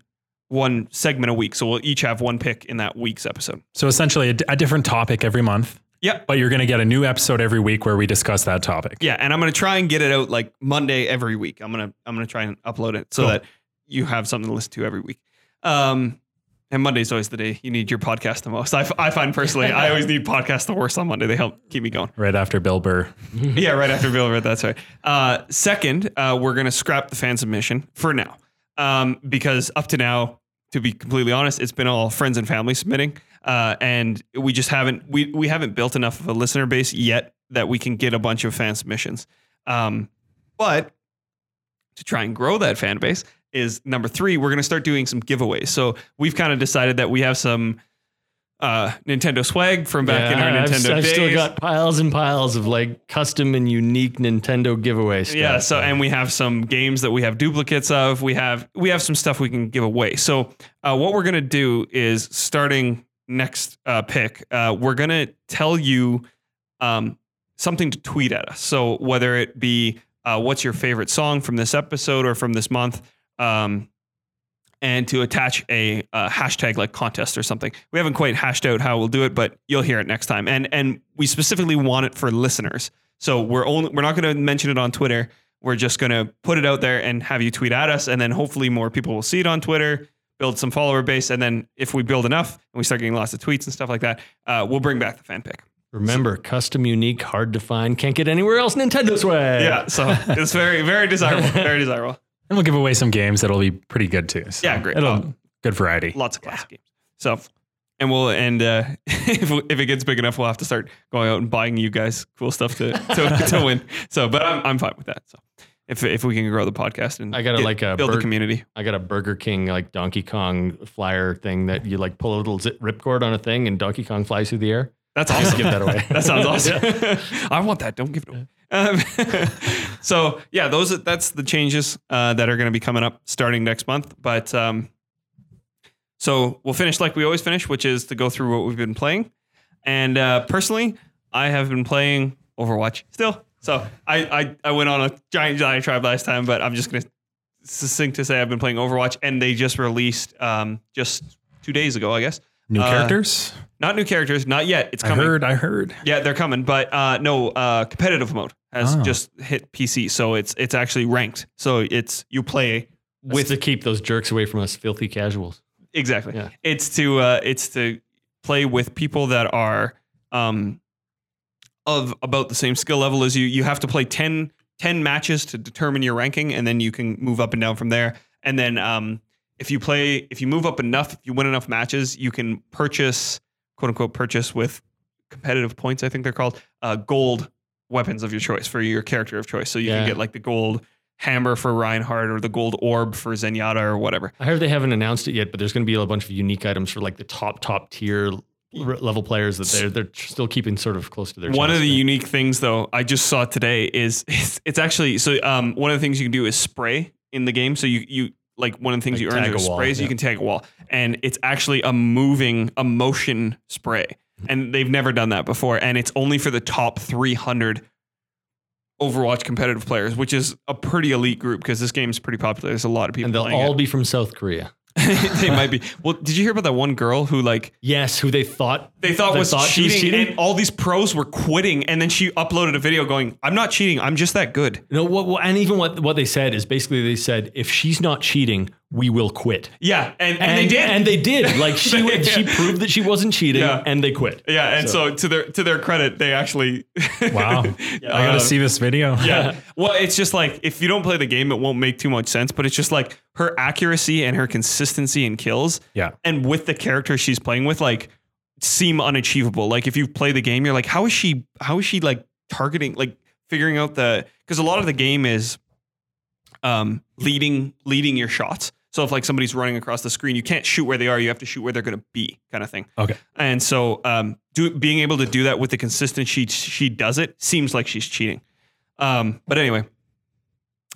one segment a week. So we'll each have one pick in that week's episode. so essentially, a, a different topic every month. Yep. But you're going to get a new episode every week where we discuss that topic. Yeah, and I'm gonna try and get it out like Monday every week. I'm gonna I'm gonna try and upload it so Cool. that you have something to listen to every week. Um, and Monday's always the day you need your podcast the most. I, f- I find personally, I always need podcasts the worst on Monday. They help keep me going. Right after Bill Burr. yeah, right after Bill read. That's right. Uh, second, uh, we're gonna scrap the fan submission for now, um, because up to now, to be completely honest, it's been all friends and family submitting, uh, and we just haven't we we haven't built enough of a listener base yet that we can get a bunch of fan submissions. Um, but to try and grow that fan base is number three. We're gonna start doing some giveaways. So we've kind of decided that we have some. Uh, Nintendo swag from back in our I've, Nintendo I've days. still got piles and piles of like custom and unique Nintendo giveaway stuff. Yeah. So, and we have some games that we have duplicates of. We have we have some stuff we can give away. So, uh, what we're gonna do is starting next uh, pick, uh, we're gonna tell you um, something to tweet at us. So whether it be uh, what's your favorite song from this episode or from this month. Um, and to attach a uh, hashtag like contest or something. We haven't quite hashed out how we'll do it, but you'll hear it next time. And and we specifically want it for listeners. So we're only we're not going to mention it on Twitter. We're just going to put it out there and have you tweet at us, and then hopefully more people will see it on Twitter, build some follower base, and then if we build enough and we start getting lots of tweets and stuff like that, uh, we'll bring back the fan pick. Remember, custom, unique, hard to find, can't get anywhere else Nintendo's way. Yeah, so it's very very desirable, very desirable. And we'll give away some games that'll be pretty good too. So Yeah, great. It'll Oh. good variety. lots of classic games. So, and we'll and uh, if if it gets big enough, we'll have to start going out and buying you guys cool stuff to to, to win. So, but I'm I'm fine with that. So, if if we can grow the podcast and I got a, like a build the Bur- community, I got a Burger King like Donkey Kong flyer thing that you like pull a little zip ripcord on a thing and Donkey Kong flies through the air. That's Just awesome. give that away. that sounds awesome. I want that. Don't give it away. Um, so yeah, those are- that's the changes uh, that are going to be coming up starting next month. But um, so we'll finish like we always finish, which is to go through what we've been playing. And uh, personally, I have been playing Overwatch still. So I, I I went on a giant diatribe last time, but I'm just going to succinct to say I've been playing Overwatch, and they just released um, just two days ago, I guess. New Uh, characters? Not new characters, not yet. It's I coming. heard, I heard. Yeah, they're coming, but uh, no, uh, competitive mode has Oh. just hit PC, so it's it's actually ranked. So it's you play With with to keep those jerks away from us filthy casuals. exactly. Yeah. It's to uh, it's to play with people that are um, of about the same skill level as you. You have to play 10, 10 matches to determine your ranking, and then you can move up and down from there. And then um, if you play, if you move up enough, if you win enough matches, you can purchase quote unquote purchase with competitive points. I think they're called uh, gold weapons of your choice for your character of choice. So you Yeah. can get like the gold hammer for Reinhardt or the gold orb for Zenyatta or whatever. I heard they haven't announced it yet, but there's going to be a bunch of unique items for like the top top tier level players that they're they're still keeping sort of close to their. One of the there. unique things, though, I just saw today is it's, it's actually so. Um, one of the things you can do is spray in the game. So you you like one of the things Like you earn is wall, sprays. You can tag a wall, and it's actually a moving, a motion spray, and they've never done that before. And it's only for the top three hundred Overwatch competitive players, which is a pretty elite group because this game is pretty popular. There's a lot of people and they'll all it. be from South Korea. they might be. Well, did you hear about that one girl who like Yes, who they thought they thought They was, thought cheating, was cheating? and all these pros were quitting, and then she uploaded a video going, "I'm not cheating. I'm just that good." No, what, what- and even what what they said is basically they said if she's not cheating, we will quit. Yeah, and, and, they did. and they did. Like she They- she proved that she wasn't cheating, Yeah. and they quit. yeah, and so. to their to their credit, they actually Wow. I gotta Uh, see this video. Yeah. Well, it's just like if you don't play the game, it won't make too much sense. But it's just like her accuracy and her consistency in kills, Yeah. and with the character she's playing with, like seem unachievable. Like if you play the game, you're like, how is she? How is she like targeting? Like figuring out the because a lot of the game is um, leading leading your shots. So if like somebody's running across the screen, you can't shoot where they are. You have to shoot where they're going to be, kind of thing. Okay. And so, um, do, being able to do that with the consistency she, she does it seems like she's cheating. Um, but anyway,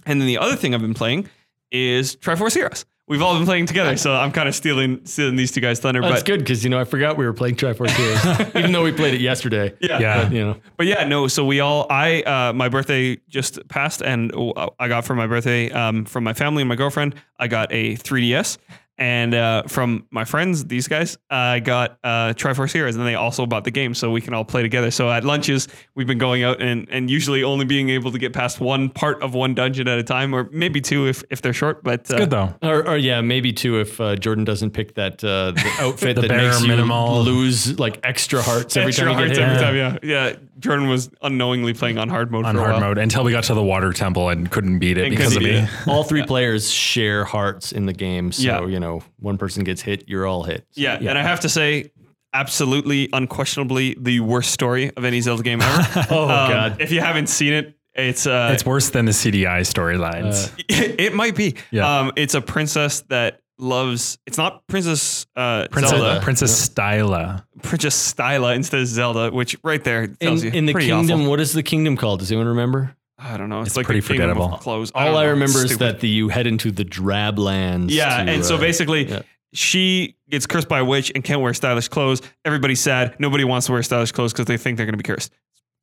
and then the other thing I've been playing is Triforce Heroes. We've all been playing together, so I'm kind of stealing stealing these two guys' thunder. That's but good because you know I forgot we were playing Triforce Heroes, even though we played it yesterday. yeah, Yeah. But, you know, But yeah, no. So we all, I, uh, my birthday just passed, and uh, I got for my birthday um, from my family and my girlfriend. I got a 3ds, and uh, from my friends, these guys, I got uh, Triforce Heroes, and they also bought the game, so we can all play together. So at lunches, we've been going out and and usually only being able to get past one part of one dungeon at a time, or maybe two if if they're short. But uh, Good though. or, or yeah, maybe two if uh, Jordan doesn't pick that uh, the outfit The that bare makes you minimal- lose like extra hearts every extra time you hearts get hit. every time. Yeah, yeah. Jordan was unknowingly playing on hard mode On for a hard while. mode until we got to the water temple and couldn't beat it And because of me. All three players share hearts in the game, so Yeah. you know one person gets hit, you're all hit. So, Yeah, and I have to say, absolutely, unquestionably, the worst story of any Zelda game ever. Oh Um, god. If you haven't seen it, it's uh, It's worse than the CDI storylines. it might be. Yeah. Um, it's a princess that loves. It's not Princess uh, Princess, Zelda. Princess Styla. Princess Styla instead of Zelda, which right there In, tells you in the kingdom, awful. what is the kingdom called? Does anyone remember? I don't know. It's, It's like pretty the kingdom of forgettable. Clothes. All don't I, remember is that the, you head into the Drablands. Yeah, to, and so uh, basically, yeah. she gets cursed by a witch and can't wear stylish clothes. Everybody's sad. Nobody wants to wear stylish clothes because they think they're going to be cursed.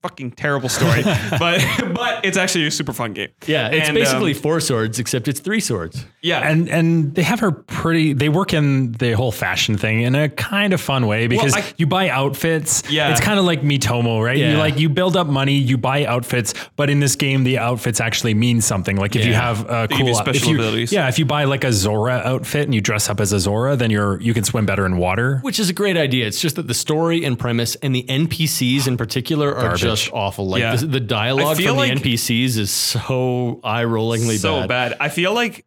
Fucking terrible story, but but it's actually a super fun game. Yeah, it's And, basically um, four swords, except it's three swords. yeah, and and they have her pretty they work in the whole fashion thing in a kind of fun way because I- you buy outfits Yeah. it's kind of like Miitomo right Yeah. you like you build up money you buy outfits but in this game the outfits actually mean something like if you have a They give you cool if special you, abilities. yeah if you buy like a zora outfit and you dress up as a zora then you're you can swim better in water Which is a great idea. It's just that the story and premise and the NPCs in particular are Garbage. just awful. Like Yeah. the, the dialogue from like- the NPCs is so eye rollingly bad. so bad. bad. I feel like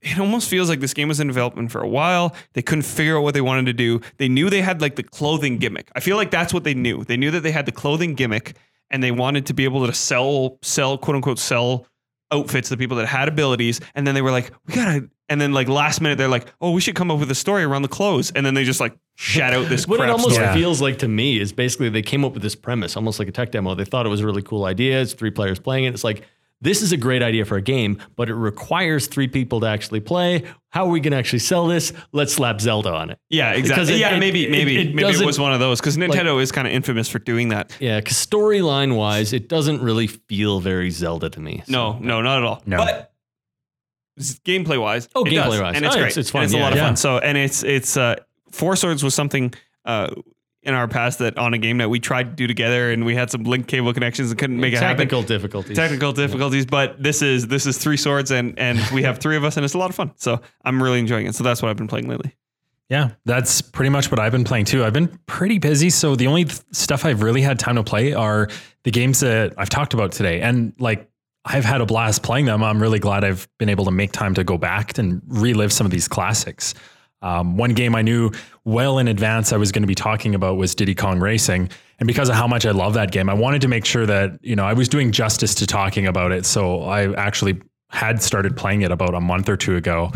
it almost feels like this game was in development for a while. They couldn't figure out what they wanted to do. They knew they had like the clothing gimmick. I feel like that's what they knew. They knew that they had the clothing gimmick and they wanted to be able to sell sell quote unquote sell outfits to the people that had abilities and then they were like we gotta and then like last minute they're like oh we should come up with a story around the clothes and then they just like shout out this What it almost story. Feels like to me is basically they came up with this premise, almost like a tech demo. They thought it was a really cool idea. It's three players playing it. It's like, this is a great idea for a game, but it requires three people to actually play. How are we going to actually sell this? Let's slap Zelda on it. yeah exactly it- yeah it- maybe it- maybe it maybe it was one of those because Nintendo is kind of infamous for doing that Yeah, because storyline wise, it doesn't really feel very Zelda to me. So- No, no, not at all. No. But gameplay wise, Oh, it does, gameplay-wise. and it's Oh, great. it's- it's And fun, it's a yeah. lot of Yeah. fun. So, and it's it's uh, Four Swords was something uh, in our past that on a game that we tried to do together, and we had some link cable connections and couldn't make it happen. Technical difficulties. Technical difficulties, but this is this is three swords, and and we have three of us, and it's a lot of fun. So I'm really enjoying it. So that's what I've been playing lately. Yeah, that's pretty much what I've been playing too. I've been pretty busy, so the only th- stuff I've really had time to play are the games that I've talked about today. And like I've had a blast playing them. I'm really glad I've been able to make time to go back and relive some of these classics. Um, one game I knew well in advance I was going to be talking about was Diddy Kong Racing, and because of how much I love that game, I wanted to make sure that you know I was doing justice to talking about it. So I actually had started playing it about a month or two ago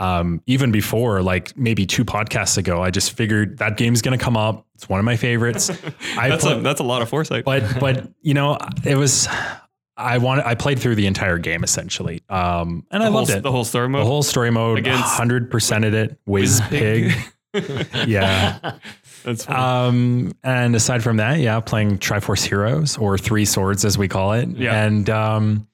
um, even before like maybe two podcasts ago, I just figured that game's going to come up. It's one of my favorites. I That's pla- a that's a lot of foresight. but but you know it was I wanted I played through the entire game essentially, um, and I whole, loved it. the whole story mode. The whole story mode, Against- hundred percented it. Wizpig, yeah. that's funny. Um, and aside from that, yeah, playing Triforce Heroes or Three Swords as we call it, Yeah. and um,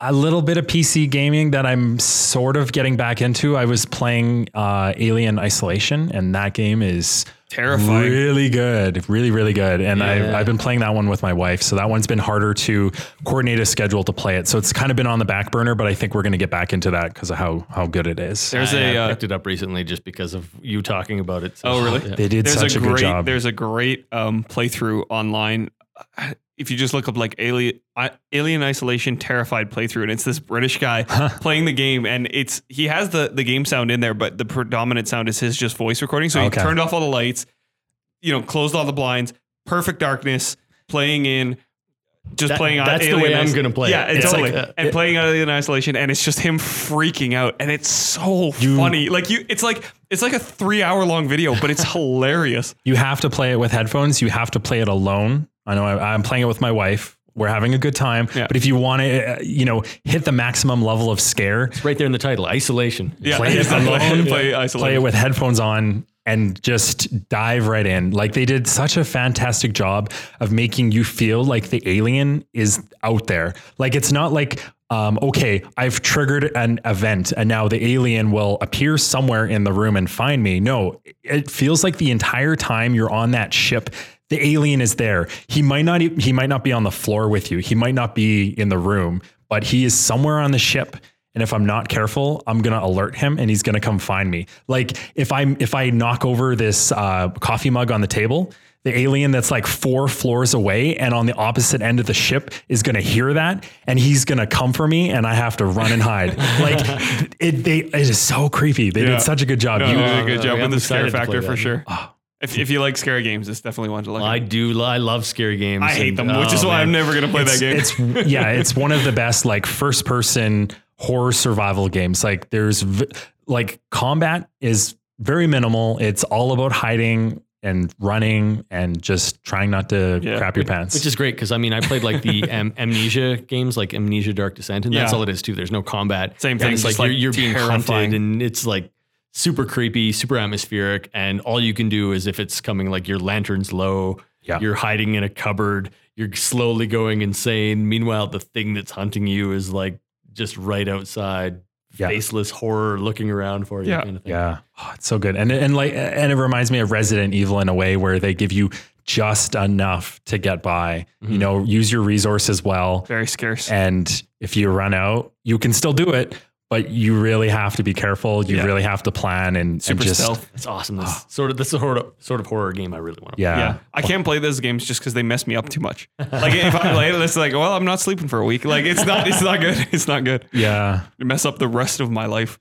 a little bit of PC gaming that I'm sort of getting back into. I was playing uh, Alien Isolation, and that game is Terrifying. really good, really really good. And I've, I've been playing that one with my wife, so that one's been harder to coordinate a schedule to play it. So it's kind of been on the back burner, but I think we're going to get back into that because of how how good it is. There's I, a I uh, picked it up recently just because of you talking about it. So- Oh, really? Yeah. They did there's such a a, great good job. there's a great um, playthrough online. If you just look up like alien alien isolation terrified playthrough, and it's this British guy playing the game, and it's he has the the game sound in there, but the predominant sound is his just voice recording. So he turned off all the lights, you know, closed all the blinds, perfect darkness, playing in. Just That- playing on that's the Alien way I'm gonna play Yeah, it. totally. like, uh, and it- playing Alien Isolation, and it's just him freaking out, and it's so funny. Like you, it's like it's like a three hour long video, but it's hilarious. You have to play it with headphones. You have to play it alone. I know I, I'm playing it with my wife. We're having a good time. Yeah. But if you want to, uh, you know, hit the maximum level of scare, It's right there in the title, isolation. Yeah, play it alone, Play play Isolation. it with headphones on, and just dive right in. Like they did such a fantastic job of making you feel like the alien is out there. Like it's not like. Um, okay, I've triggered an event and now the alien will appear somewhere in the room and find me. No, it feels like the entire time you're on that ship, the alien is there. He might not e- he might not be on the floor with you. He might not be in the room, but he is somewhere on the ship. And if I'm not careful, I'm gonna alert him, and he's gonna come find me. Like if I if I knock over this uh, coffee mug on the table, the alien that's like four floors away and on the opposite end of the ship is gonna hear that, and he's gonna come for me, and I have to run and hide. like it, they it is so creepy. They Yeah. did such a good job. No, You- did a good job I'm with the scare excited to play factor for that. sure. If, if you like scary games, it's definitely one to look I at. do. I love scary games. I hate and- them, which is oh, why man. I'm never going to play that game. It's yeah, it's one of the best like first person horror survival games. Like there's v- like combat is very minimal. It's all about hiding and running and just trying not to Yeah. crap your pants. Which is great because I mean I played like the am- amnesia games like Amnesia Dark Descent and that's Yeah. all it is too. There's no combat. Same And thing, It's like, just, like, you're, you're being terrifying. hunted and it's like super creepy, super atmospheric, and all you can do is if it's coming like your lantern's low, Yeah. You're hiding in a cupboard. You're slowly going insane. Meanwhile, the thing that's hunting you is like just right outside, Yeah. faceless horror looking around for you. Yeah. Kind of thing. Yeah, oh, it's so good, and and like and it reminds me of Resident Evil in a way where they give you just enough to get by. You mm-hmm. know, use your resources well, Very scarce. and if you run out, you can still do it, but you really have to be careful. You Yeah. really have to plan and, and Super just stealth. It's awesome. This sort of this is sort of sort of horror game I really want to. yeah. Yeah, I can't play those games just because they mess me up too much. Like if I play it, it's like, well, I'm not sleeping for a week. Like it's not, it's not good. It's not good. Yeah. It mess up the rest of my life.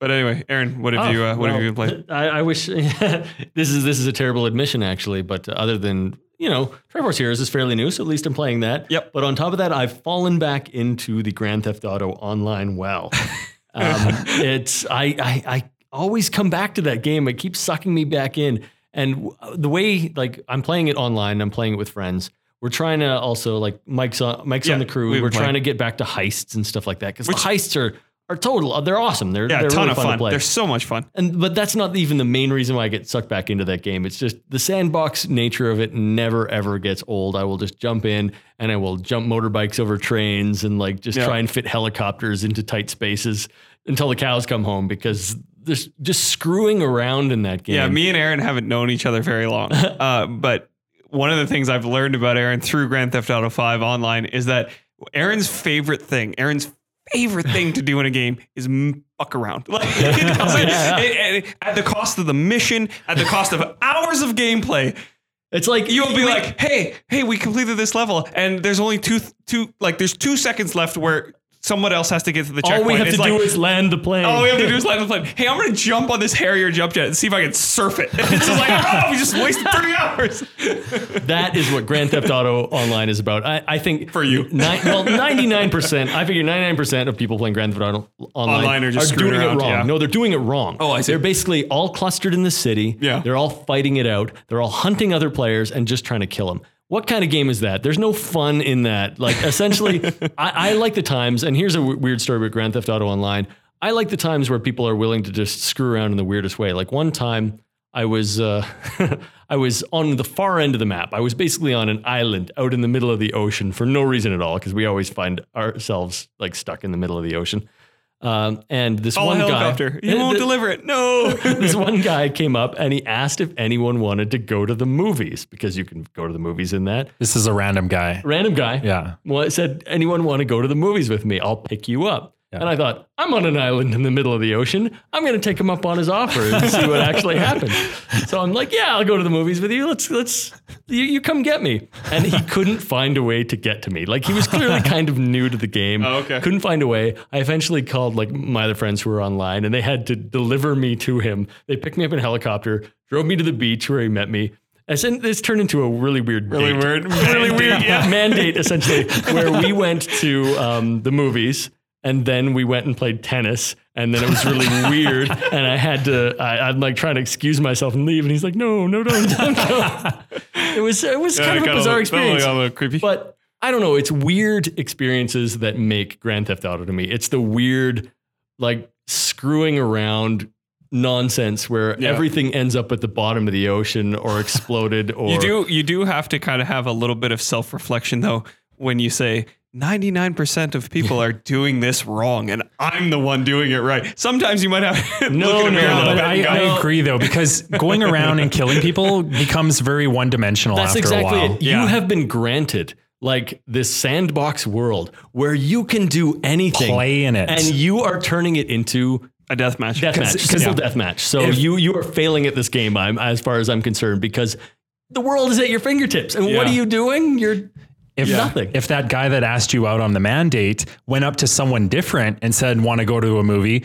But anyway, Aaron, what have you, uh, what have you been playing? I, I wish this is this is a terrible admission actually, but other than you know, Triforce Heroes is fairly new, so at least I'm playing that. Yep. But on top of that, I've fallen back into the Grand Theft Auto online well. um, it's I, I I always come back to that game. It keeps sucking me back in, and the way like I'm playing it online, I'm playing it with friends. We're trying to also like Mike's on Mike's Yeah, on the crew. we've We're trying to get back to heists and stuff like that because the heists are are total. They're awesome. They're Yeah, they're a ton really of fun, fun. They're so much fun. And but that's not even the main reason why I get sucked back into that game. It's just the sandbox nature of it never ever gets old. I will just jump in and I will jump motorbikes over trains and like just Yeah. try and fit helicopters into tight spaces until the cows come home because there's just screwing around in that game. Yeah, me and Aaron haven't known each other very long. uh, but one of the things I've learned about Aaron through Grand Theft Auto 5 online is that Aaron's favorite thing, Aaron's favorite thing to do in a game is m- fuck around. Like, it it- it- at the cost of the mission, at the cost of hours of gameplay, it's like you'll be like, "Hey, hey, we completed this level, and there's only two, two, like, there's two seconds left where someone else has to get to the checkpoint. all checkpoint." we have It's to like, do is land the plane. all we have to do is land the plane. Hey, I'm gonna jump on this Harrier jump jet and see if I can surf it. It's just like, oh, we just wasted three hours. that is what Grand Theft Auto Online is about. I, I think For you. well, ninety nine percent. I figure ninety nine percent of people playing Grand Theft Auto Online, Online are just screwing doing around, it wrong. yeah. No, they're doing it wrong. Oh, I see. They're basically all clustered in the city. Yeah. they're all fighting it out. They're all hunting other players and just trying to kill them. What kind of game is that? There's no fun in that. Like essentially, I, I like the times. And here's a w- weird story about Grand Theft Auto Online. I like the times where people are willing to just screw around in the weirdest way. Like one time, I was uh, I was on the far end of the map. I was basically on an island out in the middle of the ocean for no reason at all because we always find ourselves like stuck in the middle of the ocean. Um, and this Call a one helicopter. guy, You won't th- deliver it. No. this one guy came up and he asked if anyone wanted to go to the movies because you can go to the movies in that. This is a random guy. Random guy. Yeah. Well, it said, anyone want to go to the movies with me? I'll pick you up. And I thought, I'm on an island in the middle of the ocean. I'm going to take him up on his offer and see what actually happens. So I'm like, yeah, I'll go to the movies with you. Let's, let's, you, you come get me. And he couldn't find a way to get to me. Like he was clearly kind of new to the game. Oh, okay. Couldn't find a way. I eventually called like my other friends who were online and they had to deliver me to him. They picked me up in a helicopter, drove me to the beach where he met me. And this turned into a really weird Really date weird. Really weird. Yeah. mandate essentially where we went to um, the movies and then we went and played tennis and then it was really weird and i had to I, i'm like trying to excuse myself and leave and he's like no no don't, don't go it was it was kind of a bizarre experience A little creepy. but i don't know it's weird experiences that make grand theft auto to me it's the weird like screwing around nonsense where Yeah. everything ends up at the bottom of the ocean or exploded or you do you do have to kind of have a little bit of self reflection though when you say. 99% of people are doing this wrong and I'm the one doing it right. Sometimes you might have to No, look in a no, mirror no, But I, I agree though, because going around and killing people becomes very one dimensional That's after exactly a while. it. Yeah. You have been granted like this sandbox world where you can do anything, Play in it. and you are turning it into a death match. death match, simple death match. So If- you you are failing at this game, I'm as far as I'm concerned, because the world is at your fingertips, and what are you doing? You're If, nothing. if that guy that asked you out on the mandate went up to someone different and said, want to go to a movie,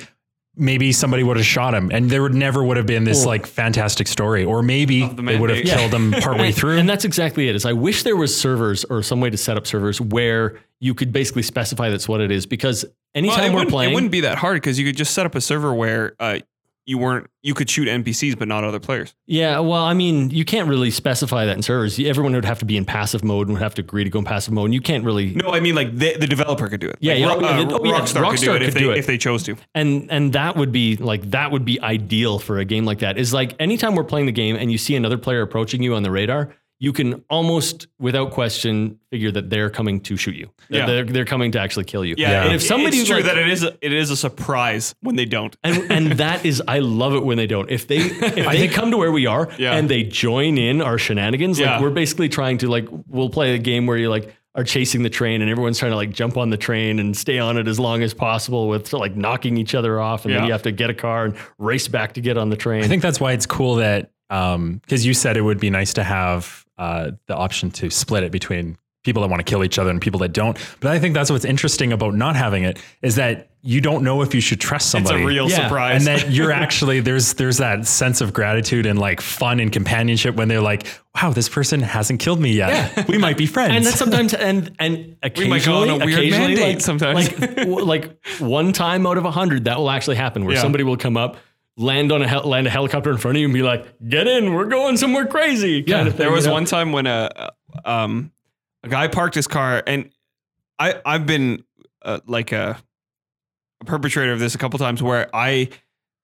maybe somebody would have shot him and there would never would have been this Well- like fantastic story. Or maybe the they would have mandate. killed him partway through. And that's exactly it. Is I wish there was servers or some way to set up servers where you could basically specify that's what it is. Because anytime it, we're playing, it wouldn't be that hard because you could just set up a server where uh, you weren't you could shoot NPCs but not other players. Yeah, well, I mean, you can't really specify that in servers. Everyone would have to be in passive mode and would have to agree to go in passive mode. And you can't really, No, I mean like the, the developer could do it. Yeah, like, yeah, Ro- uh, oh, yeah, Rockstar, could do Rockstar it if they do it. if they chose to. and and that would be like that would be ideal for a game like that. Is like anytime we're playing the game and you see another player approaching you on the radar, you can almost without question figure that they're coming to shoot you. Yeah. They're, they're coming to actually kill you. Yeah, And if somebody it's true like- that it is a, it is a surprise when they don't. and and that is I love it when they don't. If they if they come to where we are Yeah. and they join in our shenanigans, Yeah. like we're basically trying to like we'll play a game where you like are chasing the train and everyone's trying to like jump on the train and stay on it as long as possible with like knocking each other off and then you have to get a car and race back to get on the train. I think that's why it's cool that um because you said it would be nice to have uh, the option to split it between people that want to kill each other and people that don't. But I think that's what's interesting about not having it is that you don't know if you should trust somebody. It's a real Yeah. surprise. and that you're actually there's there's that sense of gratitude and like fun and companionship when they're like, wow, this person hasn't killed me yet. We might be friends. and that's sometimes and and We might go occasionally, on a weird occasionally, mandate like, sometimes. like like one time out of a hundred that will actually happen where Yeah. somebody will come up. Land on a hel- land a helicopter in front of you and be like, "Get in, we're going somewhere crazy." Kind Yeah, of thing, there was you know? one time when a um a guy parked his car and I I've been uh, like a, a perpetrator of this a couple times where I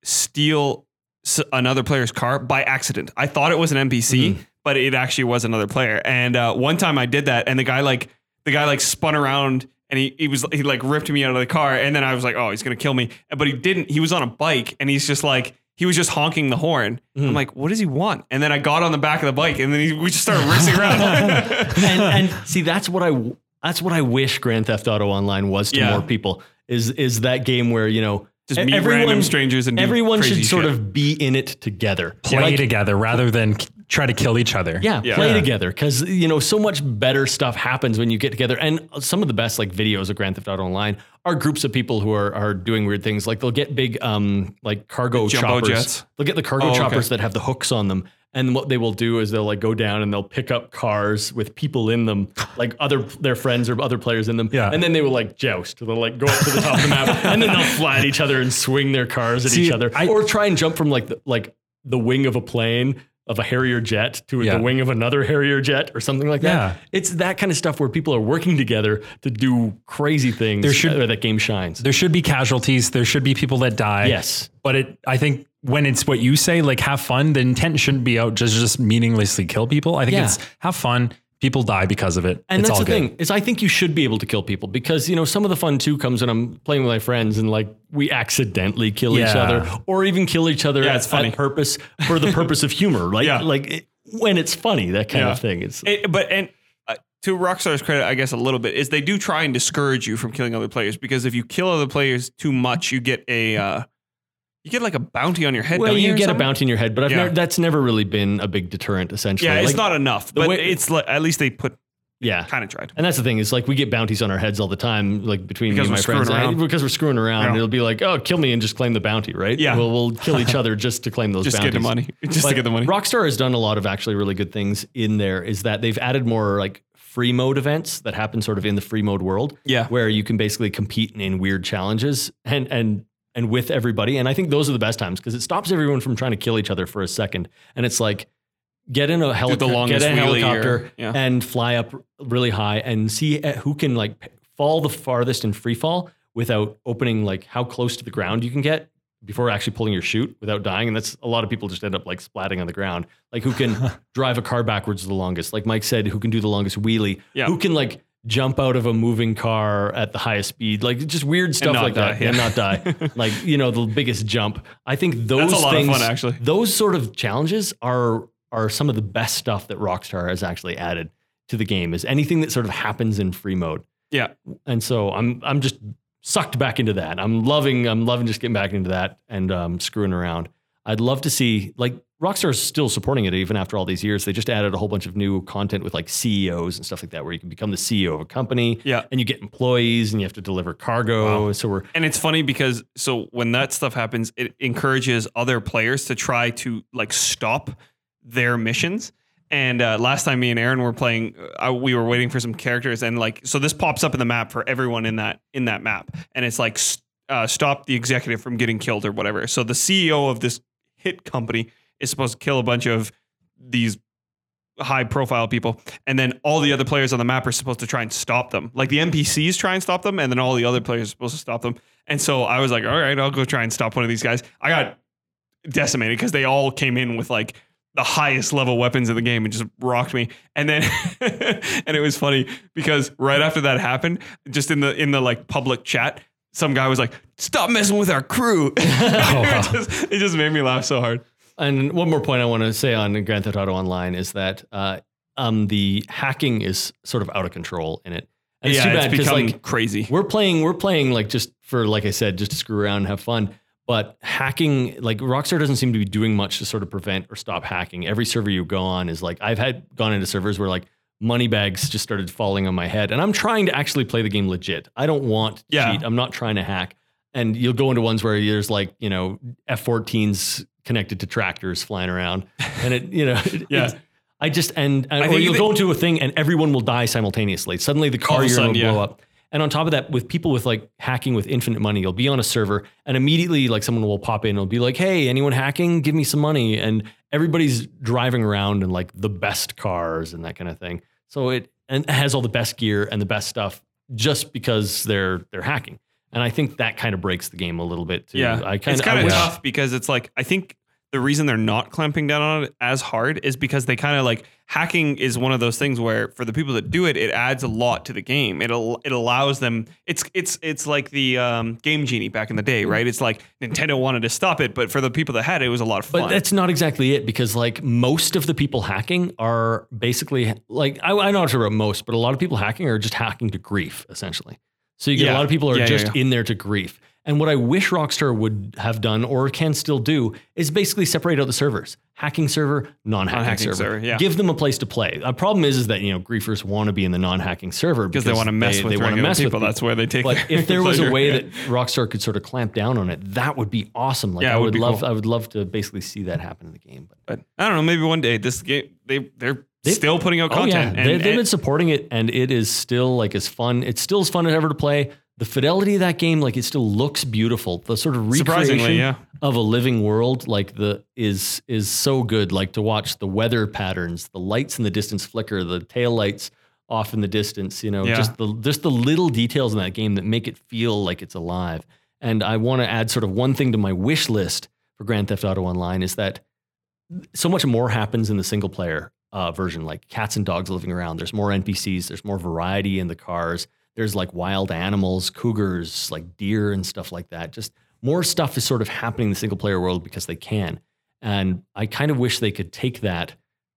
steal s- another player's car by accident. I thought it was an NPC, but it actually was another player. And uh, one time I did that, and the guy like the guy like spun around. And he, he was he like ripped me out of the car and then I was like oh he's gonna kill me but he didn't he was on a bike and he's just like he was just honking the horn I'm mm-hmm. like what does he want and then I got on the back of the bike and then he, we just started racing around and, and see that's what I that's what I wish Grand Theft Auto Online was to Yeah. more people is is that game where you know Just meet random strangers and do everyone should crazy sort shit. of be in it together. play Like, together rather than k- try to kill each other. Yeah, Yeah. play Yeah. together because you know so much better stuff happens when you get together. And some of the best like videos of Grand Theft Auto Online are groups of people who are are doing weird things. Like they'll get big um like cargo Jumbo choppers. jets? They'll get the cargo Oh, okay. choppers that have the hooks on them. And what they will do is they'll like go down and they'll pick up cars with people in them, like other their friends or other players in them. Yeah. And then they will like joust. They'll like go up to the top of the map and then they'll fly at each other and swing their cars at See, each other. I- or try and jump from like the, like the wing of a plane of a Harrier jet to Yeah. the wing of another Harrier jet or something like that. Yeah. It's that kind of stuff where people are working together to do crazy things. There should- uh, that game shines. There should be casualties. There should be people that die. Yes. But it, I think when it's what you say, like have fun, the intent shouldn't be out just just meaninglessly kill people. I think Yeah. it's have fun. People die because of it. And it's that's all the good. thing is, I think you should be able to kill people because you know some of the fun too comes when I'm playing with my friends and like we accidentally kill each other or even kill each other Yeah, at, it's funny. at purpose for the purpose of humor, right? Yeah. Like it, when it's funny, that kind Yeah. of thing. It's It- but and uh, to Rockstar's credit, I guess a little bit is they do try and discourage you from killing other players because if you kill other players too much, you get a uh, you get like a bounty on your head. well, don't you or get a bounty in your head, but I've Yeah. never, that's never really been a big deterrent. Essentially, Yeah, it's Like, not enough, but way- it's like at least they put Yeah, kind of tried. And that's the thing is like we get bounties on our heads all the time, like between Because me and my friends. And because we're screwing around. It'll be like, oh, kill me and just claim the bounty, right? Yeah. we'll, we'll kill each other just to claim those Just bounties. get the money. Just But to get the money. Rockstar has done a lot of actually really good things in there. Is that they've added more like free mode events that happen sort of in the free mode world, Yeah. where you can basically compete in weird challenges and and and with everybody. And I think those are the best times because it stops everyone from trying to kill each other for a second. And it's like get in a helicopter, longest get a helicopter, yeah. and fly up really high and see uh, who can like fall the farthest in free fall without opening like how close to the ground you can get before actually pulling your chute without dying. And that's a lot of people just end up like splatting on the ground. Like who can drive a car backwards the longest? Like Mike said, who can do the longest wheelie? Yeah. Who can like jump out of a moving car at the highest speed? Like just weird stuff like that yeah. and not die. like, you know, the biggest jump. I think those That's a lot of things, fun, actually. Those sort of challenges are are some of the best stuff that Rockstar has actually added to the game is anything that sort of happens in free mode. Yeah. And so I'm I'm just sucked back into that. I'm loving I'm loving just getting back into that and um, screwing around. I'd love to see like Rockstar's still supporting it even after all these years. They just added a whole bunch of new content with like CEOs and stuff like that, where you can become the CEO of a company. Yeah. And you get employees and you have to deliver cargo. So we're And it's funny because so when that stuff happens, it encourages other players to try to like stop their missions. And uh, last time me and Aaron were playing, uh, we were waiting for some characters, and like so this pops up in the map for everyone in that in that map, and it's like uh, stop the executive from getting killed or whatever. So the CEO of this hit company is supposed to kill a bunch of these high profile people and then all the other players on the map are supposed to try and stop them like the npcs try and stop them and then all the other players are supposed to stop them and so i was like all right i'll go try and stop one of these guys i got decimated because they all came in with like the highest level weapons in the game and just rocked me. And then and it was funny because right after that happened, just in the in the like public chat, some guy was like, "Stop messing with our crew." Oh, it, just, it just made me laugh so hard. And one more point I want to say on Grand Theft Auto Online is that uh, um, the hacking is sort of out of control in it. And yeah, it's too bad it's because like crazy. we're playing, we're playing like just for like I said, just to screw around and have fun. But hacking, like Rockstar doesn't seem to be doing much to sort of prevent or stop hacking. Every server you go on is like I've had gone into servers where like money bags just started falling on my head, and I'm trying to actually play the game legit. I don't want to Yeah. cheat. I'm not trying to hack. And you'll go into ones where there's like you know F-14s connected to tractors flying around, and it you know it- Yeah. I just and, and I or you'll go into a thing and everyone will die simultaneously. Suddenly the car you're going to yeah. blow up. And on top of that, with people with like hacking with infinite money, you'll be on a server and immediately like someone will pop in and will be like, "Hey, anyone hacking? Give me some money." And everybody's driving around in like the best cars and that kind of thing. So it and it has all the best gear and the best stuff just because they're they're hacking. And I think that kind of breaks the game a little bit too. Yeah, I kinda, it's kind I of tough because it's like I think the reason they're not clamping down on it as hard is because they kind of like hacking is one of those things where for the people that do it, it adds a lot to the game. It al- it allows them. It's it's it's like the um, game genie back in the day, right? It's like Nintendo wanted to stop it, but for the people that had it, it was a lot of fun. But that's not exactly it because like most of the people hacking are basically like I, I'm not sure about most, but a lot of people hacking are just hacking to grief essentially. So you get Yeah. a lot of people are Yeah, just in there to grief. And what I wish Rockstar would have done or can still do is basically separate out the servers. Hacking server, non-hacking, Non-hacking server. server, yeah. Give them a place to play. The problem is, is that you know griefers want to be in the non-hacking server because they want to mess they, with they regular mess with people. That's where they take. but if there was a way Yeah. that Rockstar could sort of clamp down on it, that would be awesome. Like Yeah, I would would love, cool. I would love to basically see that happen in the game. But But I don't know. Maybe one day this game they they're They've- still putting out content. oh yeah, and- they, they've and- been supporting it, and it is still like as fun. It's still as fun as ever to play. The fidelity of that game, like it still looks beautiful. The sort of recreation yeah. of a living world, like the is is so good. Like to watch the weather patterns, the lights in the distance flicker, the tail lights off in the distance. You know, Yeah. just the just the little details in that game that make it feel like it's alive. And I want to add sort of one thing to my wish list for Grand Theft Auto Online is that so much more happens in the single player uh, version, like cats and dogs living around. There's more NPCs. There's more variety in the cars. There's like wild animals, cougars, like deer and stuff like that. Just more stuff is sort of happening in the single player world because they can. And I kind of wish they could take that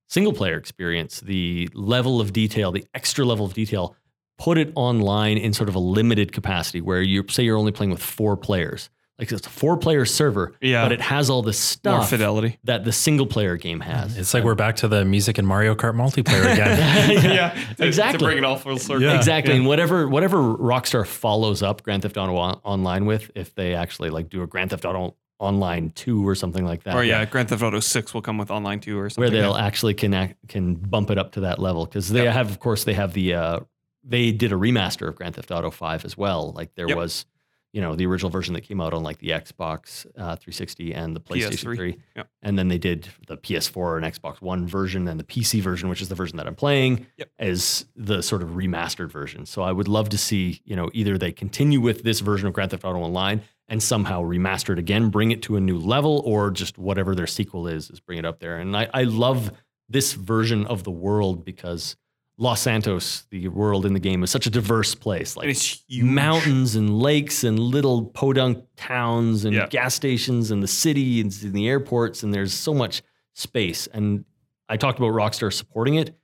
single player experience, the level of detail, the extra level of detail, put it online in sort of a limited capacity where you say you're only playing with four players. Like it's a four player server, Yeah. but it has all the stuff more stuff fidelity. that the single player game has. It's like we're back to the music and Mario Kart multiplayer again. yeah, to- Exactly. To bring it all full circle. Yeah. exactly. And whatever whatever Rockstar follows up Grand Theft Auto on- Online with, if they actually like do a Grand Theft Auto Online 2 or something like that. Or yeah, Grand Theft Auto Six will come with online two or something. Where they'll yeah. actually can act, can bump it up to that level because they Yep. have, of course, they have the uh, they did a remaster of Grand Theft Auto 5 as well. Like there Yep. was, you know, the original version that came out on like the Xbox uh, 360 and the PlayStation PS3. 3. Yep. And then they did the PS4 and Xbox One version and the PC version, which is the version that I'm playing, Yep. as the sort of remastered version. So I would love to see, you know, either they continue with this version of Grand Theft Auto Online and somehow remaster it again, bring it to a new level, or just whatever their sequel is, is bring it up there. And I, I love this version of the world because Los Santos, the world in the game, is such a diverse place. Like and it's huge. mountains and lakes and little podunk towns and Yeah. gas stations and the city and the airports and there's so much space and i talked about rockstar supporting it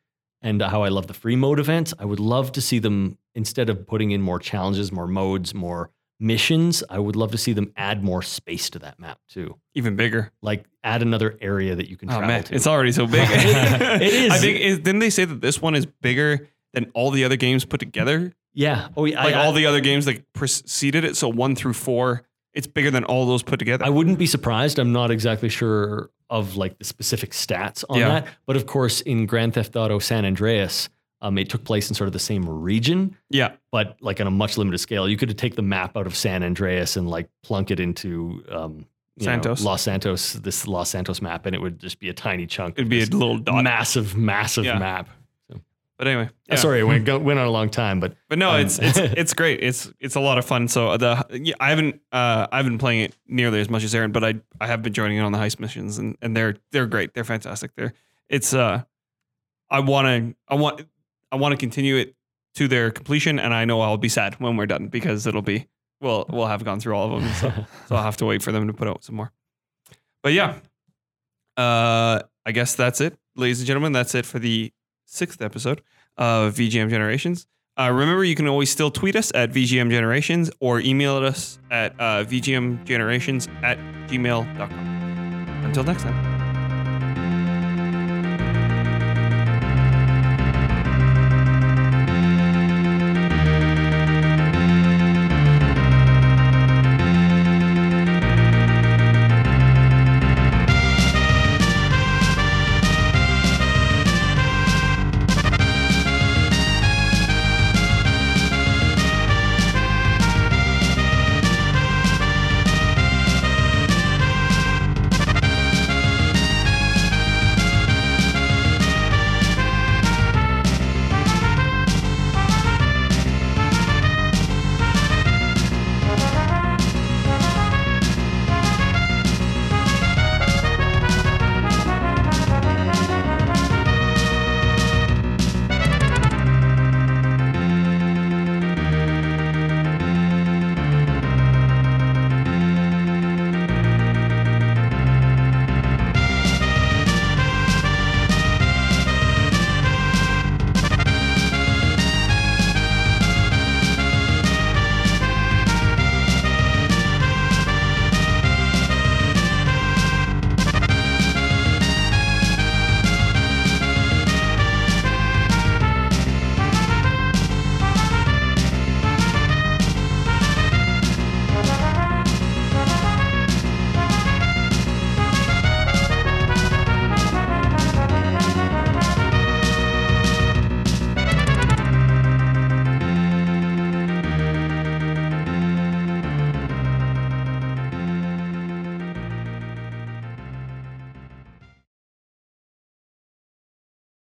and how i love the free mode events i would love to see them instead of putting in more challenges more modes more missions i would love to see them add more space to that map too even bigger. like add another area that you can Oh travel man, to it's already so big. It is. I think is, didn't they say that this one is bigger than all the other games put together? yeah oh yeah Like I, all the other games that preceded it. So one through four, it's bigger than all those put together. I wouldn't be surprised. I'm not exactly sure of like the specific stats on Yeah. that, but of course, in Grand Theft Auto San Andreas, um, it took place in sort of the same region, yeah, but like on a much limited scale. You could take the map out of San Andreas and like plunk it into um, you know, Santos. Los Santos, this Los Santos map, and it would just be a tiny chunk. it'd be a little dot. massive, massive Yeah. map. But anyway, yeah. Sorry, it went, went on a long time, but But no, Um, it's it's it's great. It's it's a lot of fun. So the yeah, I haven't uh I haven't been playing it nearly as much as Aaron, but I I have been joining in on the heist missions and and they're they're great. They're fantastic. They're it's uh I want to I want I want to continue it to their completion and I know I'll be sad when we're done because it'll be well we'll have gone through all of them. So so I'll have to wait for them to put out some more. But yeah. Uh I guess that's it. Ladies and gentlemen, that's it for the sixth episode of VGM Generations. Uh, remember, you can always still tweet us at VGM Generations or email us at uh, VGMGenerations at gmail.com. Until next time.